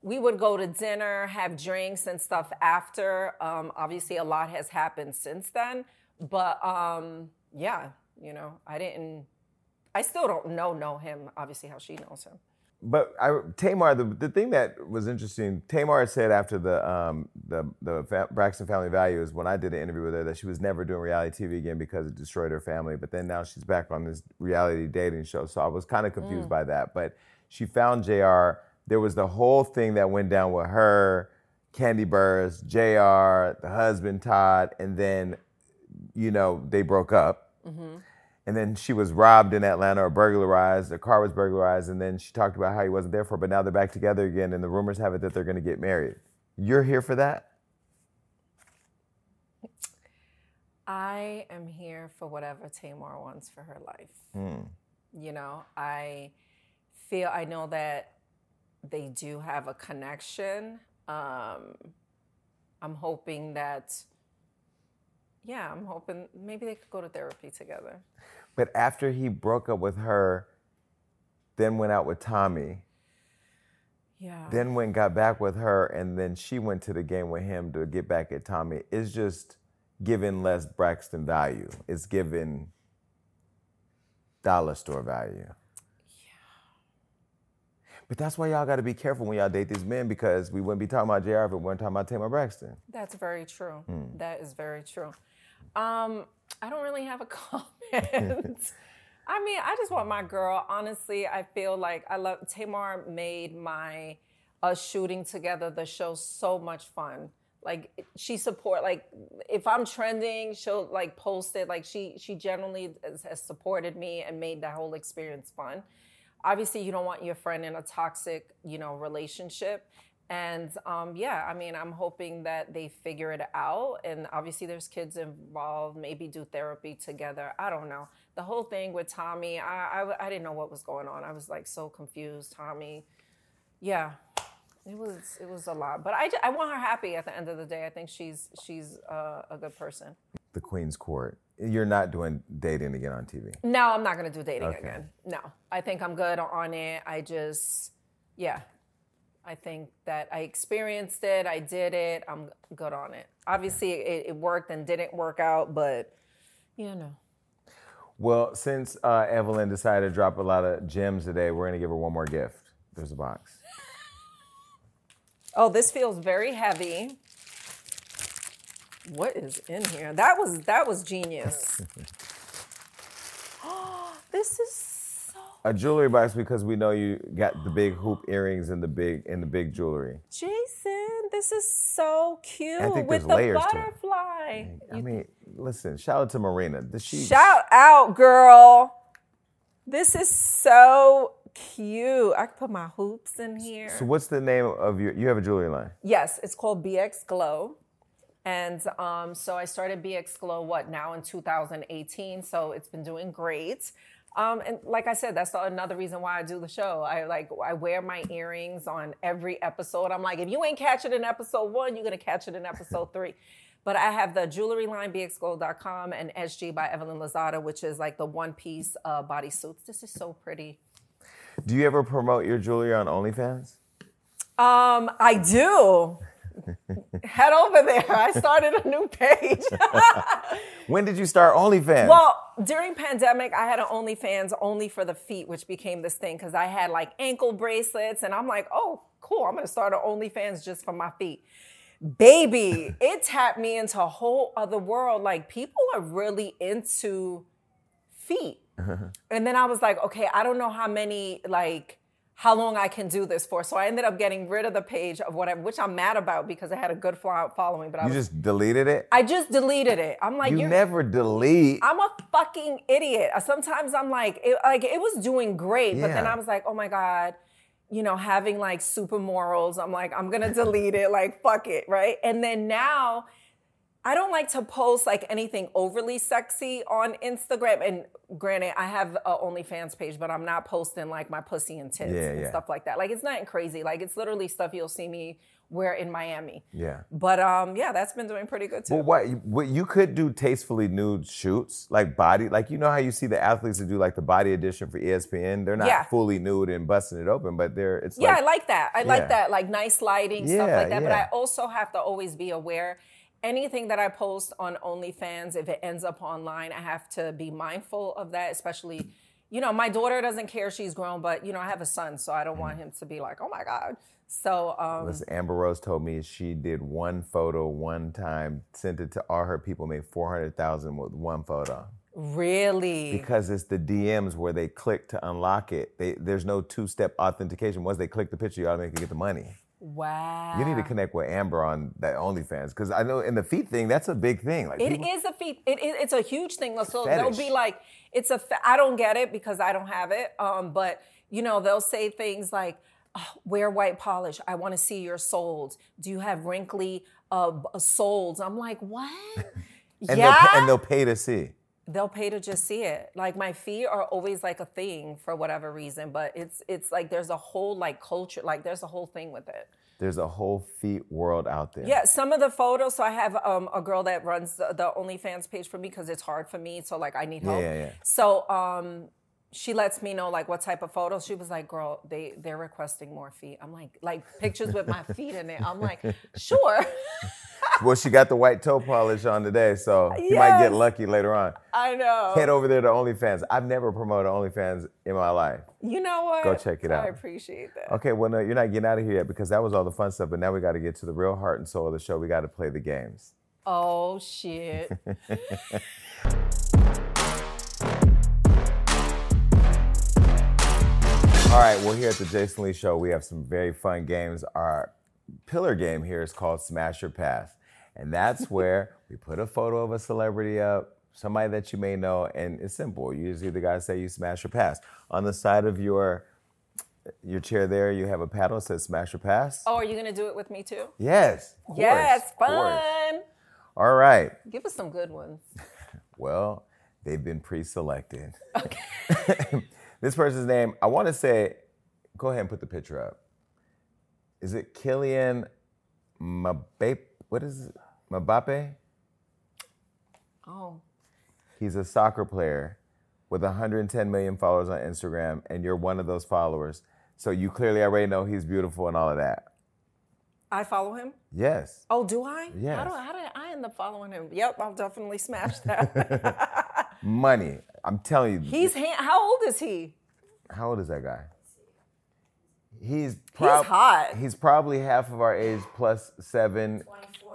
We would go to dinner, have drinks and stuff after. Um, obviously, a lot has happened since then, but um, yeah, you know, I didn't. I still don't know know him. Obviously, how she knows him. But I, Tamar, the, the thing that was interesting, Tamar said after the um, the the fa- Braxton Family Values, when I did an interview with her, that she was never doing reality TV again because it destroyed her family. But then now she's back on this reality dating show, so I was kind of confused by that. But she found Jr. There was the whole thing that went down with her, Kandi Burruss, Jr., the husband Todd, and then you know they broke up. And then she was robbed in Atlanta or burglarized. The car was burglarized. And then she talked about how he wasn't there for her, but now they're back together again. And the rumors have it that they're going to get married. You're here for that? I am here for whatever Tamar wants for her life. You know, I feel I know that they do have a connection. Um, I'm hoping that, yeah, I'm hoping maybe they could go to therapy together. But after he broke up with her, then went out with Tommy, Yeah. then went got back with her, and then she went to the game with him to get back at Tommy, it's just giving less Braxton value. It's giving dollar store value. Yeah. But that's why y'all got to be careful when y'all date these men because we wouldn't be talking about JR if we weren't talking about Tamar Braxton. That's very true. Hmm. That is very true. Um, I don't really have a comment. I mean, I just want my girl. Honestly, I feel like I love Tamar made my us shooting together the show so much fun. Like she support like if I'm trending, she'll like post it. Like she she generally has, has supported me and made that whole experience fun obviously you don't want your friend in a toxic you know relationship and um, yeah i mean i'm hoping that they figure it out. And obviously there's kids involved maybe do therapy together. I don't know. The whole thing with tommy i i, I didn't know what was going on. I was like so confused tommy. Yeah. It was it was a lot. But i, I want her happy at the end of the day. I think she's she's uh, a good person. The Queen's Court. You're not doing dating again on TV. No, I'm not gonna do dating Okay. again. No, I think I'm good on it. I just, yeah, I think that I experienced it. I did it. I'm good on it. Obviously, it, it worked and didn't work out, but you know. Well, since uh, Evelyn decided to drop a lot of gems today, we're going to give her one more gift. There's a box. Oh, this feels very heavy. What is in here? That was that was genius. this is A jewelry box because we know you got the big hoop earrings and the big and the big jewelry. Jason. This is so cute I think with the layers to it. butterfly. I mean, listen, shout out to Marina. She Shout out, girl. This is so cute. I could put my hoops in here. So what's the name of your you have a jewelry line? yes, it's called BX Gold. And um, so I started BX Gold, what, now in 2018. So it's been doing great. Um, and like I said, that's another reason why I do the show. I like I wear my earrings on every episode. I'm like, if you ain't catch it in episode one, you're gonna catch it in episode three. But I have the jewelry line, bxgold.com, and SG by Evelyn Lozada, which is like the one piece uh, bodysuits. This is so pretty. Do you ever promote your jewelry on OnlyFans? Um, I do. Head over there. I started a new page. When did you start OnlyFans? well, during pandemic, I had an OnlyFans only for the feet, which became this thing because I had like ankle bracelets, and I'm like, oh, cool. I'm gonna start an OnlyFans just for my feet. Baby, it tapped me into a whole other world. Like people are really into feet. and then I was like, okay, I don't know how many like how long I can do this for. So I ended up getting rid of the page of whatever, which I'm mad about because I had a good following. But I was, just deleted it? I just deleted it. I'm like, you never delete. I'm a fucking idiot. Sometimes I'm like, it, like it was doing great, but then I was like, oh my god, you know, having like super morals. I'm like, I'm gonna delete it. Like, fuck it, right? And then now. I don't like to post like anything overly sexy on Instagram. And granted, I have a OnlyFans page, but I'm not posting like my pussy and tits Yeah, and yeah. stuff like that. Like it's nothing crazy. Like it's literally stuff you'll see me wear in Miami. yeah. But um, yeah, that's been doing pretty good too. Well, what, what you could do tastefully nude shoots, like body, like you know how you see the athletes that do like the body edition for ESPN. They're not Yeah. fully nude and busting it open, but they're it's Yeah, like I like that. I like that, like nice lighting, stuff like that. But. I also have to always be aware. Anything that I post on OnlyFans, if it ends up online, I have to be mindful of that, especially, you know, my daughter doesn't care she's grown, but you know, I have a son, so I don't want him to be like, oh my God. So um Listen, Amber Rose told me she did one photo one time, sent it to all her people, made four hundred thousand with one photo. really Because it's the DMs where they click to unlock it. They, there's no two-step authentication. Once they click the picture, you automatically get the money. Wow. You need to connect with Amber on that OnlyFans because I know in the feet thing, that's a big thing. Like It people- is a feet. It, it- it's a huge thing. So Fetish. they'll be like, it's a. Fa- I don't get it because I don't have it. Um, but you know, they'll say things like, oh, "Wear white polish. I want to see your soles. Do you have wrinkly uh, soles?" I'm like, what? and yeah. they'll and they'll pay to see. They'll pay to just see it. Like my feet are always like a thing for whatever reason, but it's it's like there's a whole like culture. Like there's a whole thing with it. There's a whole feet world out there. Yeah, some of the photos. So I have um, a girl that runs the, the OnlyFans page for me because it's hard for me. So like I need help. yeah, yeah. So um, she lets me know like what type of photos. She was like, "Girl, they they're requesting more feet." I'm like, like pictures with my feet in it. I'm like, sure. Well, she got the white toe polish on today, so you might get lucky later on. I know. Head over there to OnlyFans. I've never promoted OnlyFans in my life. You know what? Go check it out. I appreciate that. Okay, well, no, you're not getting out of here yet because that was all the fun stuff. But now we got to get to the real heart and soul of the show. We got to play the games. Oh shit. All right, well, here at the Jason Lee Show, we have some very fun games. Our pillar game here is called Smash Your Pass. And that's where we put a photo of a celebrity up, somebody that you may know, and it's simple. You just either got to say you smash or pass. On the side of your your chair there, you have a paddle that says smash or pass. oh, are you gonna do it with me too? Yes. yes, course, course. fun. All right. Give us some good ones. Well, they've been pre-selected. Okay. this person's name, I want to say, go ahead and put the picture up. Is it Kylian Mbappe? What is it? Mbappe? Oh. He's a soccer player with 110 million followers on Instagram, and you're one of those followers. So you clearly already know he's beautiful and all of that. I follow him? Yes. Oh, do I? Yes. How, do, how did I end up following him? Yep, I'll definitely smash that. Money. I'm telling you. He's how old is he? How old is that guy? He's prob- hot. He's probably half of our age plus seven,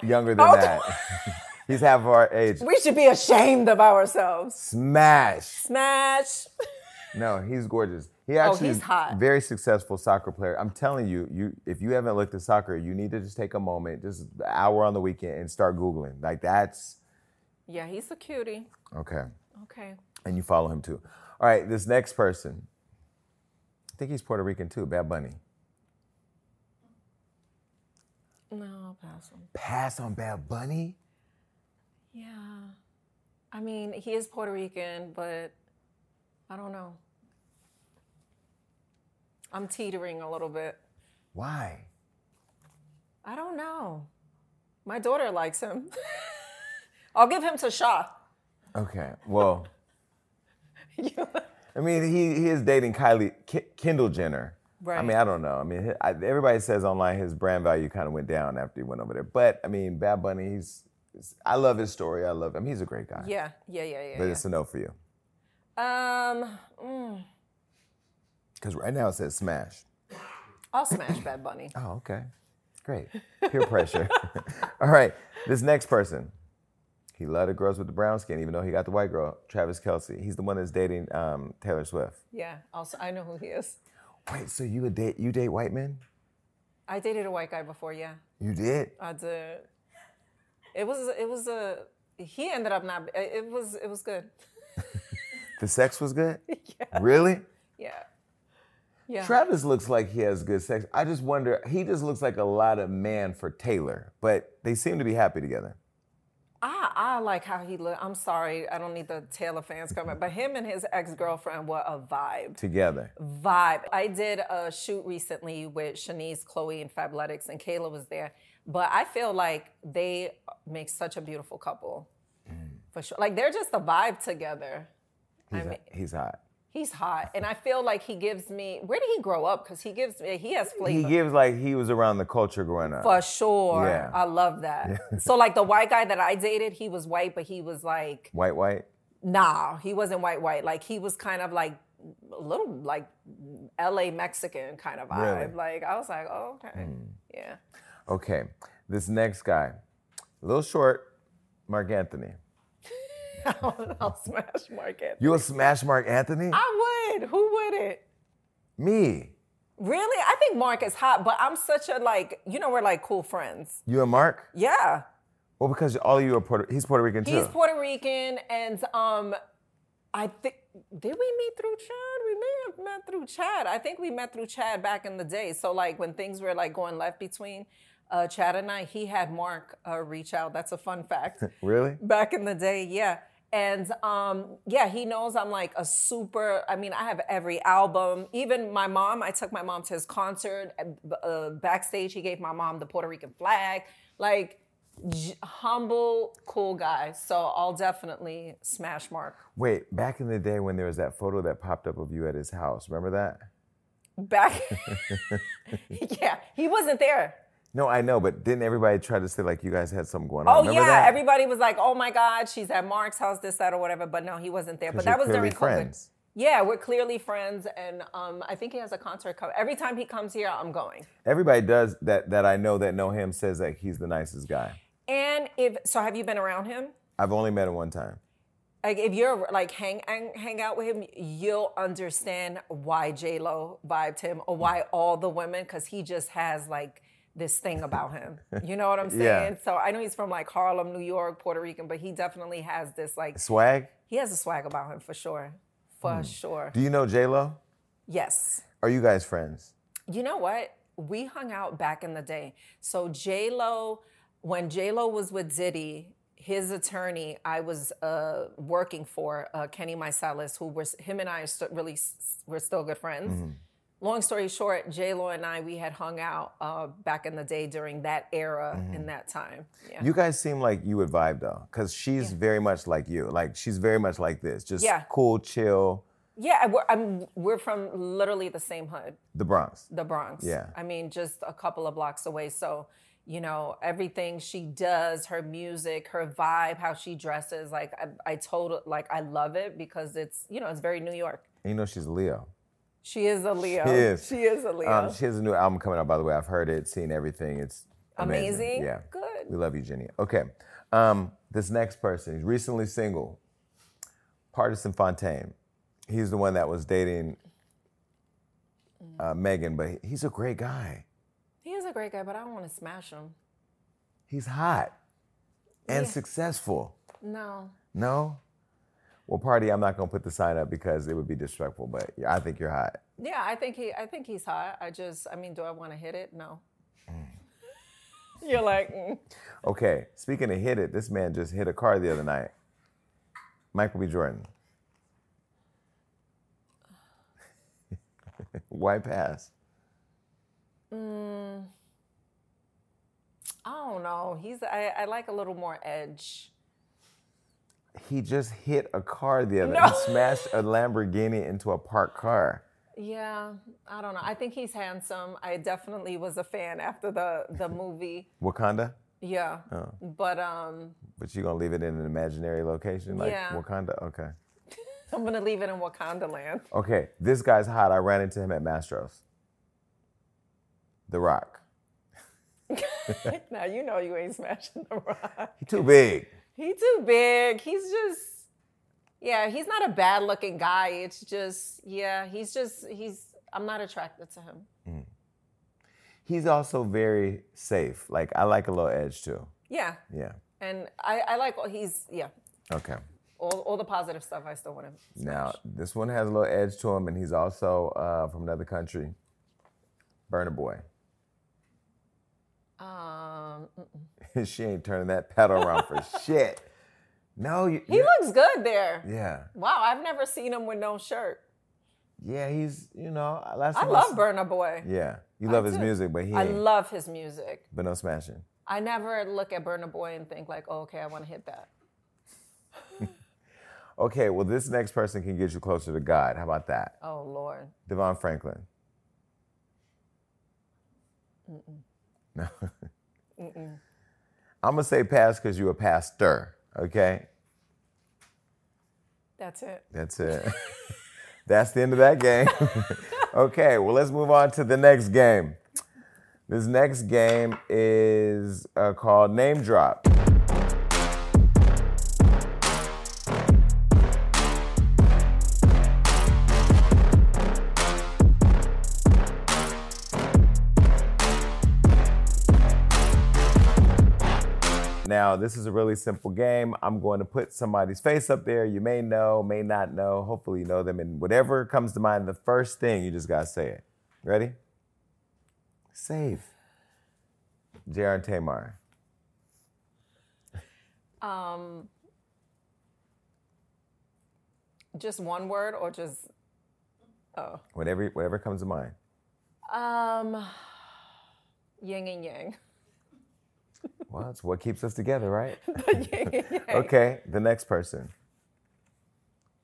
younger than Oh. that. he's half of our age. We should be ashamed of ourselves. Smash. Smash. No, he's gorgeous. He oh, actually Oh, he's is hot. very successful soccer player. I'm telling you, you if you haven't looked at soccer, you need to just take a moment, just an hour on the weekend, and start googling. Like that's Yeah, he's a cutie. okay. Okay. And you follow him too. All right, this next person. I think he's Puerto Rican too. Bad Bunny. No, I'll pass him. Pass on Bad Bunny. Yeah. I mean, he is Puerto Rican, but I don't know. I'm teetering a little bit. Why? I don't know. My daughter likes him. I'll give him to Shaw. Okay. Well, I mean, he, he is dating Kylie K- Kendall Jenner. I mean, I don't know. I mean, I, everybody says online his brand value kind of went down after he went over there. But I mean, Bad Bunny, he's. I love his story. I love him. He's a great guy. Yeah, yeah, yeah, yeah. But yeah. it's a no for you. Um, mm, Because right now it says smash. I'll smash Bad Bunny. Oh, okay. Great. Peer pressure. All right. This next person. He loved the girls with the brown skin, even though he got the white girl, Travis Kelce. He's the one that's dating um, Taylor Swift. Yeah, also I know who he is. Wait, so you would date you date white men? I dated a white guy before. Yeah, You did? I did. It was it was a he ended up not. It was it was good. The sex was good? Yeah. Really? Yeah, yeah. Travis looks like he has good sex. I just wonder, he just looks like a lot of man for Taylor, but they seem to be happy together. I, I like how he look. I'm sorry, I don't need the Taylor fans coming, but him and his ex girlfriend were a vibe. Together. Vibe. I did a shoot recently with Shaniece, Chloe, and Fabletics, and Kayla was there. But I feel like they make such a beautiful couple, mm. for sure. Like they're just a vibe together. He's, I mean, he's hot. He's hot, and I feel like he gives me. Where did he grow up? Because he gives me. He has flavor. He gives like he was around the culture growing up. For sure. Yeah. I love that. so like the white guy that I dated, he was white, but he was like, White, white? nah, he wasn't white white. Like he was kind of like a little like LA Mexican kind of vibe. Really? Like I was like, oh, okay. Hmm. Yeah. Okay. This next guy, a little short, Marc Anthony. I'll smash Marc Anthony. You will smash Marc Anthony? I would. Who wouldn't? Me. Really? I think Mark is hot, but I'm such a like, you know, we're like cool friends. You and Mark? Yeah. Well, because all of you are Puerto. He's Puerto Rican too. He's Puerto Rican, and um, I think did we meet through Chad? We may have met through Chad. I think we met through Chad back in the day. So like when things were like going left between uh, Chad and I, he had Marc uh, reach out. That's a fun fact. really? back in the day, yeah. And um, yeah, he knows I'm like a super. I mean, I have every album. Even my mom, I took my mom to his concert. Uh, backstage, he gave my mom the Puerto Rican flag. Like, j- humble, cool guy. So I'll definitely smash Marc. Wait, back in the day when there was that photo that popped up of you at his house, remember that? Back, yeah, he wasn't there. No, I know, but didn't everybody try to say like you guys had something going Oh on? Remember yeah, that? everybody was like, "Oh my God, she's at Marc's house, this, that, or whatever." But no, he wasn't there. But that was during clearly COVID. friends. Yeah, we're clearly friends, and um, I think he has a concert coming. Every time he comes here, I'm going. Everybody does that that I know that know him says that he's the nicest guy. And if so, have you been around him? I've only met him one time. Like, if you're like hang hang, hang out with him, you'll understand why J Lo vibed him, or why all the women, because he just has like this thing about him. You know what I'm saying? Yeah. So I know he's from like Harlem, New York, Puerto Rican, but he definitely has this like Swag? he has a swag about him for sure, for sure. Do you know J Lo? Yes. Are you guys friends? You know what? We hung out back in the day. So J Lo, when J Lo was with Diddy, his attorney, I was uh, working for uh, Kenny Meiselas, who was him and I st- really s- we're still good friends. Long story short, J Lo and I we had hung out uh, back in the day during that era in that time. Yeah. You guys seem like you would vibe though, because she's very much like you. Like she's very much like this, just Yeah. cool, chill. yeah, we're, I'm, we're from literally the same hood. The Bronx. the Bronx. Yeah. I mean, just a couple of blocks away. So, you know, everything she does, her music, her vibe, how she dresses, like I, I told, like I love it because it's, you know, it's very New York. And you know she's Leo. She is a Leo. She is. She is a Leo. Um, she has a new album coming out, by the way. I've heard it, seen everything. It's amazing. Amazing? Yeah. Good. We love you, Jenny. Okay. Um, this next person, he's recently single. Pardison Fontaine. He's the one that was dating uh, Megan, but he's a great guy. he is a great guy, but I don't want to smash him. He's hot and Yeah. successful. No. No? Well, party, I'm not gonna put the sign up because it would be disrespectful, but I think you're hot. Yeah, I think he. I think he's hot. I just. I mean, do I want to hit it? No. You're like. mm. Okay, speaking of hit it, this man just hit a car the other night. Michael B. Jordan. Why pass? Mm, I don't know. He's I, I like a little more edge. He just hit a car the other. No. He smashed a Lamborghini into a parked car. Yeah, I don't know. I think he's handsome. I definitely was a fan after the the movie. Wakanda? Yeah, Oh. but um, But you're gonna leave it in an imaginary location like Yeah. Wakanda? Okay. I'm gonna leave it in Wakanda land. Okay, this guy's hot. I ran into him at Mastro's. The Rock. now you know you ain't smashing the rock. He too big. He too big. He's just yeah, he's not a bad looking guy. It's just yeah, he's just he's I'm not attracted to him. He's also very safe. Like I like a little edge too. Yeah. Yeah. And I, I like he's yeah. Okay. All, all the positive stuff I still want to Now this one has a little edge to him, and he's also uh, from another country. Burna Boy. Um she ain't turning that pedal around for shit. No, you. he looks good there. Yeah, Wow, I've never seen him with no shirt. yeah. He's you know. Last I love Burna Boy. Yeah, you love his do. music, but he I love his music. but no smashing. I never look at Burna Boy and think like, oh, okay, I want to hit that. Okay, well, this next person can get you closer to God. How about that? Oh Lord. DeVon Franklin. No. I'm gonna say pass because you're a pastor. Okay, That's it. that's it. that's the end of that game. okay, well, let's move on to the next game. This next game is uh, called Name Drop. This is a really simple game. I'm going to put somebody's face up there. You may know, may not know. Hopefully, you know them. And whatever comes to mind, the first thing, you just got to say it. Ready? Save. JR and Tamar. Um, just one word or just oh Whatever, whatever comes to mind. um, yin and yang. Well, it's what keeps us together, right? Okay, the next person.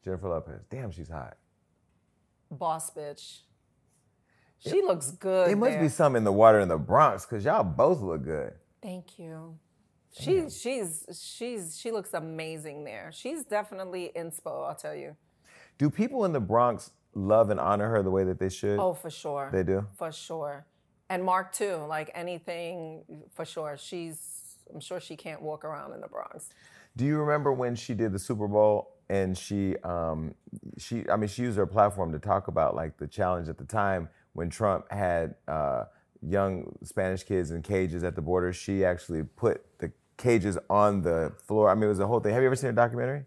Jennifer Lopez. Damn, she's hot. Boss bitch. She looks good. There must there. be some in the water in the Bronx because y'all both look good. Thank you. She she's she's she looks amazing there. She's definitely inspo, I'll tell you. Do people in the Bronx love and honor her the way that they should? Oh, for sure. They do? For sure. And Marc too. Like anything for sure. She's I'm sure she can't walk around in the Bronx. Do you remember when she did the Super Bowl and she, um, she, I mean, she used her platform to talk about like the challenge at the time when Trump had uh, young Spanish kids in cages at the border. She actually put the cages on the floor. I mean, it was a whole thing. Have you ever seen a documentary?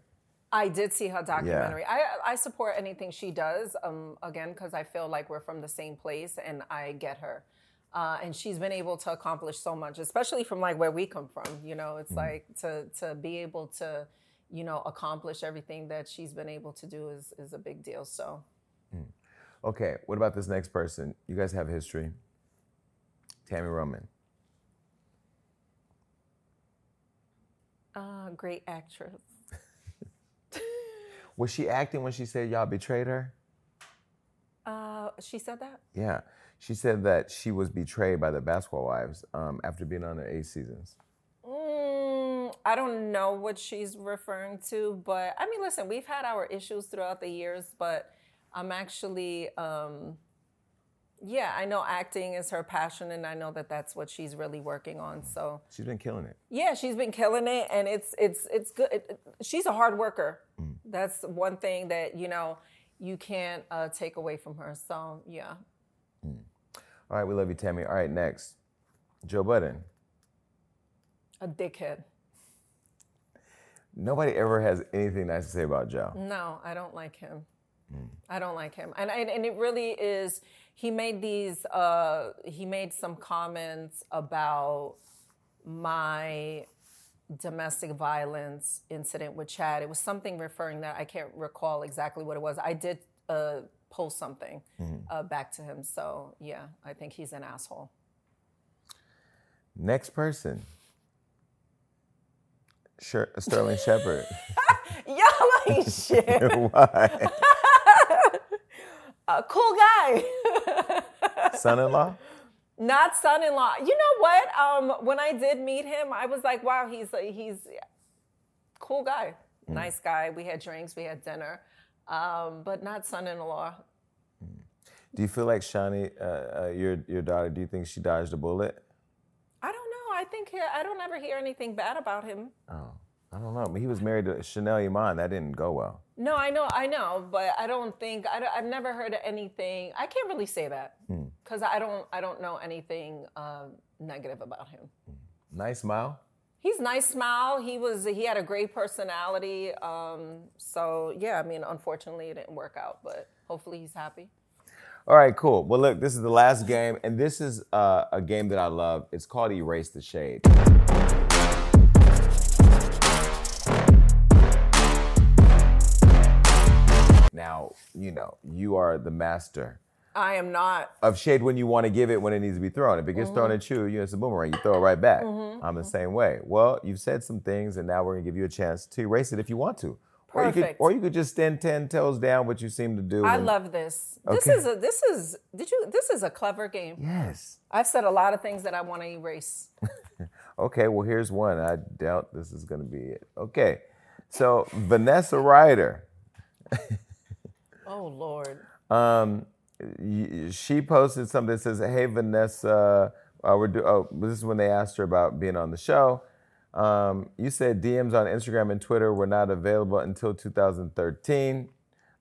I did see her documentary. I I support anything she does. Um, again, because I feel like we're from the same place, and I get her. Uh, and she's been able to accomplish so much, especially from like where we come from. You know, it's like to to be able to, you know, accomplish everything that she's been able to do is is a big deal. So Okay, what about this next person? You guys have history. Tami Roman. uh, great actress. Was she acting when she said y'all betrayed her? Uh, she said that. Yeah. She said that she was betrayed by the basketball wives um, after being on her eight seasons. Mm, I don't know what she's referring to, but I mean, listen, we've had our issues throughout the years, but I'm actually, um, yeah, I know acting is her passion, and I know that that's what she's really working on. So She's been killing it. yeah, she's been killing it, and it's it's it's good. It- it- she's a hard worker. That's one thing that you know you can't uh, take away from her. So yeah, All right, we love you, Tami. All right, next. Joe Budden. a dickhead. Nobody ever has anything nice to say about Joe. No, I don't like him. I don't like him, and and, and it really is. He made these. Uh, he made some comments about my domestic violence incident with Chad. It was something referring that I can't recall exactly what it was. I did uh, post something Mm-hmm. uh, back to him. So yeah, I think he's an asshole. Next person. Sher- Sterling Shepard. Y'all ain't shit. Why? A cool guy. Son-in-law? Not son-in-law. You know what? Um, when I did meet him, I was like, wow, he's a, he's cool guy, Mm. nice guy. We had drinks, we had dinner, um, but not son-in-law. Do you feel like Shawnee, uh, uh, your your daughter? Do you think she dodged a bullet? I don't know. I think he- I don't ever hear anything bad about him. Oh, I don't know. But he was married to Chanel Iman. That didn't go well. No, I know, I know, but I don't think I have never heard of anything. I can't really say that Hmm. because I don't I don't know anything uh, negative about him. Nice smile. He's nice, smile. He was he had a great personality. Um, so yeah, I mean, unfortunately, it didn't work out, but hopefully, he's happy. All right, cool. Well, look, this is the last game, and this is uh, a game that I love. It's called Erase the Shade. Now, you know, you are the master I am not. of shade when you want to give it when it needs to be thrown. If it gets thrown mm-hmm. at you, you know, it's a boomerang. You throw it right back. Mm-hmm. I'm the mm-hmm. same way. Well, you've said some things, and now we're gonna give you a chance to erase it if you want to. Or you could, Perfect. or you could just stand ten toes down, what you seem to do. I and- love this. This is a this is did you this is a clever game. Yes. I've said a lot of things that I want to erase. Okay, well, here's one. I doubt this is going to be it. Okay, so Vanessa Rider, Oh Lord. um, she posted something that says, "Hey Vanessa, uh, we're do- oh, this is when they asked her about being on the show. Um, you said DMs on Instagram and Twitter were not available until 2013.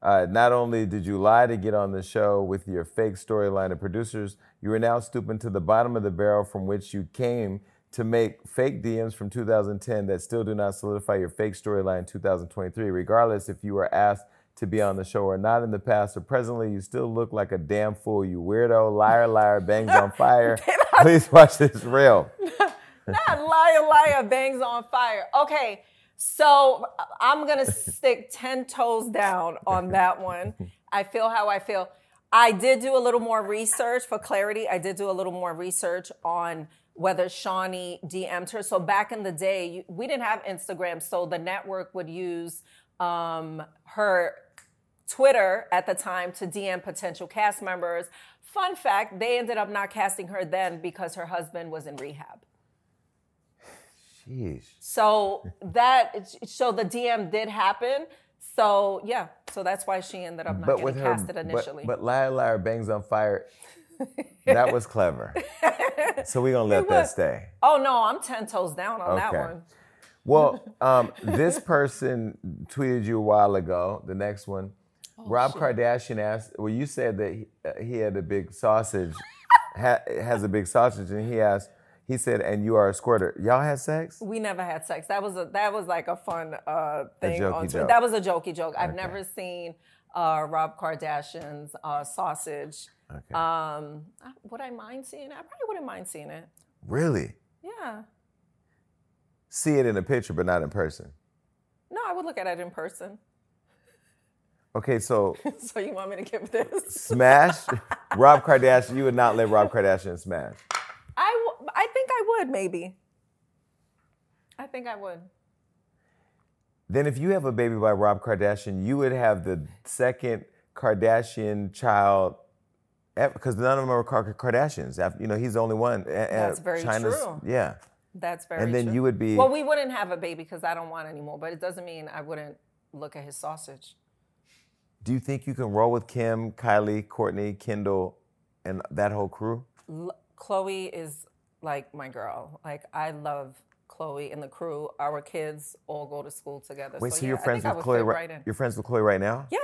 Uh, not only did you lie to get on the show with your fake storyline of producers, you are now stooping to the bottom of the barrel from which you came to make fake DMs from 2010 that still do not solidify your fake storyline in 2023. Regardless if you were asked to be on the show or not in the past or presently, you still look like a damn fool. You weirdo, liar, liar, bangs on fire. Please watch this reel. Not liar, liar, bangs on fire. Okay, so I'm gonna stick 10 toes down on that one. I feel how I feel. I did do a little more research for clarity. I did do a little more research on whether Shaunie DM'd her. So back in the day, we didn't have Instagram, so the network would use um, her Twitter at the time to DM potential cast members. Fun fact, they ended up not casting her then because her husband was in rehab. Jeez. So that so the DM did happen. So yeah, so that's why she ended up not But getting with her, casted but, initially. but liar, liar, bangs on fire. that was clever. So we're gonna let that was. stay. oh no, I'm ten toes down on that Okay. one. Well, um, this person tweeted you a while ago. The next one, Oh, Rob Kardashian asked. Well, you said that he, uh, he had a big sausage, ha, has a big sausage, and he asked. He said, "And you are a squirter. Y'all had sex? We never had sex. That was a that was like a fun uh, thing jokey on joke. That was a jokey joke. I've never seen uh, Rob Kardashian's uh, sausage. Okay. Um, would I mind seeing it? I probably wouldn't mind seeing it. really? Yeah. See it in a picture, but not in person. No, I would look at it in person. Okay, so So you want me to give this? smash Rob Kardashian. You would not let Rob Kardashian smash. I, w- I think I would maybe. I think I would. Then if you have a baby by Rob Kardashian, you would have the second Kardashian child because none of them are Kardashians. You know, he's the only one. A- a- That's very China's- true. Yeah. That's very true. And then true. you would be- Well, we wouldn't have a baby because I don't want anymore, but it doesn't mean I wouldn't look at his sausage. Do you think you can roll with Kim, Kylie, Kourtney, Kendall, and that whole crew? L- Khloé is like my girl. Like I love Khloé and the crew. Our kids all go to school together. Wait, so, yeah, you're friends with Khloé? Right, right. You're friends with Khloé right now? Yeah.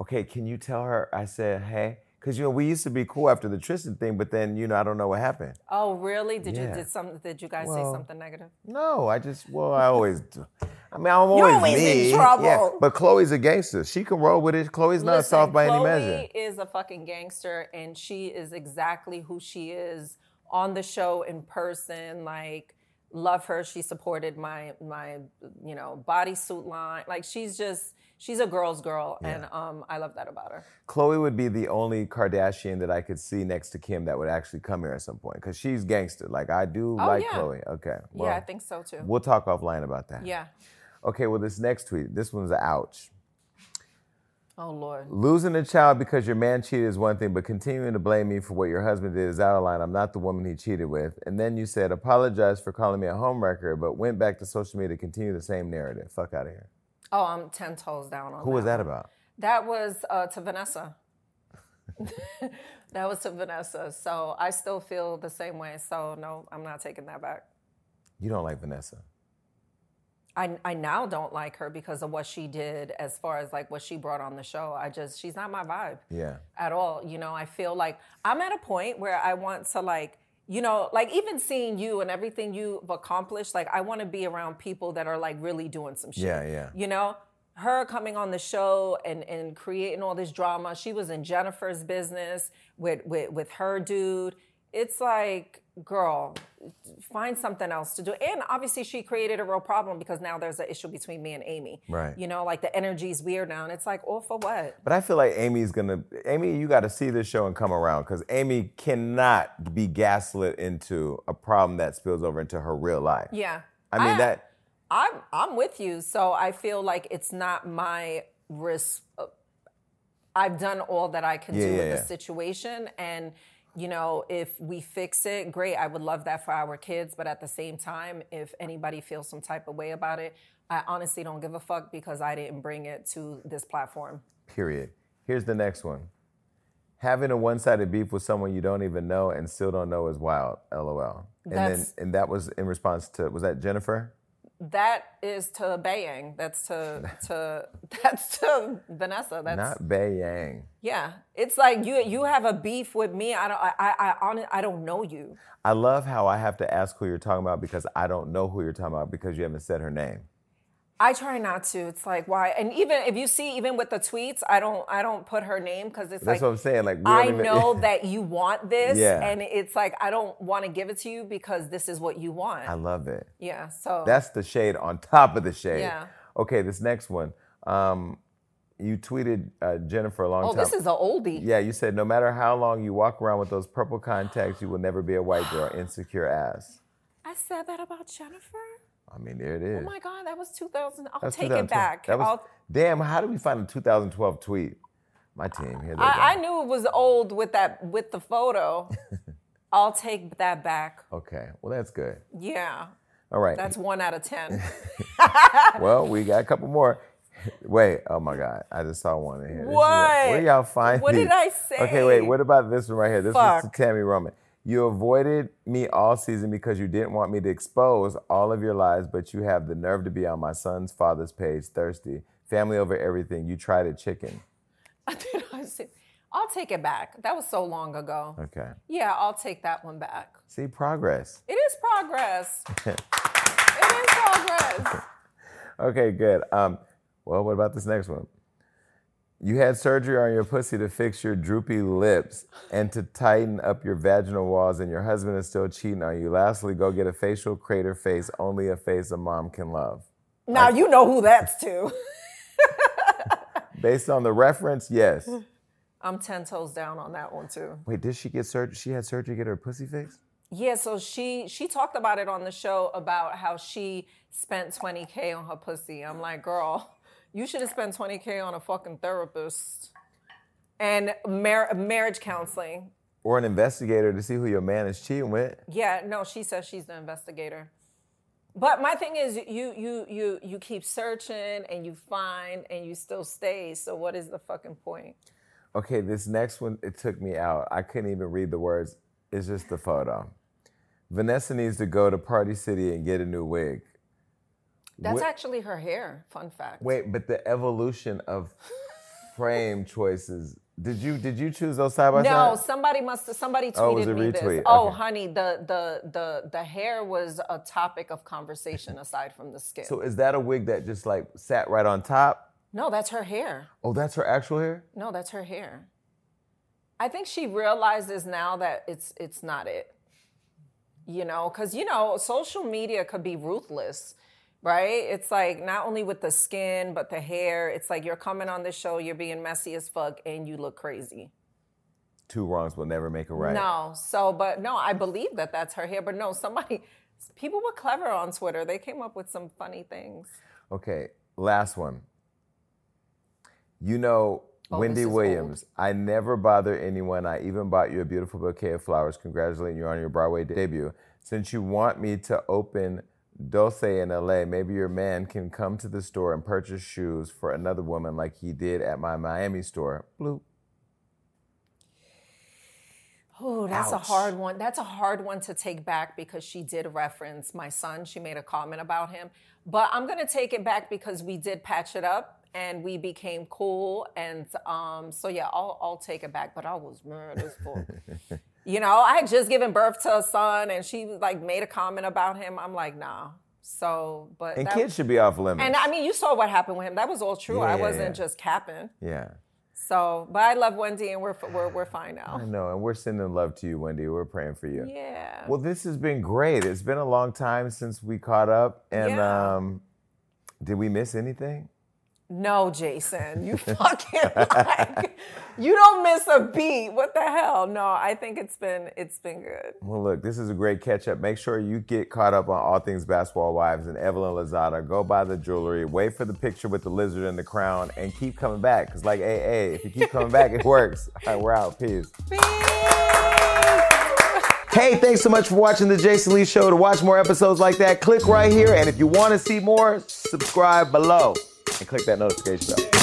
Okay, can you tell her I said hey? Because you know we used to be cool after the Tristan thing, but then you know I don't know what happened. Oh, really? Did you did some? Did you guys say something negative? No, I just well I always do. I mean I'm always, always in me. trouble. Yeah, but Khloé's a gangster. She can roll with it. Khloé's not Listen, soft by any measure. Khloé is a fucking gangster, and she is exactly who she is on the show in person. Like, love her. She supported my my you know bodysuit line. Like, she's just she's a girl's girl, and um, I love that about her. Khloé would be the only Kardashian that I could see next to Kim that would actually come here at some point because she's gangster. Like I do Oh, like yeah. Khloé. Okay. yeah, I think so too. We'll talk offline about that. yeah. Okay. Well, this next tweet, this one's a ouch. Oh Lord. Losing a child because your man cheated is one thing, but continuing to blame me for what your husband did is out of line. I'm not the woman he cheated with. And then you said, apologize for calling me a homewrecker, but went back to social media to continue the same narrative. Fuck out of here. Oh, I'm ten toes down on Who was that about? That was uh, to Vanessa. that was to Vanessa. So I still feel the same way. So no, I'm not taking that back. You don't like Vanessa. I, I now don't like her because of what she did as far as like what she brought on the show. I just she's not my vibe Yeah. at all. You know, I feel like I'm at a point where I want to like, you know, like even seeing you and everything you've accomplished, like I want to be around people that are like really doing some shit. Yeah, yeah. You know, her coming on the show and and creating all this drama. She was in Jennifer's business with with with her dude. It's like, girl, find something else to do. And obviously, she created a real problem because now there's an issue between me and Amy. Right. You know, like the energy's weird now, and it's like, all for what? But I feel like Amy's gonna. Amy, you got to see this show and come around because Amy cannot be gaslit into a problem that spills over into her real life. Yeah. I mean that. I'm I'm with you. So I feel like it's not my risk. Uh, I've done all that I can Yeah, do yeah, with yeah. the situation, and you know, if we fix it, great. I would love that for our kids, but at the same time, if anybody feels some type of way about it, I honestly don't give a fuck because I didn't bring it to this platform. Period. Here's the next one. Having a one-sided beef with someone you don't even know and still don't know is wild. LOL. And then That's- and that was in response to was that Jennifer? That is to Bayang. That's to to that's to Vanessa. That's Not Bay Yang. Yeah, it's like you you have a beef with me. I don't I I I, I don't know you. I love how I have to ask who you're talking about because I don't know who you're talking about because you haven't said her name. I try not to. It's like why? And even if you see, even with the tweets, I don't I don't put her name because it's That's like what I'm saying. Like I even- know that you want this, Yeah. and it's like I don't want to give it to you because this is what you want. I love it. yeah. So That's the shade on top of the shade. Yeah. Okay, this next one. Um, you tweeted uh, Jennifer a long oh, time. Oh, this is an oldie. Yeah, you said no matter how long you walk around with those purple contacts, you will never be a white girl. Insecure ass. I said that about Jennifer. I mean, there it oh is. Oh my God, that was 2000. I'll That's take 2012. it back. That was, I'll- damn, how did we find a 2012 tweet? My team, here they I, I knew it was old with that with the photo. I'll take that back. Okay, well, that's good. Yeah. All right. That's one out of 10. well, we got a couple more. Wait, oh my God, I just saw one in here. What? where y'all find What these? did I say? Okay, wait, what about this one right here? This is Fuck. Tami Roman. You avoided me all season because you didn't want me to expose all of your lies, but you have the nerve to be on my son's father's page, thirsty. Family over everything. You tried a chicken. I'll take it back. That was so long ago. Okay. Yeah, I'll take that one back. See, progress. It is progress. it is progress. Okay, good. Um, well, what about this next one? You had surgery on your pussy to fix your droopy lips and to tighten up your vaginal walls, and your husband is still cheating on you. Lastly, go get a facial crater face, only a face a mom can love. Now you know who that's to. Based on the reference, yes. I'm 10 toes down on that one too. Wait, did she get surgery? She had surgery to get her pussy fixed? Yeah, so she she talked about it on the show about how she spent 20k on her pussy. I'm like, girl, you should have spent 20k on a fucking therapist and mar- marriage counseling. Or an investigator to see who your man is cheating with? Yeah, no, she says she's the investigator. But my thing is, you you you you keep searching and you find and you still stay. So what is the fucking point? Okay, this next one, it took me out. I couldn't even read the words. It's just the photo. Vanessa needs to go to Party City and get a new wig. That's Wh- actually her hair. Fun fact. Wait, but the evolution of frame choices. Did you did you choose those side by No, side? No, somebody must somebody oh, tweeted Oh, was a me this. Oh, Okay. honey, the the the the hair was a topic of conversation aside from the skin. So is that a wig that just like sat right on top? no, that's her hair. Oh, that's her actual hair? No, that's her hair. I think she realizes now that it's it's not it. You know, because you know, social media could be ruthless. Right? It's like not only with the skin, but the hair. It's like you're coming on the show, you're being messy as fuck, and you look crazy. Two wrongs will never make a right. No, so, but no, I believe that that's her hair. But no, somebody, people were clever on Twitter. They came up with some funny things. Okay, last one. You know, Oh, Wendy Williams, I never bother anyone. I even bought you a beautiful bouquet of flowers, congratulating you on your Broadway debut. Since you want me to open Dulce in LA, maybe your man can come to the store and purchase shoes for another woman like he did at my Miami store. Blue. Oh, that's a hard one. That's a hard one to take back because she did reference my son. She made a comment about him. But I'm going to take it back because we did patch it up and we became cool. And um, so, yeah, I'll, I'll take it back. But I was mad as fuck. you know, I had just given birth to a son and she like made a comment about him. I'm like, nah. So, but. And kids should be off limits. And I mean, you saw what happened with him. That was all true. I wasn't just capping. yeah. So, but I love Wendy and we're, we're, we're fine now. I know, and we're sending love to you, Wendy. We're praying for you. Yeah. Well, this has been great. It's been a long time since we caught up. And Yeah. um, did we miss anything? No, Jason, you fucking like you don't miss a beat. What the hell? No, I think it's been it's been good. Well, look, this is a great catch up. Make sure you get caught up on all things Basketball Wives and Evelyn Lozada. Go buy the jewelry, wait for the picture with the lizard and the crown, and keep coming back. Because, like AA, if you keep coming back, it works. All right, we're out. Peace. Peace. Hey, thanks so much for watching the Jason Lee Show. To watch more episodes like that, click right here. And if you want to see more, subscribe below and click that notification bell.